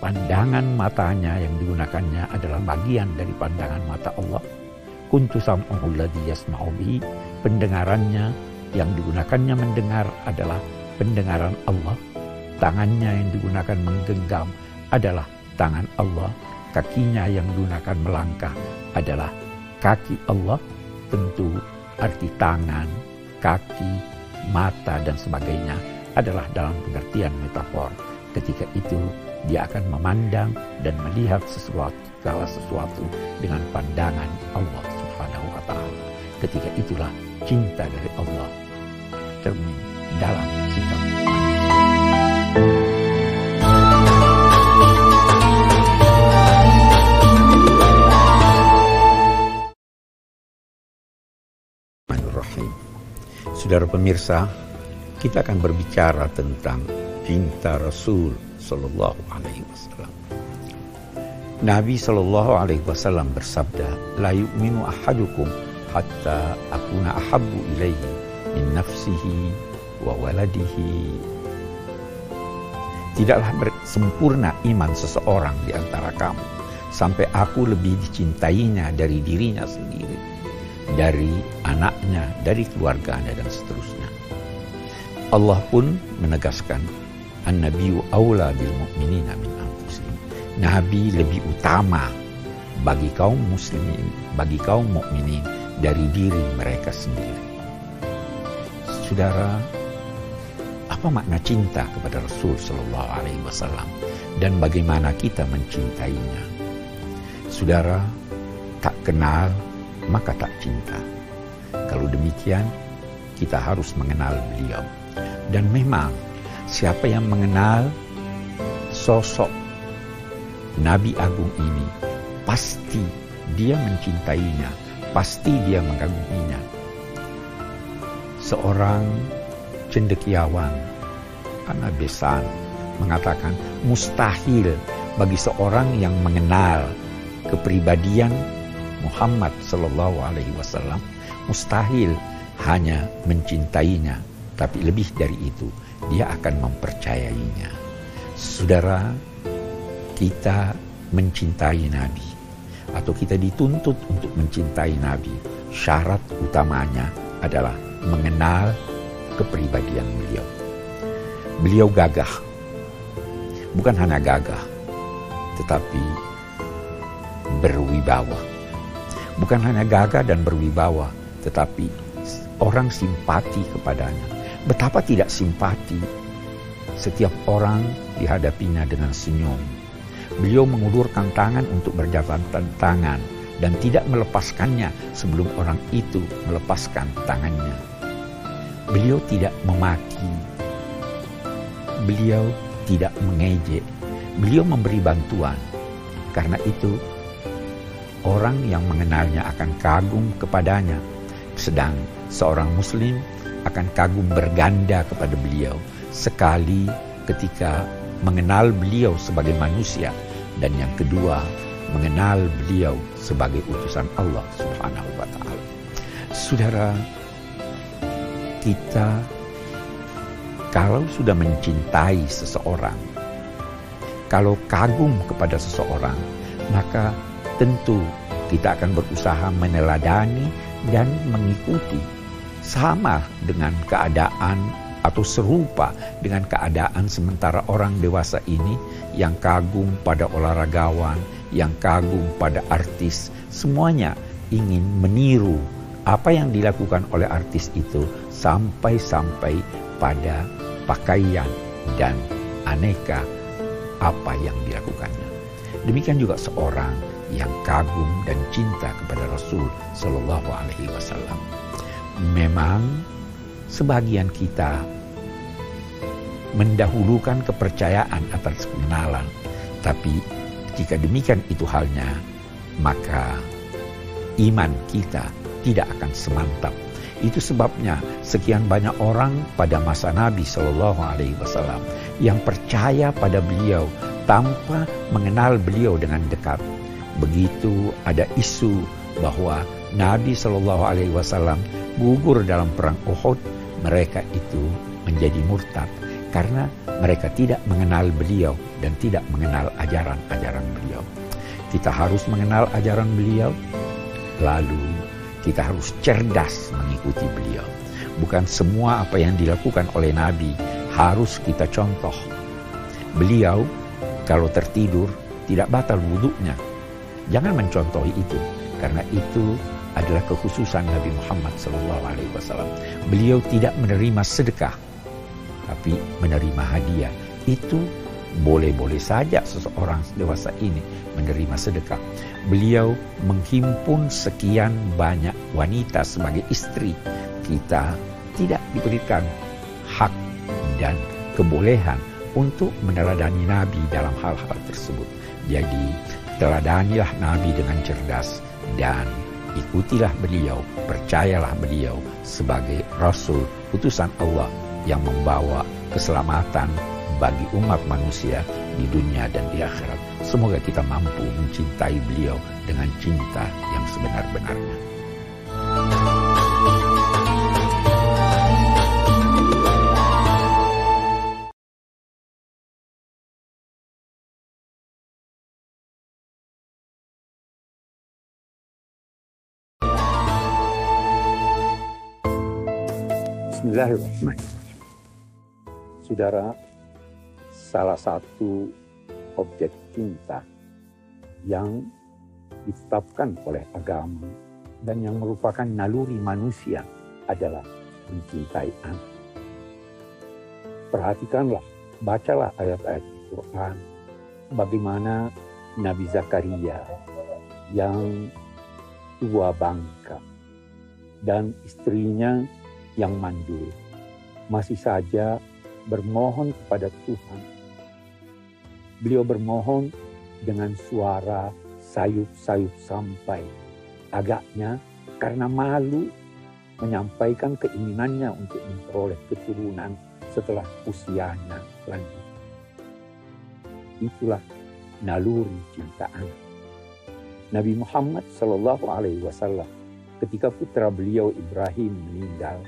pandangan matanya yang digunakannya adalah bagian dari pandangan mata Allah. Kuntu sam'uhu yasma'u pendengarannya yang digunakannya mendengar adalah pendengaran Allah. Tangannya yang digunakan menggenggam adalah tangan Allah. Kakinya yang digunakan melangkah adalah kaki Allah. Tentu arti tangan, kaki, mata, dan sebagainya adalah dalam pengertian metafor. Ketika itu dia akan memandang dan melihat sesuatu segala sesuatu dengan pandangan Allah Subhanahu wa taala. Ketika itulah cinta dari Allah cermin dalam sikap Saudara pemirsa, kita akan berbicara tentang cinta Rasul Sallallahu Alaihi Wasallam. Nabi Sallallahu Alaihi Wasallam bersabda, "La yu'minu ahadukum hatta akuna ahabbu ilaihi min nafsihi wa waladihi." Tidaklah sempurna iman seseorang di antara kamu sampai aku lebih dicintainya dari dirinya sendiri, dari anaknya, dari keluarganya dan seterusnya. Allah pun menegaskan An-Nabiyu awla bil mu'minina min anfusihim. Nabi lebih utama bagi kaum muslimin, bagi kaum mukminin dari diri mereka sendiri. Saudara, apa makna cinta kepada Rasul Shallallahu Alaihi Wasallam dan bagaimana kita mencintainya? Saudara, tak kenal maka tak cinta. Kalau demikian, kita harus mengenal beliau. Dan memang Siapa yang mengenal sosok Nabi Agung ini, pasti dia mencintainya, pasti dia mengaguminya. Seorang cendekiawan, karena Besan, mengatakan mustahil bagi seorang yang mengenal kepribadian Muhammad Sallallahu Alaihi Wasallam, mustahil hanya mencintainya, tapi lebih dari itu dia akan mempercayainya. Saudara, kita mencintai Nabi atau kita dituntut untuk mencintai Nabi. Syarat utamanya adalah mengenal kepribadian beliau. Beliau gagah. Bukan hanya gagah, tetapi berwibawa. Bukan hanya gagah dan berwibawa, tetapi orang simpati kepadanya Betapa tidak simpati setiap orang dihadapinya dengan senyum. Beliau mengulurkan tangan untuk berjabatan tangan dan tidak melepaskannya sebelum orang itu melepaskan tangannya. Beliau tidak memaki. Beliau tidak mengejek. Beliau memberi bantuan. Karena itu, orang yang mengenalnya akan kagum kepadanya. Sedang seorang muslim akan kagum berganda kepada beliau sekali ketika mengenal beliau sebagai manusia dan yang kedua mengenal beliau sebagai utusan Allah Subhanahu wa taala. Saudara, kita kalau sudah mencintai seseorang, kalau kagum kepada seseorang, maka tentu kita akan berusaha meneladani dan mengikuti sama dengan keadaan atau serupa dengan keadaan sementara orang dewasa ini yang kagum pada olahragawan, yang kagum pada artis, semuanya ingin meniru apa yang dilakukan oleh artis itu sampai-sampai pada pakaian dan aneka apa yang dilakukannya. Demikian juga seorang yang kagum dan cinta kepada Rasul Shallallahu Alaihi Wasallam Memang sebagian kita mendahulukan kepercayaan atas kenalan Tapi jika demikian itu halnya, maka iman kita tidak akan semantap. Itu sebabnya sekian banyak orang pada masa Nabi Shallallahu Alaihi Wasallam yang percaya pada beliau tanpa mengenal beliau dengan dekat. Begitu ada isu bahwa Nabi Shallallahu Alaihi Wasallam gugur dalam perang Uhud, mereka itu menjadi murtad karena mereka tidak mengenal beliau dan tidak mengenal ajaran-ajaran beliau. Kita harus mengenal ajaran beliau, lalu kita harus cerdas mengikuti beliau. Bukan semua apa yang dilakukan oleh Nabi harus kita contoh. Beliau kalau tertidur tidak batal wudhunya. Jangan mencontohi itu karena itu adalah kekhususan Nabi Muhammad SAW. Beliau tidak menerima sedekah, tapi menerima hadiah. Itu boleh-boleh saja seseorang dewasa ini menerima sedekah. Beliau menghimpun sekian banyak wanita sebagai istri. Kita tidak diberikan hak dan kebolehan untuk meneladani Nabi dalam hal-hal tersebut. Jadi, teladanilah Nabi dengan cerdas dan ikutilah beliau, percayalah beliau sebagai Rasul, utusan Allah yang membawa keselamatan bagi umat manusia di dunia dan di akhirat. Semoga kita mampu mencintai beliau dengan cinta yang sebenar-benarnya. Bismillahirrahmanirrahim. Saudara, salah satu objek cinta yang ditetapkan oleh agama dan yang merupakan naluri manusia adalah mencintai anak. Perhatikanlah, bacalah ayat-ayat Al-Quran, bagaimana Nabi Zakaria yang tua bangka dan istrinya yang mandul masih saja bermohon kepada Tuhan Beliau bermohon dengan suara sayup-sayup sampai. Agaknya karena malu menyampaikan keinginannya untuk memperoleh keturunan setelah usianya lanjut. Itulah naluri cinta anak. Nabi Muhammad Shallallahu Alaihi Wasallam ketika putra beliau Ibrahim meninggal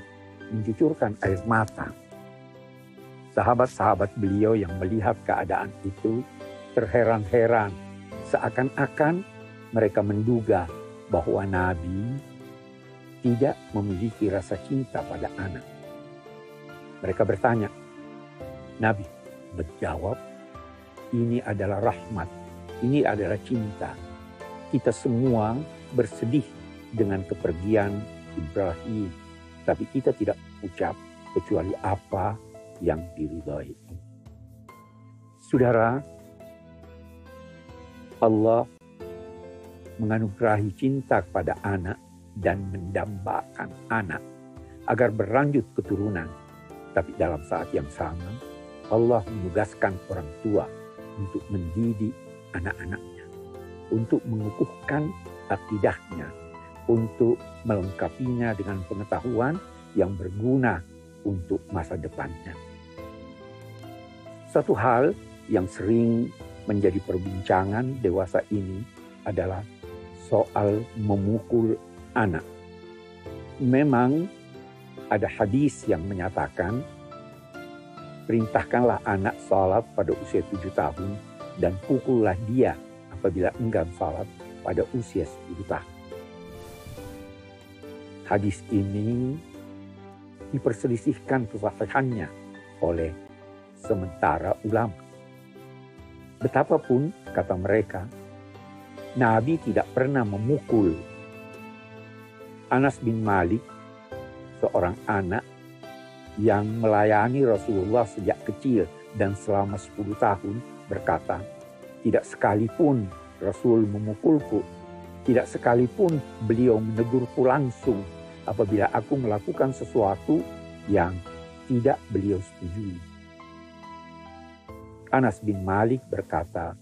mencucurkan air mata Sahabat-sahabat beliau yang melihat keadaan itu terheran-heran, seakan-akan mereka menduga bahwa Nabi tidak memiliki rasa cinta pada anak. Mereka bertanya, Nabi menjawab, ini adalah rahmat, ini adalah cinta. Kita semua bersedih dengan kepergian Ibrahim, tapi kita tidak ucap kecuali apa yang diridhai. Saudara, Allah menganugerahi cinta kepada anak dan mendambakan anak agar berlanjut keturunan. Tapi dalam saat yang sama, Allah menugaskan orang tua untuk mendidik anak-anaknya, untuk mengukuhkan akidahnya, untuk melengkapinya dengan pengetahuan yang berguna untuk masa depannya. Satu hal yang sering menjadi perbincangan dewasa ini adalah soal memukul anak. Memang ada hadis yang menyatakan perintahkanlah anak salat pada usia tujuh tahun dan pukullah dia apabila enggan salat pada usia sepuluh tahun. Hadis ini diperselisihkan kesahihannya oleh sementara ulama. Betapapun, kata mereka, Nabi tidak pernah memukul. Anas bin Malik, seorang anak yang melayani Rasulullah sejak kecil dan selama 10 tahun berkata, tidak sekalipun Rasul memukulku, tidak sekalipun beliau menegurku langsung apabila aku melakukan sesuatu yang tidak beliau setujui. Anas bin Malik berkata,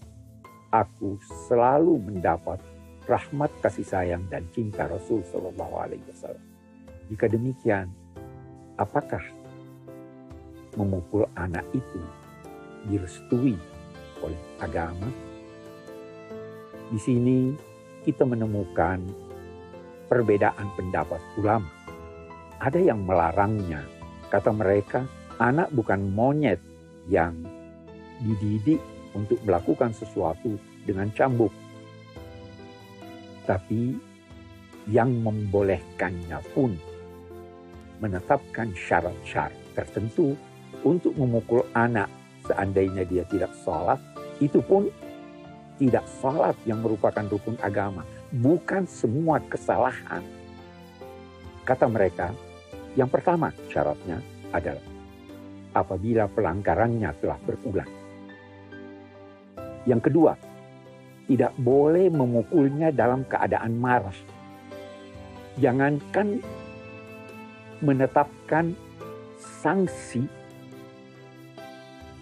aku selalu mendapat rahmat kasih sayang dan cinta Rasul Shallallahu Alaihi Wasallam. Jika demikian, apakah memukul anak itu direstui oleh agama? Di sini kita menemukan perbedaan pendapat ulama. Ada yang melarangnya. Kata mereka, anak bukan monyet yang dididik untuk melakukan sesuatu dengan cambuk tapi yang membolehkannya pun menetapkan syarat-syarat tertentu untuk memukul anak seandainya dia tidak sholat, itu pun tidak sholat yang merupakan rukun agama. Bukan semua kesalahan. Kata mereka, yang pertama syaratnya adalah apabila pelanggarannya telah berulang. Yang kedua, tidak boleh memukulnya dalam keadaan marah. Jangankan menetapkan sanksi,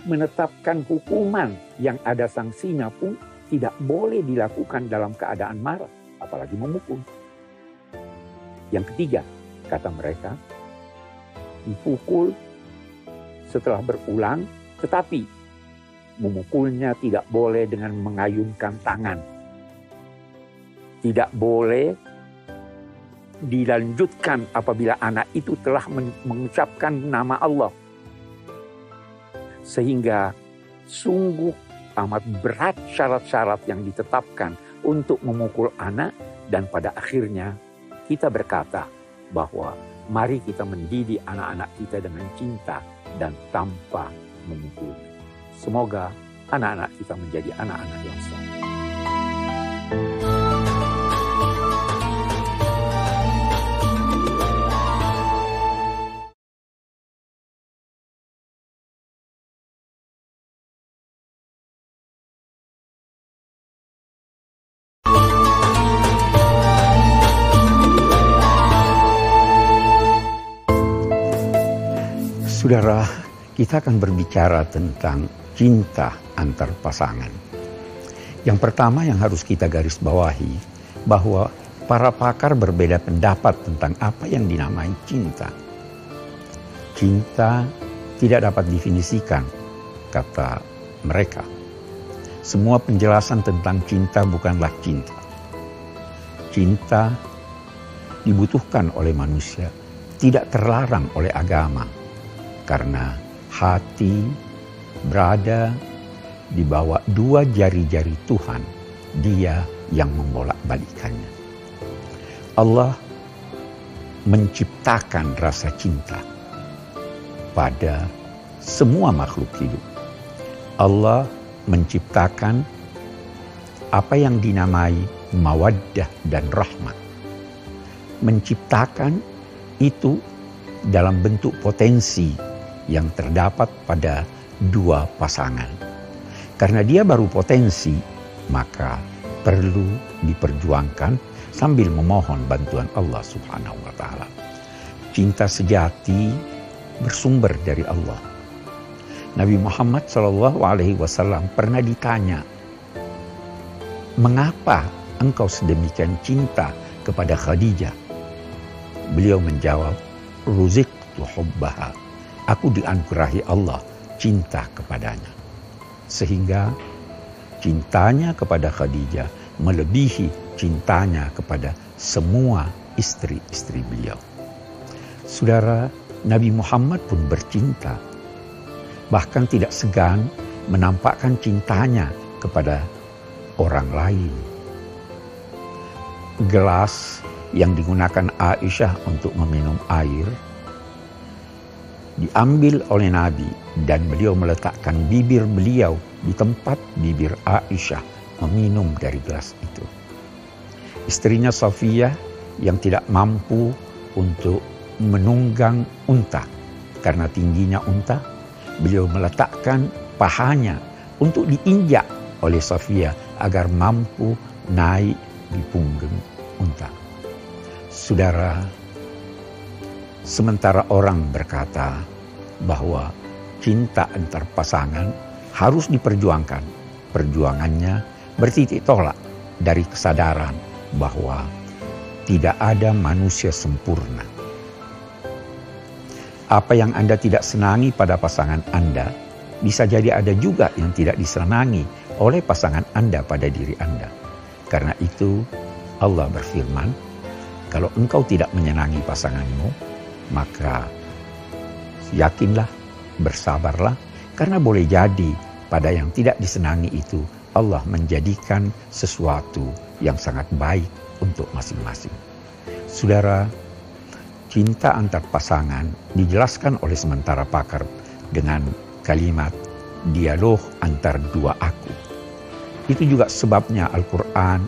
menetapkan hukuman yang ada sanksinya pun tidak boleh dilakukan dalam keadaan marah, apalagi memukul. Yang ketiga, kata mereka, dipukul setelah berulang, tetapi memukulnya tidak boleh dengan mengayunkan tangan. Tidak boleh dilanjutkan apabila anak itu telah mengucapkan nama Allah. Sehingga sungguh amat berat syarat-syarat yang ditetapkan untuk memukul anak dan pada akhirnya kita berkata bahwa mari kita mendidik anak-anak kita dengan cinta dan tanpa memukul. Semoga anak-anak kita menjadi anak-anak yang soleh. Saudara, kita akan berbicara tentang cinta antar pasangan. Yang pertama yang harus kita garis bawahi bahwa para pakar berbeda pendapat tentang apa yang dinamai cinta. Cinta tidak dapat definisikan, kata mereka. Semua penjelasan tentang cinta bukanlah cinta. Cinta dibutuhkan oleh manusia, tidak terlarang oleh agama, karena hati berada di bawah dua jari-jari Tuhan, dia yang membolak-balikannya. Allah menciptakan rasa cinta pada semua makhluk hidup. Allah menciptakan apa yang dinamai mawaddah dan rahmat. Menciptakan itu dalam bentuk potensi yang terdapat pada dua pasangan. Karena dia baru potensi, maka perlu diperjuangkan sambil memohon bantuan Allah Subhanahu wa taala. Cinta sejati bersumber dari Allah. Nabi Muhammad Shallallahu alaihi wasallam pernah ditanya, "Mengapa engkau sedemikian cinta kepada Khadijah?" Beliau menjawab, "Ruzik hubbaha." Aku dianugerahi Allah cinta kepadanya. Sehingga cintanya kepada Khadijah melebihi cintanya kepada semua istri-istri beliau. Saudara, Nabi Muhammad pun bercinta. Bahkan tidak segan menampakkan cintanya kepada orang lain. Gelas yang digunakan Aisyah untuk meminum air diambil oleh Nabi dan beliau meletakkan bibir beliau di tempat bibir Aisyah meminum dari gelas itu. Istrinya Sofia yang tidak mampu untuk menunggang unta karena tingginya unta, beliau meletakkan pahanya untuk diinjak oleh Sofia agar mampu naik di punggung unta. Saudara, Sementara orang berkata bahwa cinta antar pasangan harus diperjuangkan. Perjuangannya bertitik tolak dari kesadaran bahwa tidak ada manusia sempurna. Apa yang Anda tidak senangi pada pasangan Anda, bisa jadi ada juga yang tidak disenangi oleh pasangan Anda pada diri Anda. Karena itu, Allah berfirman, "Kalau engkau tidak menyenangi pasanganmu, maka yakinlah, bersabarlah, karena boleh jadi pada yang tidak disenangi itu Allah menjadikan sesuatu yang sangat baik untuk masing-masing. Saudara, cinta antar pasangan dijelaskan oleh sementara pakar dengan kalimat dialog antar dua aku. Itu juga sebabnya Al-Quran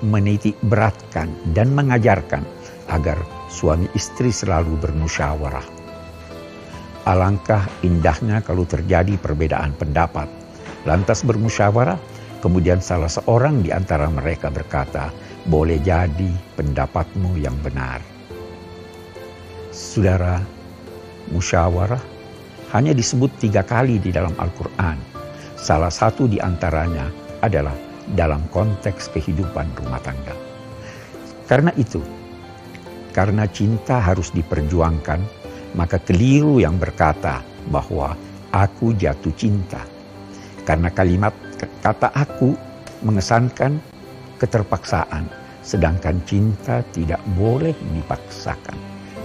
menitik beratkan dan mengajarkan agar suami istri selalu bermusyawarah. Alangkah indahnya kalau terjadi perbedaan pendapat. Lantas bermusyawarah Kemudian salah seorang di antara mereka berkata, boleh jadi pendapatmu yang benar. Saudara, musyawarah hanya disebut tiga kali di dalam Al-Quran. Salah satu di antaranya adalah dalam konteks kehidupan rumah tangga. Karena itu, karena cinta harus diperjuangkan, maka keliru yang berkata bahwa aku jatuh cinta. Karena kalimat kata aku mengesankan keterpaksaan, sedangkan cinta tidak boleh dipaksakan.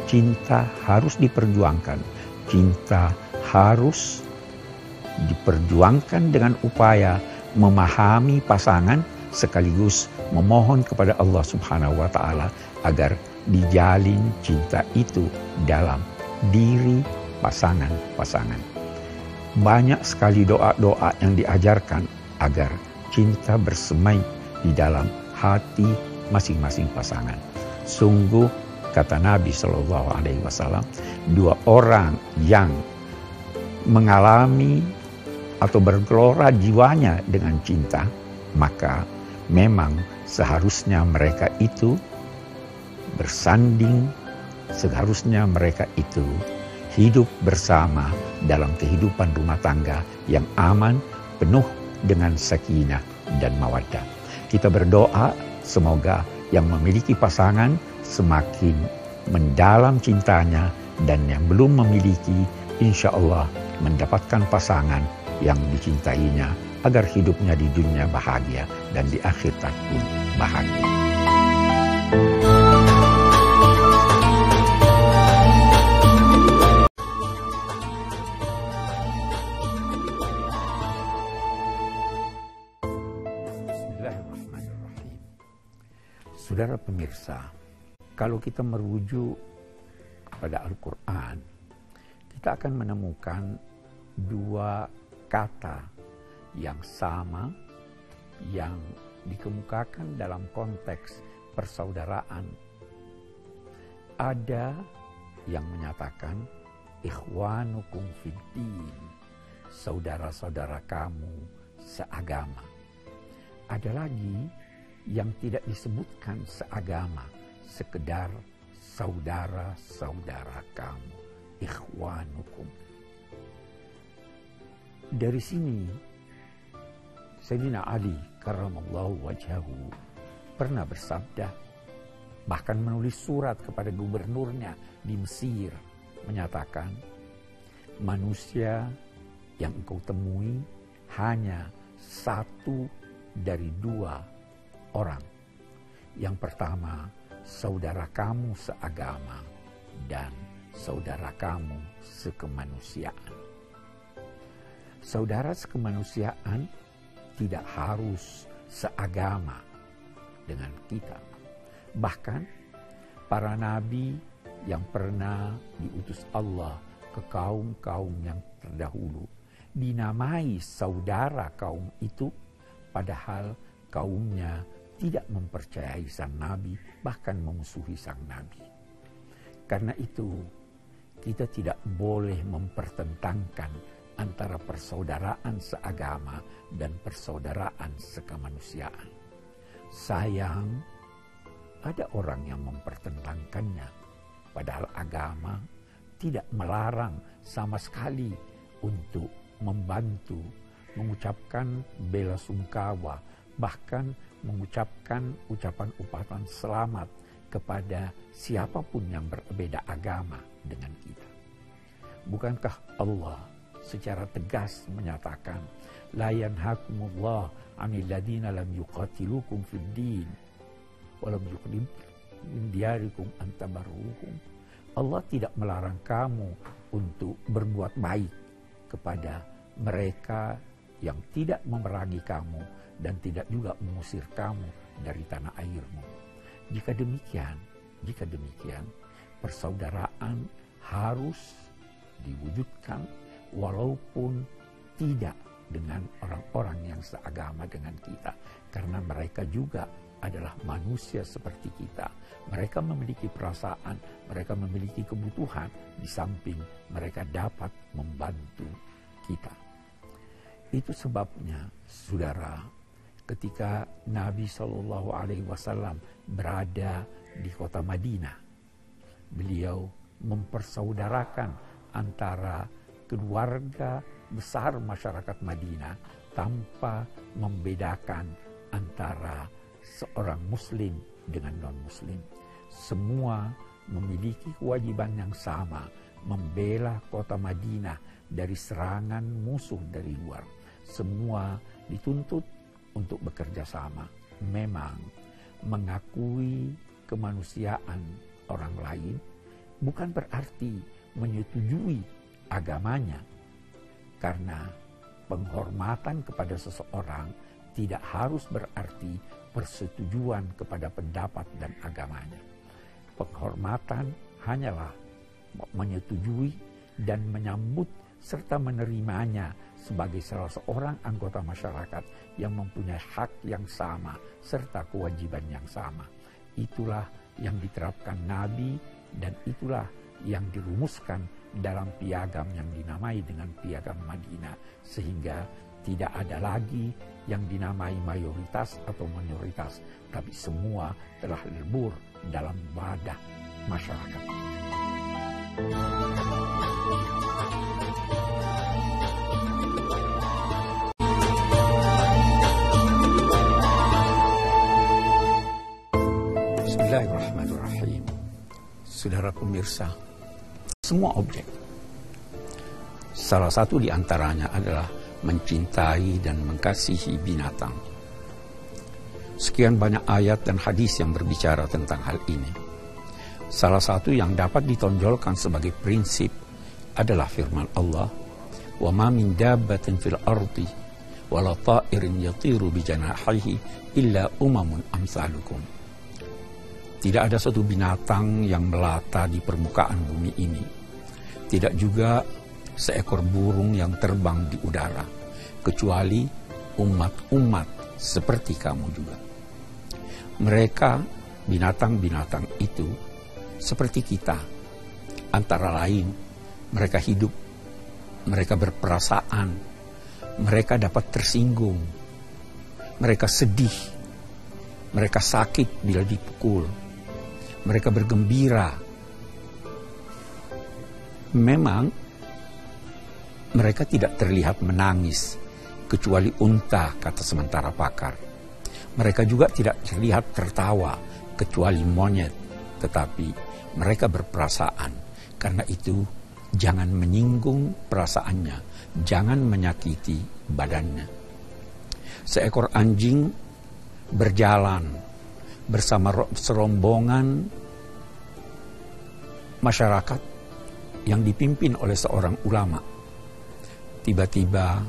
Cinta harus diperjuangkan, cinta harus diperjuangkan dengan upaya memahami pasangan sekaligus memohon kepada Allah Subhanahu wa taala agar dijalin cinta itu dalam diri pasangan-pasangan. Banyak sekali doa-doa yang diajarkan agar cinta bersemai di dalam hati masing-masing pasangan. Sungguh kata Nabi Shallallahu Alaihi Wasallam, dua orang yang mengalami atau bergelora jiwanya dengan cinta, maka memang seharusnya mereka itu bersanding, seharusnya mereka itu hidup bersama dalam kehidupan rumah tangga yang aman, penuh dengan sakinah dan mawaddah. Kita berdoa semoga yang memiliki pasangan semakin mendalam cintanya dan yang belum memiliki insya Allah mendapatkan pasangan yang dicintainya agar hidupnya di dunia bahagia dan di akhirat pun bahagia. Saudara pemirsa, kalau kita merujuk pada Al-Quran, kita akan menemukan dua kata yang sama yang dikemukakan dalam konteks persaudaraan. Ada yang menyatakan ikhwanukum fiddin, saudara-saudara kamu seagama. Ada lagi yang tidak disebutkan seagama, sekedar saudara-saudara kamu, ikhwanukum. Dari sini, Sayyidina Ali karamallahu wajhahu pernah bersabda, bahkan menulis surat kepada gubernurnya di Mesir, menyatakan, manusia yang engkau temui hanya satu dari dua orang. Yang pertama, saudara kamu seagama dan saudara kamu sekemanusiaan. Saudara sekemanusiaan tidak harus seagama dengan kita. Bahkan para nabi yang pernah diutus Allah ke kaum-kaum yang terdahulu dinamai saudara kaum itu padahal kaumnya tidak mempercayai sang nabi, bahkan memusuhi sang nabi. Karena itu, kita tidak boleh mempertentangkan antara persaudaraan seagama dan persaudaraan sekemanusiaan. Sayang, ada orang yang mempertentangkannya, padahal agama tidak melarang sama sekali untuk membantu mengucapkan bela sungkawa bahkan mengucapkan ucapan-ucapan selamat kepada siapa pun yang berbeda agama dengan kita. Bukankah Allah secara tegas menyatakan la yanhakumullah 'anil ladina lam yuqatilukum fid din wa lam yukhrim min diyarikum antabarruhum Allah tidak melarang kamu untuk berbuat baik kepada mereka yang tidak memerangi kamu dan tidak juga mengusir kamu dari tanah airmu. Jika demikian, jika demikian, persaudaraan harus diwujudkan walaupun tidak dengan orang-orang yang seagama dengan kita karena mereka juga adalah manusia seperti kita. Mereka memiliki perasaan, mereka memiliki kebutuhan di samping mereka dapat membantu kita. Itu sebabnya, saudara, ketika Nabi Shallallahu Alaihi Wasallam berada di kota Madinah, beliau mempersaudarakan antara keluarga besar masyarakat Madinah tanpa membedakan antara seorang muslim dengan non-muslim. Semua memiliki kewajiban yang sama membela kota Madinah dari serangan musuh dari luar. Semua dituntut untuk bekerja sama. Memang mengakui kemanusiaan orang lain bukan berarti menyetujui agamanya. Karena penghormatan kepada seseorang tidak harus berarti persetujuan kepada pendapat dan agamanya. Penghormatan hanyalah menyetujui dan menyambut serta menerimanya sebagai salah seorang anggota masyarakat yang mempunyai hak yang sama serta kewajiban yang sama. Itulah yang diterapkan Nabi dan itulah yang dirumuskan dalam piagam yang dinamai dengan piagam Madinah sehingga tidak ada lagi yang dinamai mayoritas atau minoritas, tapi semua telah lebur dalam wadah masyarakat. Bismillahirrahmanirrahim. Saudara pemirsa, semua objek. Salah satu di antaranya adalah mencintai dan mengasihi binatang. Sekian banyak ayat dan hadis yang berbicara tentang hal ini. Salah satu yang dapat ditonjolkan sebagai prinsip adalah firman Allah, "Wa ma min dabbatin fil ardi wala ta'irin yatiru bi janahihi illa umamun amsalukum." Tidak ada satu binatang yang melata di permukaan bumi ini. Tidak juga seekor burung yang terbang di udara, kecuali umat-umat seperti kamu juga. Mereka, binatang-binatang itu, seperti kita. Antara lain, mereka hidup, mereka berperasaan, mereka dapat tersinggung, mereka sedih, mereka sakit bila dipukul, mereka bergembira. Memang mereka tidak terlihat menangis, kecuali unta, kata sementara pakar. Mereka juga tidak terlihat tertawa, kecuali monyet, tetapi mereka berperasaan. Karena itu, jangan menyinggung perasaannya, jangan menyakiti badannya. Seekor anjing berjalan bersama serombongan masyarakat yang dipimpin oleh seorang ulama Tiba-tiba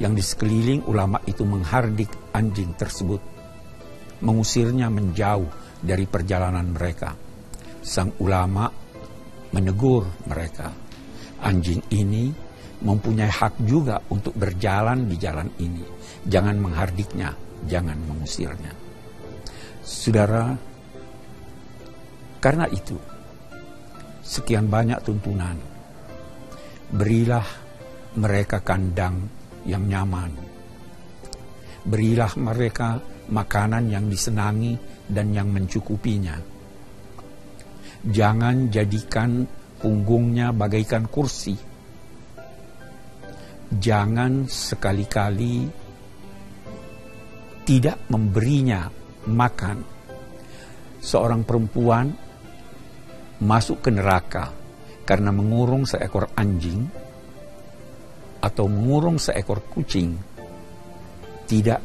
yang di sekeliling ulama itu menghardik anjing tersebut, mengusirnya menjauh dari perjalanan mereka. Sang ulama menegur mereka, anjing ini mempunyai hak juga untuk berjalan di jalan ini. Jangan menghardiknya, jangan mengusirnya. Saudara, karena itu, sekian banyak tuntunan. Berilah mereka kandang yang nyaman. Berilah mereka makanan yang disenangi dan yang mencukupinya. Jangan jadikan punggungnya bagaikan kursi. Jangan sekali-kali tidak memberinya makan. Seorang perempuan masuk ke neraka karena mengurung seekor anjing atau mengurung seekor kucing tidak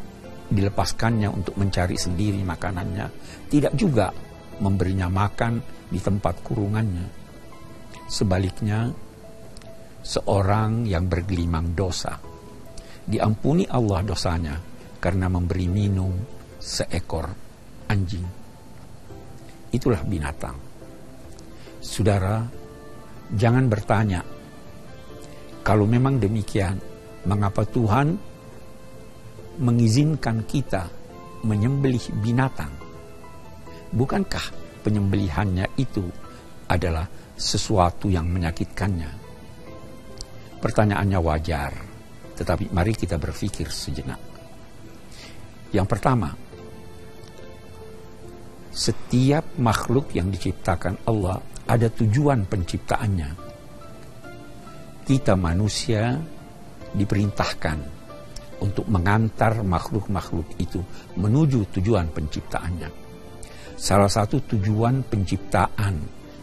dilepaskannya untuk mencari sendiri makanannya, tidak juga memberinya makan di tempat kurungannya. Sebaliknya, seorang yang bergelimang dosa diampuni Allah dosanya karena memberi minum seekor anjing. Itulah binatang. Saudara, jangan bertanya kalau memang demikian, mengapa Tuhan mengizinkan kita menyembelih binatang? Bukankah penyembelihannya itu adalah sesuatu yang menyakitkannya? Pertanyaannya wajar, tetapi mari kita berpikir sejenak. Yang pertama, setiap makhluk yang diciptakan Allah ada tujuan penciptaannya kita manusia diperintahkan untuk mengantar makhluk-makhluk itu menuju tujuan penciptaannya. Salah satu tujuan penciptaan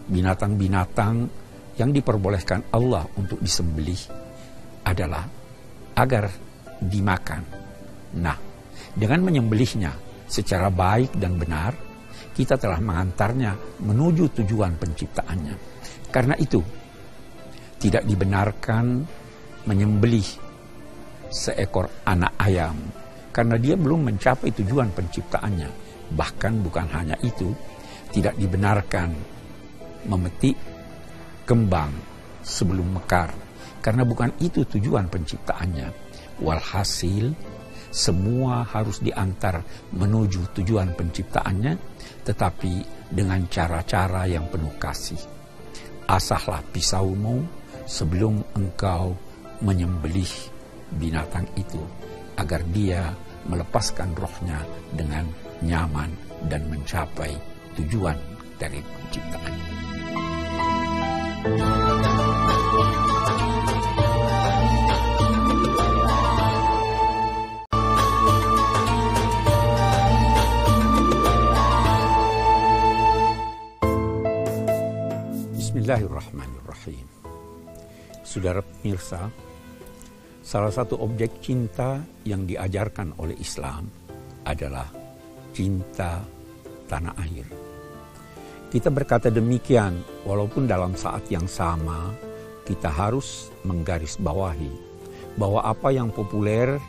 binatang-binatang yang diperbolehkan Allah untuk disembelih adalah agar dimakan. Nah, dengan menyembelihnya secara baik dan benar, kita telah mengantarnya menuju tujuan penciptaannya. Karena itu, tidak dibenarkan menyembelih seekor anak ayam karena dia belum mencapai tujuan penciptaannya. Bahkan bukan hanya itu, tidak dibenarkan memetik kembang sebelum mekar karena bukan itu tujuan penciptaannya. Walhasil semua harus diantar menuju tujuan penciptaannya tetapi dengan cara-cara yang penuh kasih. Asahlah pisaumu sebelum engkau menyembelih binatang itu agar dia melepaskan rohnya dengan nyaman dan mencapai tujuan dari penciptaan. Bismillahirrahmanirrahim. Saudara pemirsa, salah satu objek cinta yang diajarkan oleh Islam adalah cinta tanah air. Kita berkata demikian, walaupun dalam saat yang sama kita harus menggarisbawahi bahwa apa yang populer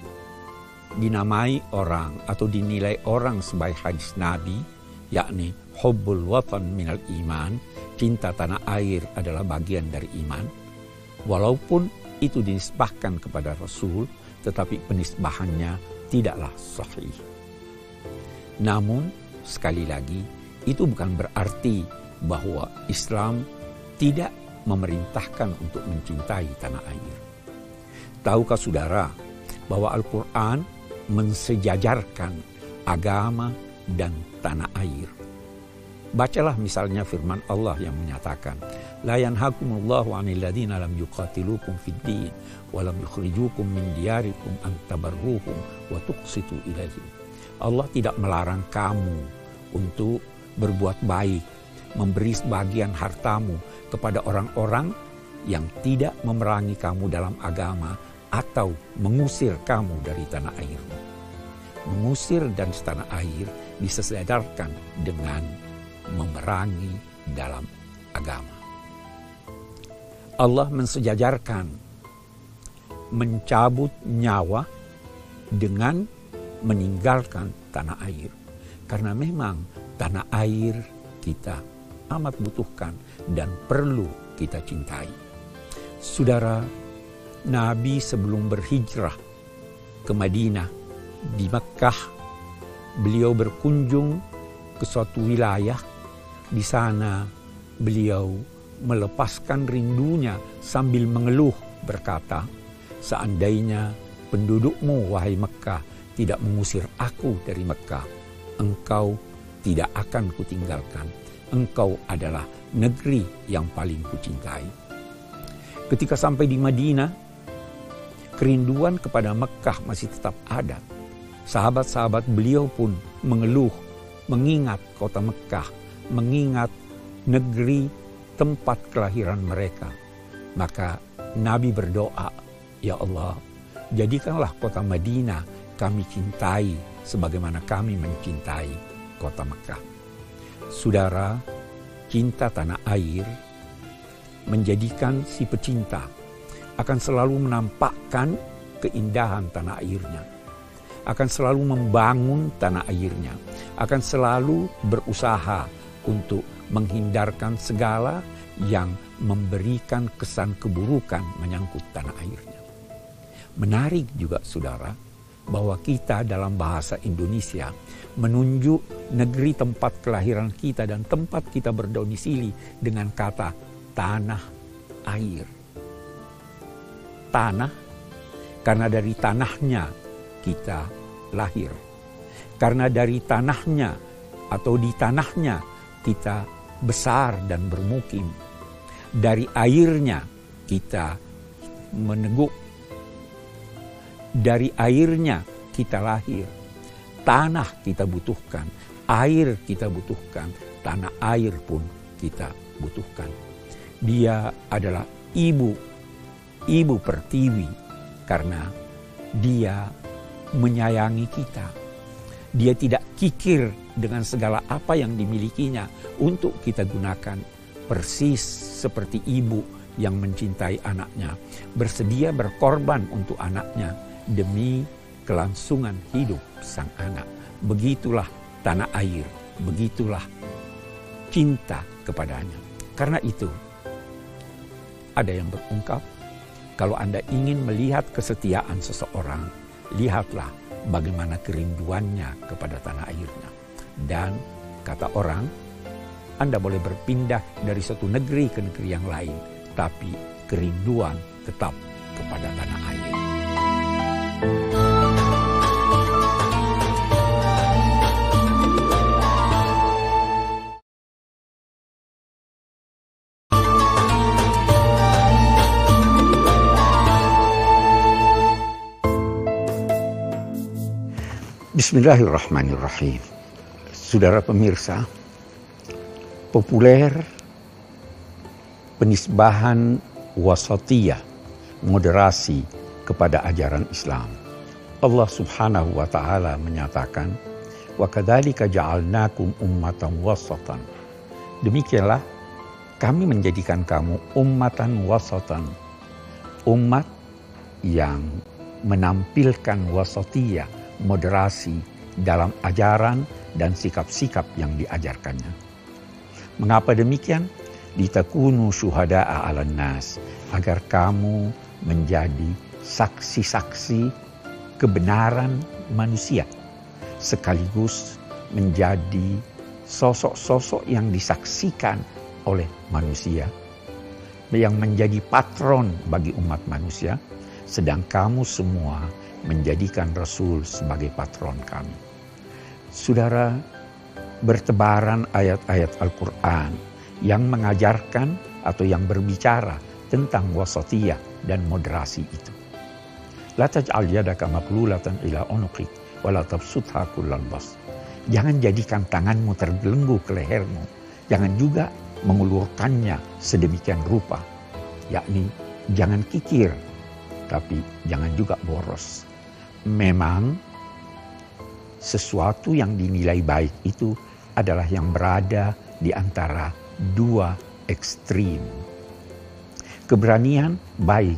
dinamai orang atau dinilai orang sebagai hadis Nabi, yakni hubbul watan minal iman, cinta tanah air adalah bagian dari iman Walaupun itu dinisbahkan kepada Rasul, tetapi penisbahannya tidaklah sahih. Namun, sekali lagi, itu bukan berarti bahwa Islam tidak memerintahkan untuk mencintai tanah air. Tahukah saudara bahwa Al-Quran mensejajarkan agama dan tanah air? Bacalah misalnya firman Allah yang menyatakan, La yanhakumullahu 'anil ladzina lam yuqatilukum fid din wa lam yukhrijukum min diyarikum an tabarruhum wa tuqsitu. Allah tidak melarang kamu untuk berbuat baik, memberi sebagian hartamu kepada orang-orang yang tidak memerangi kamu dalam agama atau mengusir kamu dari tanah airmu. Mengusir dan tanah air disesadarkan dengan memerangi dalam agama. Allah mensejajarkan mencabut nyawa dengan meninggalkan tanah air. Karena memang tanah air kita amat butuhkan dan perlu kita cintai. Saudara, Nabi sebelum berhijrah ke Madinah di Mekkah, beliau berkunjung ke suatu wilayah di sana beliau melepaskan rindunya sambil mengeluh berkata, Seandainya pendudukmu wahai Mekah tidak mengusir aku dari Mekah, engkau tidak akan kutinggalkan. Engkau adalah negeri yang paling kucintai. Ketika sampai di Madinah, kerinduan kepada Mekah masih tetap ada. Sahabat-sahabat beliau pun mengeluh, mengingat kota Mekah, mengingat negeri tempat kelahiran mereka. Maka Nabi berdoa, Ya Allah, jadikanlah kota Madinah kami cintai sebagaimana kami mencintai kota Mekah. Saudara, cinta tanah air menjadikan si pecinta akan selalu menampakkan keindahan tanah airnya, akan selalu membangun tanah airnya, akan selalu berusaha untuk menghindarkan segala yang memberikan kesan keburukan menyangkut tanah airnya. Menarik juga saudara, bahwa kita dalam bahasa Indonesia menunjuk negeri tempat kelahiran kita dan tempat kita berdomisili dengan kata tanah air. Tanah karena dari tanahnya kita lahir. Karena dari tanahnya atau di tanahnya kita besar dan bermukim. Dari airnya kita meneguk dari airnya kita lahir. Tanah kita butuhkan, air kita butuhkan, tanah air pun kita butuhkan. Dia adalah ibu, ibu pertiwi karena dia menyayangi kita. Dia tidak kikir dengan segala apa yang dimilikinya untuk kita gunakan persis seperti ibu yang mencintai anaknya, bersedia berkorban untuk anaknya, demi kelangsungan hidup sang anak. Begitulah tanah air, begitulah cinta kepadanya. Karena itu, ada yang berungkap, kalau Anda ingin melihat kesetiaan seseorang, lihatlah bagaimana kerinduannya kepada tanah airnya. Dan kata orang, Anda boleh berpindah dari satu negeri ke negeri yang lain, tapi kerinduan tetap kepada tanah air. Bismillahirrahmanirrahim. Saudara pemirsa, populer penisbahan wasatiyah, moderasi kepada ajaran Islam. Allah Subhanahu wa taala menyatakan, "Wa kadzalika ja'alnakum ummatan wasatan." Demikianlah kami menjadikan kamu ummatan wasatan. Umat yang menampilkan wasatiyah moderasi dalam ajaran dan sikap-sikap yang diajarkannya. Mengapa demikian? Ditakunu syuhada'a ala nas. Agar kamu menjadi saksi-saksi kebenaran manusia. Sekaligus menjadi sosok-sosok yang disaksikan oleh manusia. Yang menjadi patron bagi umat manusia. Sedang kamu semua menjadikan Rasul sebagai patron kami. Saudara, bertebaran ayat-ayat Al-Quran yang mengajarkan atau yang berbicara tentang wasatiyah dan moderasi itu. La taj'al yadaka maglulatan ila unuqik wa la tabsutha kullal bas. Jangan jadikan tanganmu terbelenggu ke lehermu. Jangan juga mengulurkannya sedemikian rupa. Yakni jangan kikir, tapi jangan juga boros memang sesuatu yang dinilai baik itu adalah yang berada di antara dua ekstrim. Keberanian baik,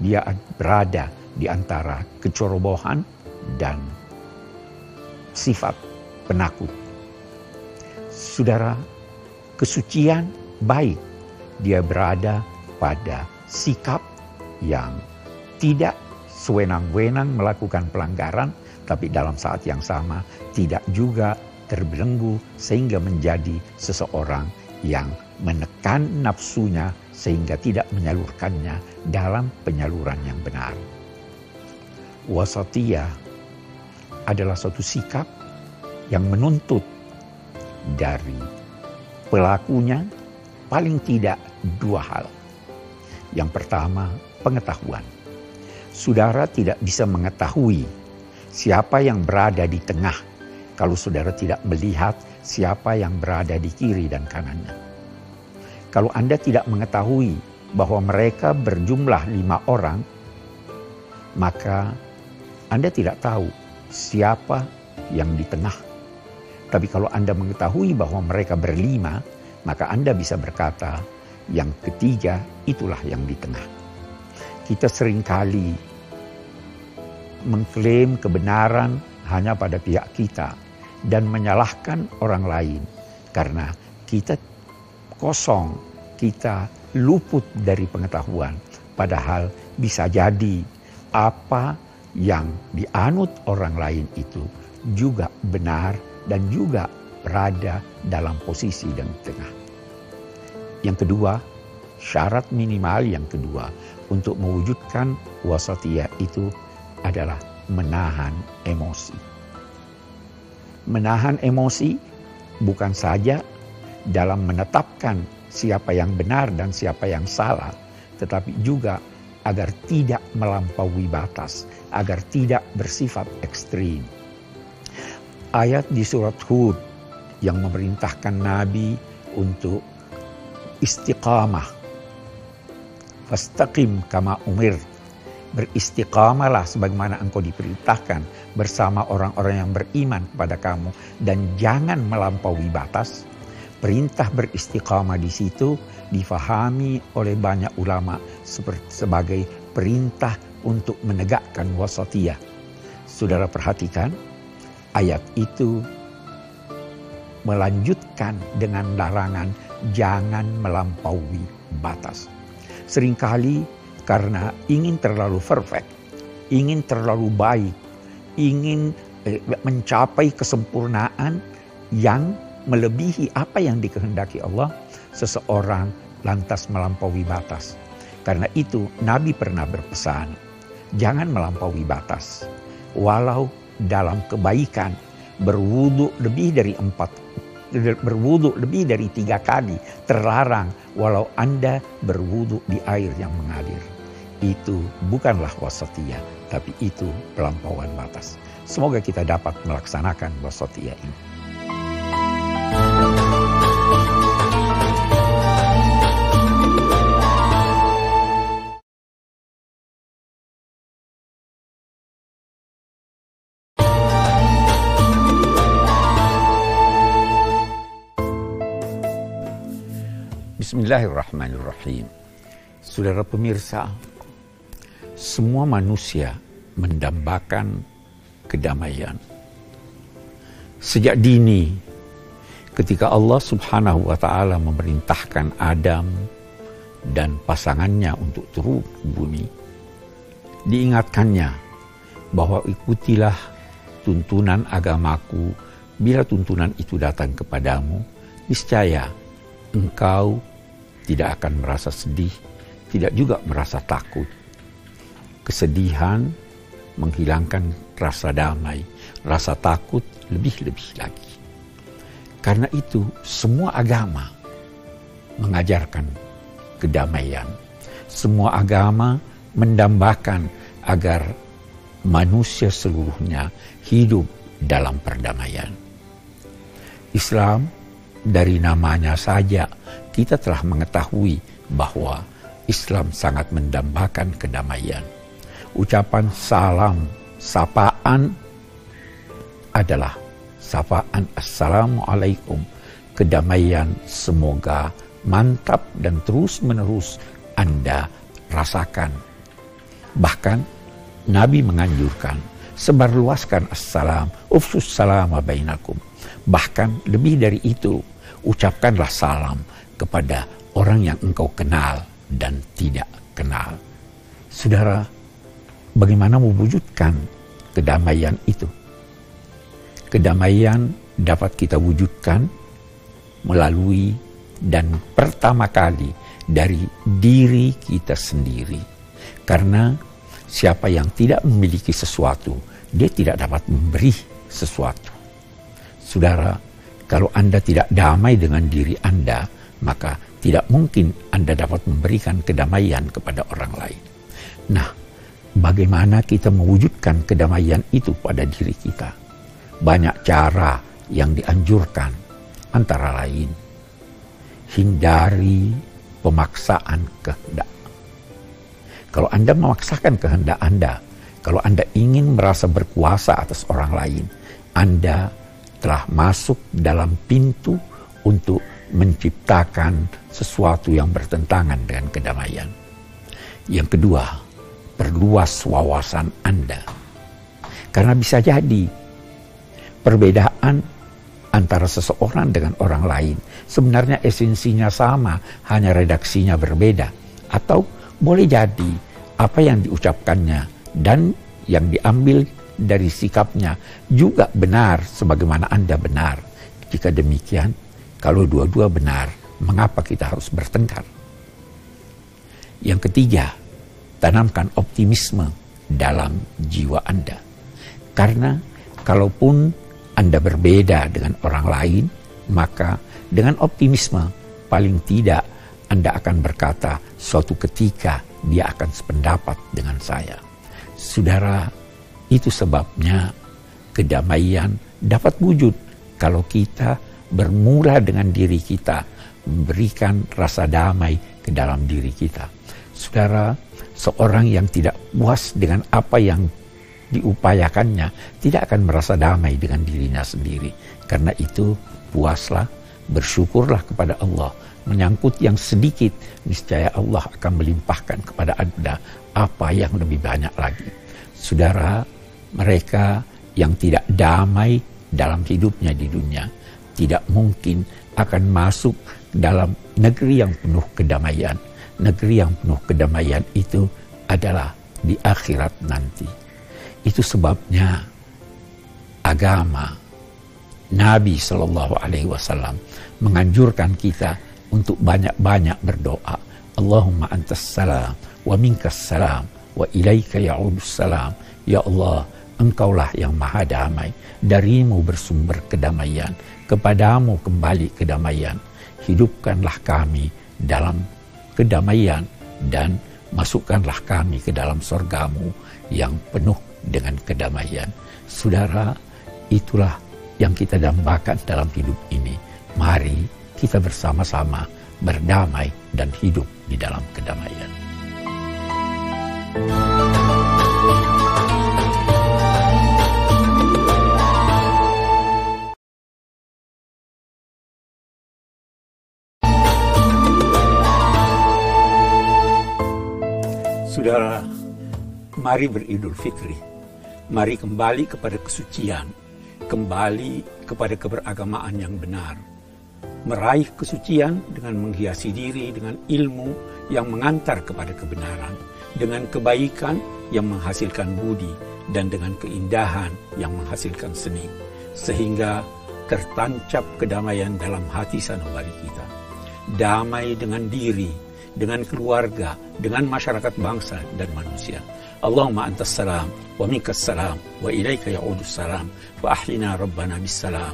dia berada di antara kecerobohan dan sifat penakut. Saudara, kesucian baik, dia berada pada sikap yang tidak sewenang-wenang melakukan pelanggaran, tapi dalam saat yang sama tidak juga terbelenggu sehingga menjadi seseorang yang menekan nafsunya sehingga tidak menyalurkannya dalam penyaluran yang benar. Wasatiyah adalah suatu sikap yang menuntut dari pelakunya paling tidak dua hal. Yang pertama, pengetahuan saudara tidak bisa mengetahui siapa yang berada di tengah kalau saudara tidak melihat siapa yang berada di kiri dan kanannya. Kalau Anda tidak mengetahui bahwa mereka berjumlah lima orang, maka Anda tidak tahu siapa yang di tengah. Tapi kalau Anda mengetahui bahwa mereka berlima, maka Anda bisa berkata, yang ketiga itulah yang di tengah. Kita sering kali mengklaim kebenaran hanya pada pihak kita dan menyalahkan orang lain karena kita kosong, kita luput dari pengetahuan. Padahal bisa jadi apa yang dianut orang lain itu juga benar dan juga berada dalam posisi yang tengah. Yang kedua, syarat minimal yang kedua untuk mewujudkan wasatiyah itu adalah menahan emosi. Menahan emosi bukan saja dalam menetapkan siapa yang benar dan siapa yang salah, tetapi juga agar tidak melampaui batas, agar tidak bersifat ekstrim. Ayat di surat Hud yang memerintahkan Nabi untuk istiqamah. Fastaqim kama umir. Beristiqamalah sebagaimana engkau diperintahkan bersama orang-orang yang beriman kepada kamu. Dan jangan melampaui batas. Perintah beristiqamah di situ difahami oleh banyak ulama sebagai perintah untuk menegakkan wasatiyah. Saudara perhatikan, ayat itu melanjutkan dengan larangan jangan melampaui batas. Seringkali karena ingin terlalu perfect, ingin terlalu baik, ingin eh, mencapai kesempurnaan yang melebihi apa yang dikehendaki Allah, seseorang lantas melampaui batas. Karena itu Nabi pernah berpesan, jangan melampaui batas. Walau dalam kebaikan berwudu lebih dari empat berwudu lebih dari tiga kali terlarang walau Anda berwudu di air yang mengalir. Itu bukanlah wasatiyah, tapi itu pelampauan batas. Semoga kita dapat melaksanakan wasatiyah ini. Bismillahirrahmanirrahim. Saudara pemirsa, semua manusia mendambakan kedamaian. Sejak dini, ketika Allah Subhanahu wa Ta'ala memerintahkan Adam dan pasangannya untuk turun ke bumi, diingatkannya bahwa ikutilah tuntunan agamaku bila tuntunan itu datang kepadamu, niscaya engkau tidak akan merasa sedih, tidak juga merasa takut. Kesedihan menghilangkan rasa damai, rasa takut lebih-lebih lagi. Karena itu, semua agama mengajarkan kedamaian. Semua agama mendambakan agar manusia seluruhnya hidup dalam perdamaian. Islam dari namanya saja kita telah mengetahui bahwa Islam sangat mendambakan kedamaian. Ucapan salam, sapaan adalah sapaan Assalamualaikum. Kedamaian semoga mantap dan terus-menerus Anda rasakan. Bahkan Nabi menganjurkan sebarluaskan assalam, ufsus salam bainakum. Bahkan lebih dari itu, ucapkanlah salam kepada orang yang engkau kenal dan tidak kenal. Saudara, bagaimana mewujudkan kedamaian itu? Kedamaian dapat kita wujudkan melalui dan pertama kali dari diri kita sendiri. Karena siapa yang tidak memiliki sesuatu, dia tidak dapat memberi sesuatu. Saudara, kalau Anda tidak damai dengan diri Anda, maka tidak mungkin Anda dapat memberikan kedamaian kepada orang lain. Nah, bagaimana kita mewujudkan kedamaian itu pada diri kita. Banyak cara yang dianjurkan, antara lain hindari pemaksaan kehendak. Kalau Anda memaksakan kehendak Anda, kalau Anda ingin merasa berkuasa atas orang lain, Anda telah masuk dalam pintu untuk menciptakan sesuatu yang bertentangan dengan kedamaian. Yang kedua, perluas wawasan Anda. Karena bisa jadi perbedaan antara seseorang dengan orang lain sebenarnya esensinya sama, hanya redaksinya berbeda. Atau boleh jadi apa yang diucapkannya dan yang diambil dari sikapnya juga benar sebagaimana Anda benar. Jika demikian, kalau dua-dua benar, mengapa kita harus bertengkar? Yang ketiga, tanamkan optimisme dalam jiwa Anda. Karena kalaupun Anda berbeda dengan orang lain, maka dengan optimisme paling tidak anda akan berkata suatu ketika dia akan sependapat dengan saya. Saudara, itu sebabnya kedamaian dapat wujud kalau kita bermula dengan diri kita, memberikan rasa damai ke dalam diri kita. Saudara, seorang yang tidak puas dengan apa yang diupayakannya tidak akan merasa damai dengan dirinya sendiri. Karena itu, puaslah, bersyukurlah kepada Allah menyangkut yang sedikit, niscaya Allah akan melimpahkan kepada Anda apa yang lebih banyak lagi. Saudara, mereka yang tidak damai dalam hidupnya di dunia tidak mungkin akan masuk dalam negeri yang penuh kedamaian. Negeri yang penuh kedamaian itu adalah di akhirat nanti. Itu sebabnya agama Nabi Shallallahu Alaihi Wasallam menganjurkan kita untuk banyak-banyak berdoa. Allahumma antas salam wa minkas salam wa ilaika ya'udus salam. Ya Allah, engkaulah yang maha damai. Darimu bersumber kedamaian. Kepadamu kembali kedamaian. Hidupkanlah kami dalam kedamaian dan masukkanlah kami ke dalam sorgamu yang penuh dengan kedamaian. Saudara, itulah yang kita dambakan dalam hidup ini. Mari kita bersama-sama berdamai dan hidup di dalam kedamaian. Saudara, mari beridul fitri. Mari kembali kepada kesucian, kembali kepada keberagamaan yang benar meraih kesucian dengan menghiasi diri dengan ilmu yang mengantar kepada kebenaran, dengan kebaikan yang menghasilkan budi, dan dengan keindahan yang menghasilkan seni, sehingga tertancap kedamaian dalam hati sanubari kita. Damai dengan diri, dengan keluarga, dengan masyarakat bangsa dan manusia. Allahumma antas salam, wa minkas salam, wa ilaika ya'udus salam, wa ahlina rabbana bis salam.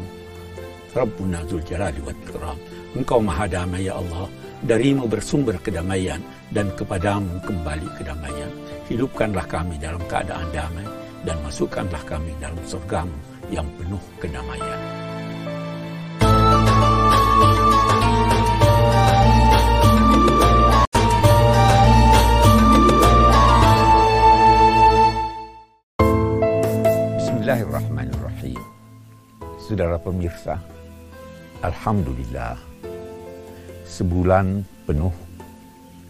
Rabbuna Zul Jalali wa Ikram. Engkau maha damai ya Allah. Darimu bersumber kedamaian dan kepadamu kembali kedamaian. Hidupkanlah kami dalam keadaan damai dan masukkanlah kami dalam surgamu yang penuh kedamaian. Bismillahirrahmanirrahim. Saudara pemirsa, Alhamdulillah, sebulan penuh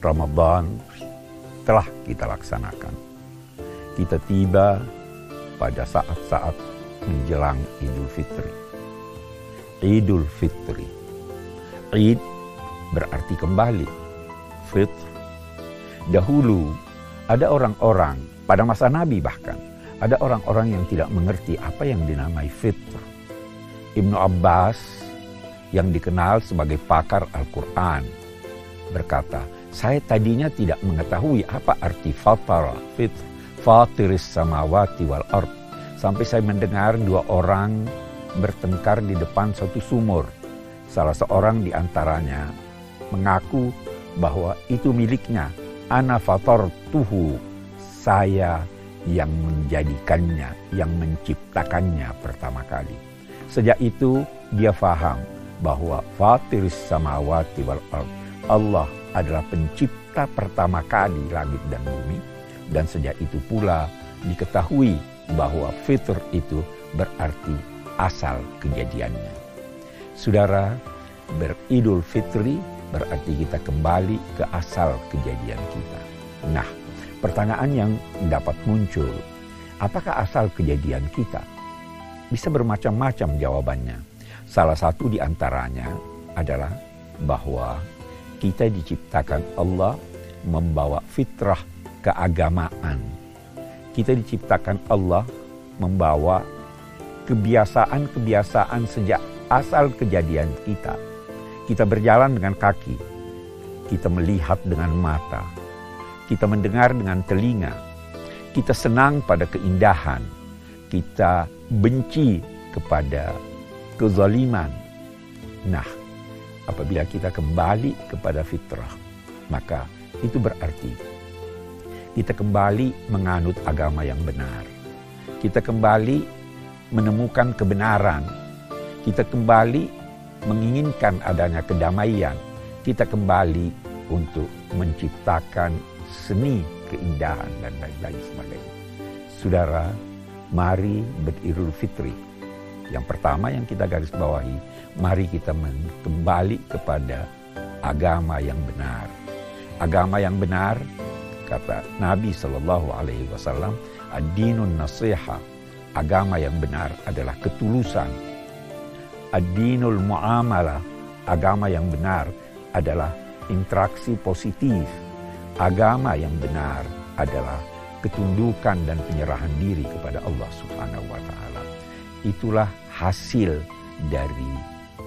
Ramadan telah kita laksanakan. Kita tiba pada saat-saat menjelang Idul Fitri. Idul Fitri. Id berarti kembali. Fitr. Dahulu ada orang-orang, pada masa Nabi bahkan, ada orang-orang yang tidak mengerti apa yang dinamai fitr. Ibnu Abbas yang dikenal sebagai pakar Al-Quran, berkata, saya tadinya tidak mengetahui apa arti fatara, fit, fatiris samawati wal ard. Sampai saya mendengar dua orang bertengkar di depan suatu sumur. Salah seorang di antaranya mengaku bahwa itu miliknya. Ana fatar tuhu. saya yang menjadikannya, yang menciptakannya pertama kali. Sejak itu dia faham bahwa fatiris samawati wal ard. Allah adalah pencipta pertama kali langit dan bumi. Dan sejak itu pula diketahui bahwa fitr itu berarti asal kejadiannya. Saudara, beridul fitri berarti kita kembali ke asal kejadian kita. Nah, pertanyaan yang dapat muncul, apakah asal kejadian kita? Bisa bermacam-macam jawabannya. Salah satu di antaranya adalah bahwa kita diciptakan Allah membawa fitrah keagamaan. Kita diciptakan Allah membawa kebiasaan-kebiasaan sejak asal kejadian kita. Kita berjalan dengan kaki, kita melihat dengan mata, kita mendengar dengan telinga, kita senang pada keindahan, kita benci kepada kezaliman. Nah, apabila kita kembali kepada fitrah, maka itu berarti kita kembali menganut agama yang benar. Kita kembali menemukan kebenaran. Kita kembali menginginkan adanya kedamaian. Kita kembali untuk menciptakan seni, keindahan, dan lain-lain sebagainya. Saudara, mari beridul fitri. Yang pertama yang kita garis bawahi, mari kita kembali kepada agama yang benar. Agama yang benar, kata Nabi Shallallahu Alaihi Wasallam, ad-dinun nasiha, agama yang benar adalah ketulusan. Ad-dinul muamalah, agama yang benar adalah interaksi positif. Agama yang benar adalah ketundukan dan penyerahan diri kepada Allah Subhanahu wa taala. Itulah hasil dari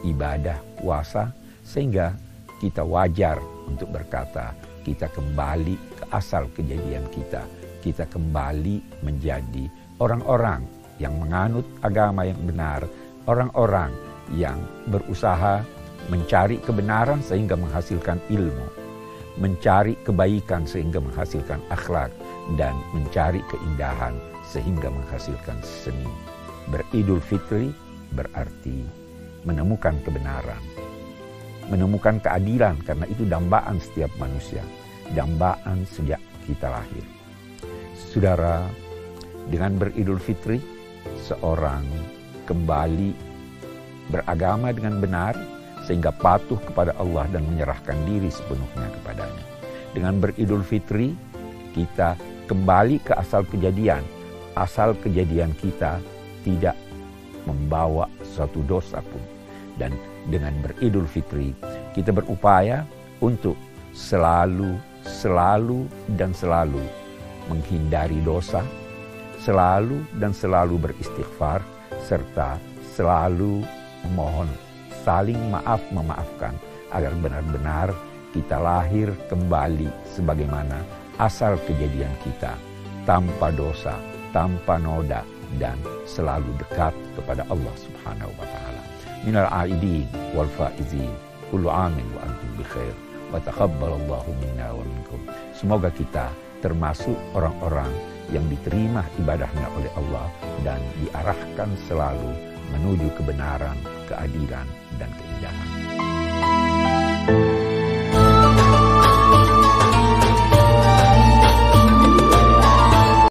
ibadah puasa sehingga kita wajar untuk berkata kita kembali ke asal kejadian kita. Kita kembali menjadi orang-orang yang menganut agama yang benar, orang-orang yang berusaha mencari kebenaran sehingga menghasilkan ilmu, mencari kebaikan sehingga menghasilkan akhlak, dan mencari keindahan sehingga menghasilkan seni. Beridul Fitri berarti menemukan kebenaran, menemukan keadilan karena itu dambaan setiap manusia, dambaan sejak kita lahir. Saudara, dengan beridul fitri, seorang kembali beragama dengan benar sehingga patuh kepada Allah dan menyerahkan diri sepenuhnya kepadanya. Dengan beridul fitri, kita kembali ke asal kejadian. Asal kejadian kita tidak membawa suatu dosa pun. Dan dengan beridul fitri, kita berupaya untuk selalu, selalu, dan selalu menghindari dosa, selalu dan selalu beristighfar, serta selalu memohon saling maaf memaafkan agar benar-benar kita lahir kembali sebagaimana asal kejadian kita tanpa dosa, tanpa noda dan selalu dekat kepada Allah Subhanahu wa taala. Minal aidin wal faizin. Kullu amin wa antum bi khair. Wa taqabbalallahu minna wa minkum. Semoga kita termasuk orang-orang yang diterima ibadahnya oleh Allah dan diarahkan selalu menuju kebenaran, keadilan, dan keindahan.